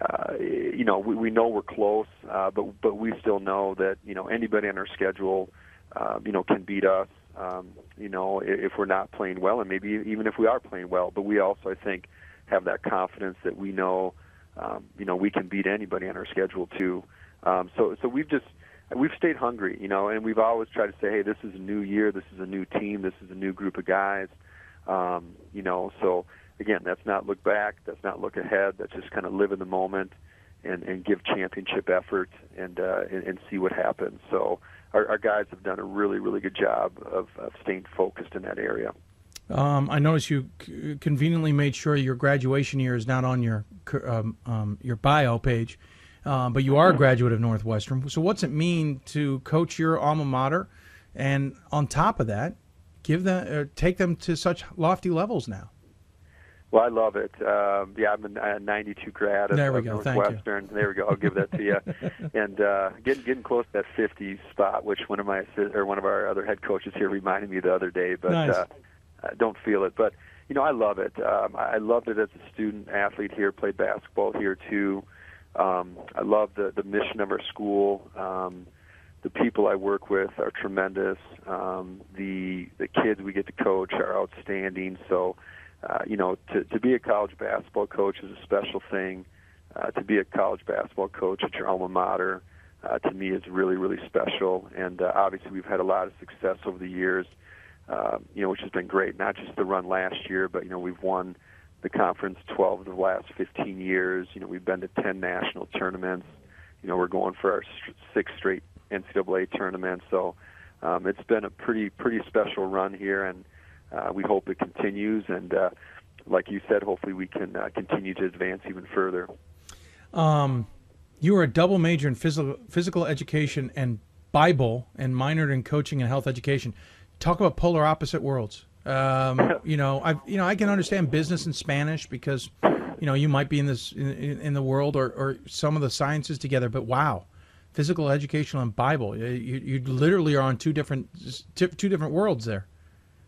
uh, you know, we, we know we're close, uh, but but we still know that you know anybody on our schedule, uh, you know, can beat us. Um, you know, i- if we're not playing well, and maybe even if we are playing well, but we also, I think, have that confidence that we know, um, you know, we can beat anybody on our schedule too. Um, so so we've just we've stayed hungry, you know, and we've always tried to say, hey, this is a new year, this is a new team, this is a new group of guys, um, you know, so again, that's not look back, that's not look ahead, that's just kind of live in the moment and, and give championship effort and, uh, and and see what happens. So our, our guys have done a really really good job of, of staying focused in that area. Um, I noticed you c- conveniently made sure your graduation year is not on your um, um, your bio page, uh, but you are a graduate of Northwestern. So, what's it mean to coach your alma mater, and on top of that, give them uh, take them to such lofty levels now? Well, I love it. Um, yeah, I'm a, a 92 grad of, There we go. Thank you. Northwestern. There we go. I'll give that to you. and uh, getting getting close to that 50 spot, which one of my or one of our other head coaches here reminded me the other day, but Nice. uh, I don't feel it. But you know, I love it. Um, I I loved it as a student athlete here. Played basketball here too. Um, I love the the mission of our school. Um, the people I work with are tremendous. Um, the the kids we get to coach are outstanding. So uh, you know, to to be a college basketball coach is a special thing. Uh, to be a college basketball coach at your alma mater, uh, to me, is really really special. And uh, obviously, we've had a lot of success over the years. Uh, you know, which has been great. Not just the run last year, but you know, we've won the conference 12 of the last 15 years. You know, we've been to 10 national tournaments. You know, we're going for our sixth straight NCAA tournament. So um, it's been a pretty pretty special run here, and uh, we hope it continues. And uh, like you said, hopefully we can uh, continue to advance even further. Um, you are a double major in physical physical education and Bible, and minored in coaching and health education. Talk about polar opposite worlds. Um, you know, I you know I can understand business and Spanish because you know you might be in this in, in the world or, or some of the sciences together. But wow, physical education and Bible, you, you literally are on two different two different worlds there.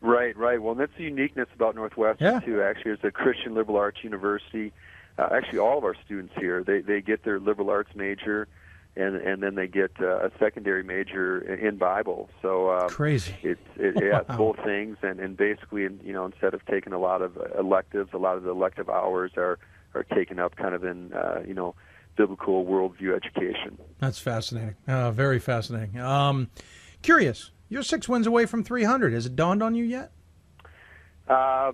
Right, right. Well, that's the uniqueness about Northwestern yeah. too. Actually, it's a Christian liberal arts university. Uh, actually, all of our students here they they get their liberal arts major and and then they get uh, a secondary major in Bible. So uh, crazy. It's it, yeah, wow. both things, and and basically, you know, instead of taking a lot of electives, a lot of the elective hours are are taken up kind of in uh, you know biblical worldview education. That's fascinating. Uh, very fascinating. Um, curious. You're six wins away from 300. Has it dawned on you yet? Uh,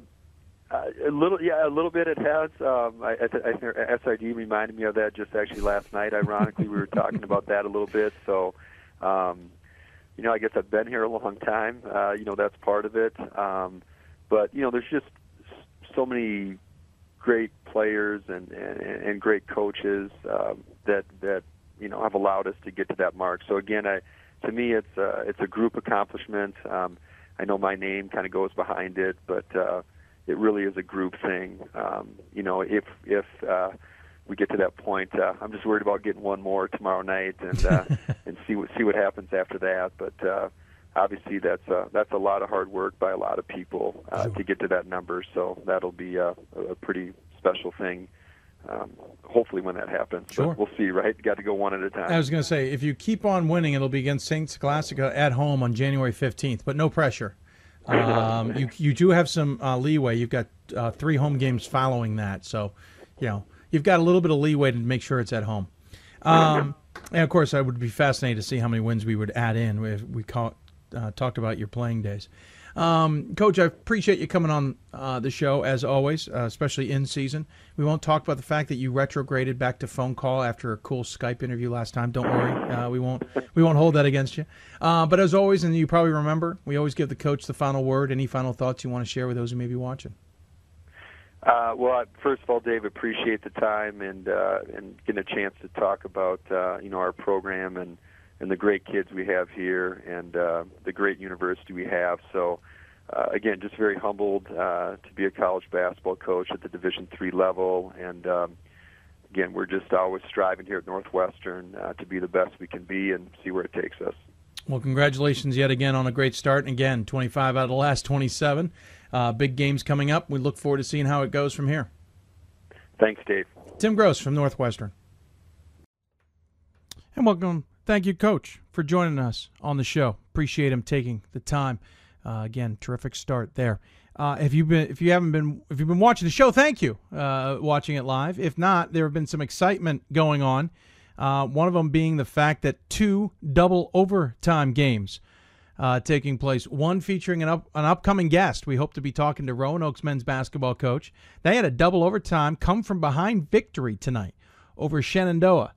uh, a little, yeah, a little bit. It has. Um, I, I, I, SID reminded me of that just actually last night. Ironically, we were talking about that a little bit. So, um, you know, I guess I've been here a long time. Uh, you know, that's part of it. Um, but you know, there's just so many great players and and, and great coaches um, that that you know have allowed us to get to that mark. So again, I to me, it's a, it's a group accomplishment. Um, I know my name kind of goes behind it, but uh, it really is a group thing. Um, you know, if if uh, we get to that point, uh, I'm just worried about getting one more tomorrow night and uh, and see what see what happens after that. But uh, obviously, that's a, that's a lot of hard work by a lot of people uh, to get to that number. So that'll be a, a pretty special thing. Um, hopefully, when that happens, sure. we'll see. Right, got to go one at a time. I was going to say, if you keep on winning, it'll be against Saint Scholastica at home on January 15th, but no pressure. Um, you you do have some uh, leeway. You've got uh, three home games following that, so you know you've got a little bit of leeway to make sure it's at home. Um, and of course, I would be fascinated to see how many wins we would add in if we call, uh, talked about your playing days. Um, Coach, I appreciate you coming on uh, the show as always, uh, especially in season. We won't talk about the fact that you retrograded back to phone call after a cool Skype interview last time. Don't worry, uh, we won't we won't hold that against you. Uh, but as always, and you probably remember, we always give the coach the final word. Any final thoughts you want to share with those who may be watching? Uh, well, first of all, Dave, appreciate the time and uh, and getting a chance to talk about you know our program and and the great kids we have here and uh, the great university we have. So, uh, again, just very humbled uh, to be a college basketball coach at the Division three level, and um, again, we're just always striving here at Northwestern uh, to be the best we can be and see where it takes us. Well, congratulations yet again on a great start. And again, 25 out of the last 27. Uh, big games coming up. We look forward to seeing how it goes from here. Thanks, Dave. Tim Grosz from Northwestern. And welcome Thank you, Coach, for joining us on the show. Appreciate him taking the time. Uh, again, terrific start there. Uh, if you've been, if you haven't been, if you've been watching the show, thank you, uh, watching it live. If not, there have been some excitement going on. Uh, one of them being the fact that two double overtime games uh, taking place. One featuring an up, an upcoming guest. We hope to be talking to Roanoke's men's basketball coach. They had a double overtime come from behind victory tonight over Shenandoah.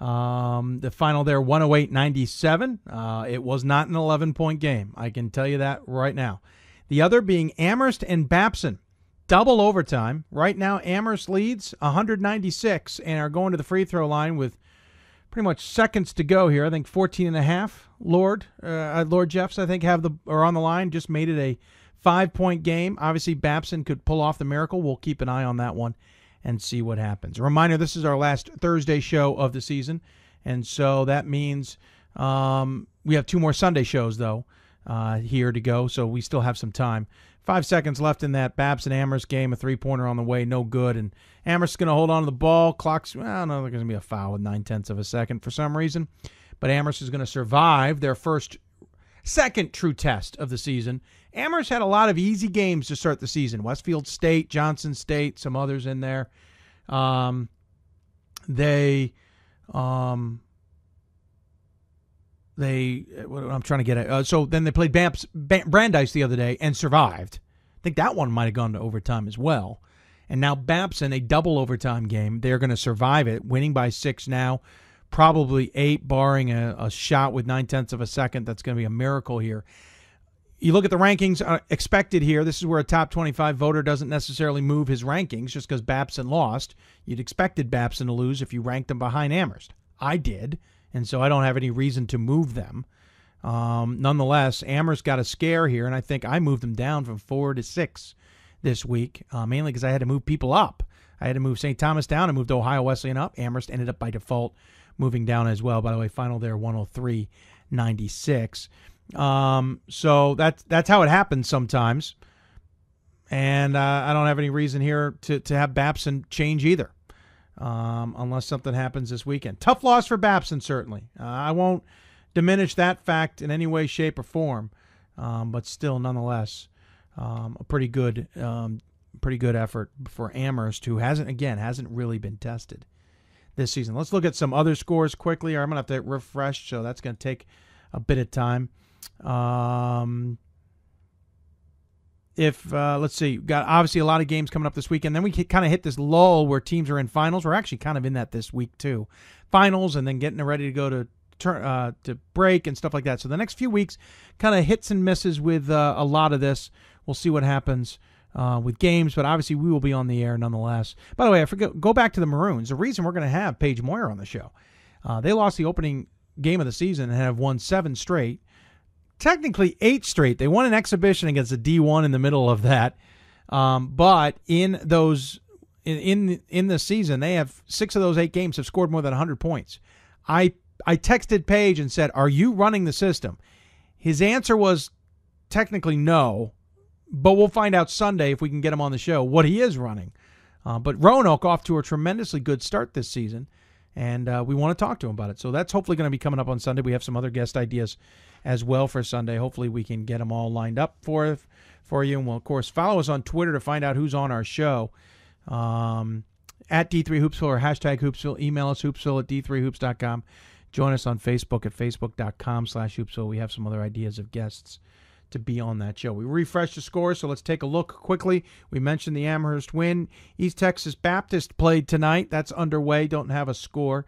Um, the final there, 108 97. Uh, it was not an 11 point game. I can tell you that right now. The other being Amherst and Babson. Double overtime. Right now, Amherst leads 196 and are going to the free throw line with pretty much seconds to go here. I think 14 and a half. Lord, uh, Lord Jeffs, I think, have the are on the line. Just made it a five point game. Obviously, Babson could pull off the miracle. We'll keep an eye on that one and see what happens. A reminder this is our last Thursday show of the season, and so that means um, we have two more Sunday shows, though, uh, here to go, so we still have some time. Five seconds left in that Babson Amherst game, a three pointer on the way, no good. And Amherst's going to hold on to the ball. Clock's, well, know, there's going to be a foul with nine tenths of a second for some reason. But Amherst is going to survive their first second true test of the season. Amherst had a lot of easy games to start the season. Westfield State, Johnson State, some others in there. Um, they, um, they, I'm trying to get at. Uh, so then they played Bamps, Brandeis the other day and survived. I think that one might have gone to overtime as well. And now Babson, a double overtime game. They're going to survive it, winning by six now, probably eight, barring a, a shot with nine tenths of a second. That's going to be a miracle here. You look at the rankings uh, expected here. This is where a top 25 voter doesn't necessarily move his rankings just because Babson lost. You'd expected Babson to lose if you ranked them behind Amherst. I did, and so I don't have any reason to move them. Um, nonetheless, Amherst got a scare here, and I think I moved them down from four to six this week, uh, mainly because I had to move people up. I had to move St. Thomas down. I moved Ohio Wesleyan up. Amherst ended up by default moving down as well. By the way, final there 103.96. Um, so that's that's how it happens sometimes. And uh, I don't have any reason here to, to have Babson change either, um, unless something happens this weekend. Tough loss for Babson, certainly. Uh, I won't diminish that fact in any way, shape, or form, um, but still, nonetheless, um, a pretty good, um, pretty good effort for Amherst, who hasn't again hasn't really been tested this season. Let's look at some other scores quickly. I'm gonna have to refresh, so that's gonna take a bit of time. Um, if uh, let's see, got obviously a lot of games coming up this weekend. Then we kind of hit this lull where teams are in finals. We're actually kind of in that this week too, finals, and then getting ready to go to turn uh, to break and stuff like that. So the next few weeks, kind of hits and misses with uh, a lot of this. We'll see what happens uh, with games, but obviously we will be on the air nonetheless. By the way, I forget. Go back to the Maroons. The reason we're going to have Page Moir on the show, uh, they lost the opening game of the season and have won seven straight. Technically eight straight. They won an exhibition against a D1 in the middle of that, um, but in those in, in in this season, they have six of those eight games have scored more than 100 points. I I texted Page and said, "Are you running the system?" His answer was technically no, but we'll find out Sunday if we can get him on the show what he is running. Uh, but Roanoke off to a tremendously good start this season, and uh, we want to talk to him about it. So that's hopefully going to be coming up on Sunday. We have some other guest ideas as well for Sunday. Hopefully we can get them all lined up for for you. And we'll of course follow us on Twitter to find out who's on our show. Um, at D3Hoopsville or hashtag Hoopsville. Email us hoopsville at D3Hoops.com. Join us on Facebook at Facebook.com slash Hoopsville. We have some other ideas of guests to be on that show. We refresh the score, so let's take a look quickly. We mentioned the Amherst win. East Texas Baptist played tonight. That's underway. Don't have a score.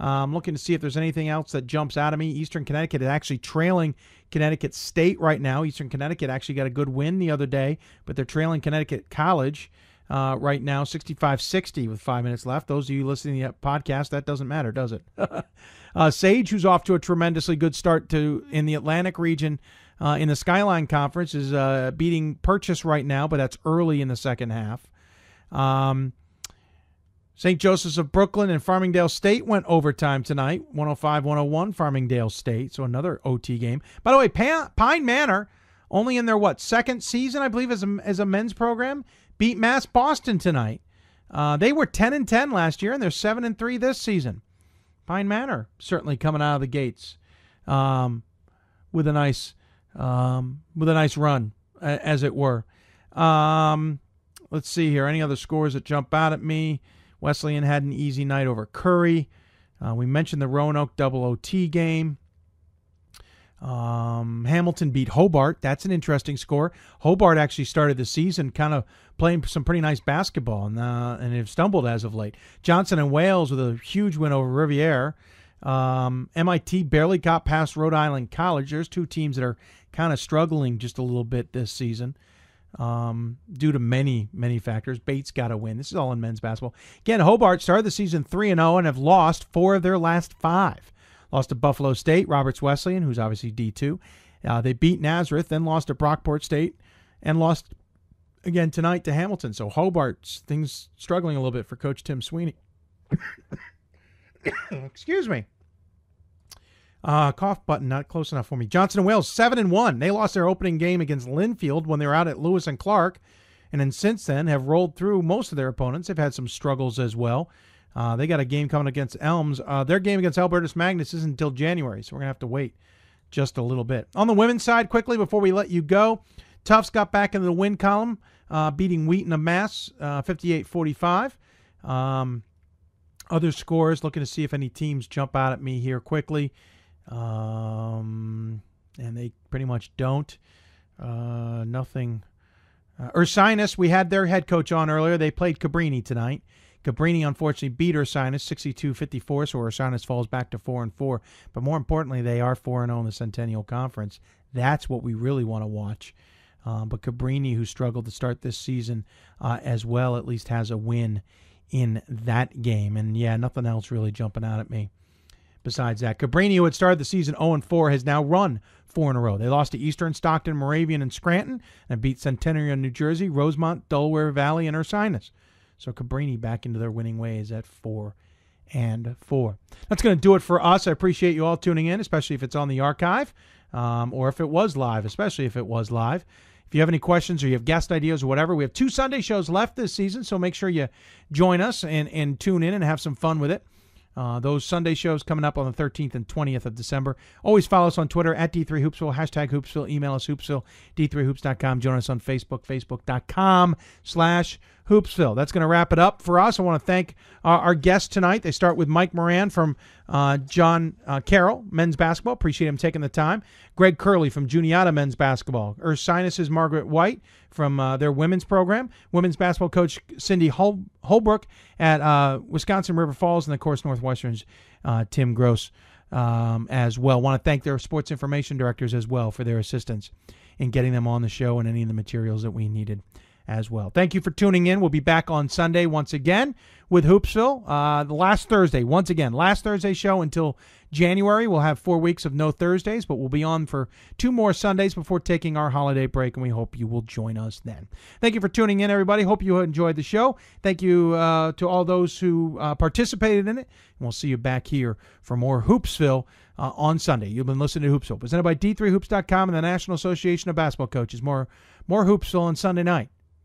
I'm um, looking to see if there's anything else that jumps out of me. Eastern Connecticut is actually trailing Connecticut State right now. Eastern Connecticut actually got a good win the other day, but they're trailing Connecticut College uh, right now, 65 60 with five minutes left. Those of you listening to the podcast, that doesn't matter, does it? uh, Sage, who's off to a tremendously good start to in the Atlantic region, uh, in the Skyline Conference is uh, beating Purchase right now, but that's early in the second half. Um, St. Joseph's of Brooklyn and Farmingdale State went overtime tonight, 105 101, Farmingdale State. So another OT game. By the way, Pine Manor, only in their what, second season, I believe, as a, as a men's program, beat Mass Boston tonight. Uh, they were 10 and 10 last year, and they're 7 and 3 this season. Pine Manor certainly coming out of the gates um, with a nice um, with a nice run, as it were. Um, let's see here. Any other scores that jump out at me? Wesleyan had an easy night over Curry. Uh, we mentioned the Roanoke double OT game. Um, Hamilton beat Hobart. That's an interesting score. Hobart actually started the season kind of playing some pretty nice basketball and uh, and have stumbled as of late. Johnson and Wales with a huge win over Rivier. Um, MIT barely got past Rhode Island College. There's two teams that are kind of struggling just a little bit this season um, due to many, many factors. Bates got to win. This is all in men's basketball. Again, Hobart started the season 3 and 0 and have lost four of their last five. Lost to Buffalo State, Roberts Wesleyan, who's obviously D2. Uh, they beat Nazareth, then lost to Brockport State, and lost again tonight to Hamilton. So Hobart's things struggling a little bit for Coach Tim Sweeney. Excuse me. Uh, cough button not close enough for me. Johnson and Wales seven and one. They lost their opening game against Linfield when they were out at Lewis and Clark, and then since then have rolled through most of their opponents. They've had some struggles as well. Uh, they got a game coming against Elms. Uh, their game against Albertus Magnus isn't until January, so we're gonna have to wait just a little bit. On the women's side, quickly before we let you go, Tufts got back into the win column, uh, beating Wheaton of Mass uh, 58-45. Um, other scores, looking to see if any teams jump out at me here quickly. Um, and they pretty much don't. Uh, nothing. Uh, Ursinus, we had their head coach on earlier. They played Cabrini tonight. Cabrini unfortunately beat Ursinus 62-54, so Ursinus falls back to 4 and 4. But more importantly, they are 4 and 0 in the Centennial Conference. That's what we really want to watch. Um, but Cabrini, who struggled to start this season uh, as well, at least has a win in that game. And yeah, nothing else really jumping out at me besides that. Cabrini, who had started the season 0 4, has now run four in a row. They lost to Eastern, Stockton, Moravian, and Scranton, and beat Centenary, New Jersey, Rosemont, Delaware Valley, and Ursinus. So Cabrini back into their winning ways at four and four. That's going to do it for us. I appreciate you all tuning in, especially if it's on the archive um, or if it was live, especially if it was live. If you have any questions or you have guest ideas or whatever, we have two Sunday shows left this season, so make sure you join us and, and tune in and have some fun with it. Uh, those Sunday shows coming up on the 13th and 20th of December. Always follow us on Twitter at D3Hoopsville, hashtag Hoopsville, email us hoopsville, D3Hoops.com, join us on Facebook, Facebook.com slash Hoopsville. That's going to wrap it up for us. I want to thank uh, our guests tonight. They start with Mike Moran from uh, John uh, Carroll, men's basketball. Appreciate him taking the time. Greg Curley from Juniata men's basketball. Ursinus' Margaret White from uh, their women's program. Women's basketball coach Cindy Hol- Holbrook at uh, Wisconsin River Falls. And, of course, Northwestern's uh, Tim Grosz um, as well. Want to thank their sports information directors as well for their assistance in getting them on the show and any of the materials that we needed as well. Thank you for tuning in. We'll be back on Sunday once again with Hoopsville. Uh, the last Thursday, once again, last Thursday show until January. We'll have four weeks of no Thursdays, but we'll be on for two more Sundays before taking our holiday break, and we hope you will join us then. Thank you for tuning in, everybody. Hope you enjoyed the show. Thank you uh, to all those who uh, participated in it, and we'll see you back here for more Hoopsville. Uh, on Sunday. You've been listening to Hoopsville, presented by D3Hoops.com and the National Association of Basketball Coaches. More, more Hoopsville on Sunday night.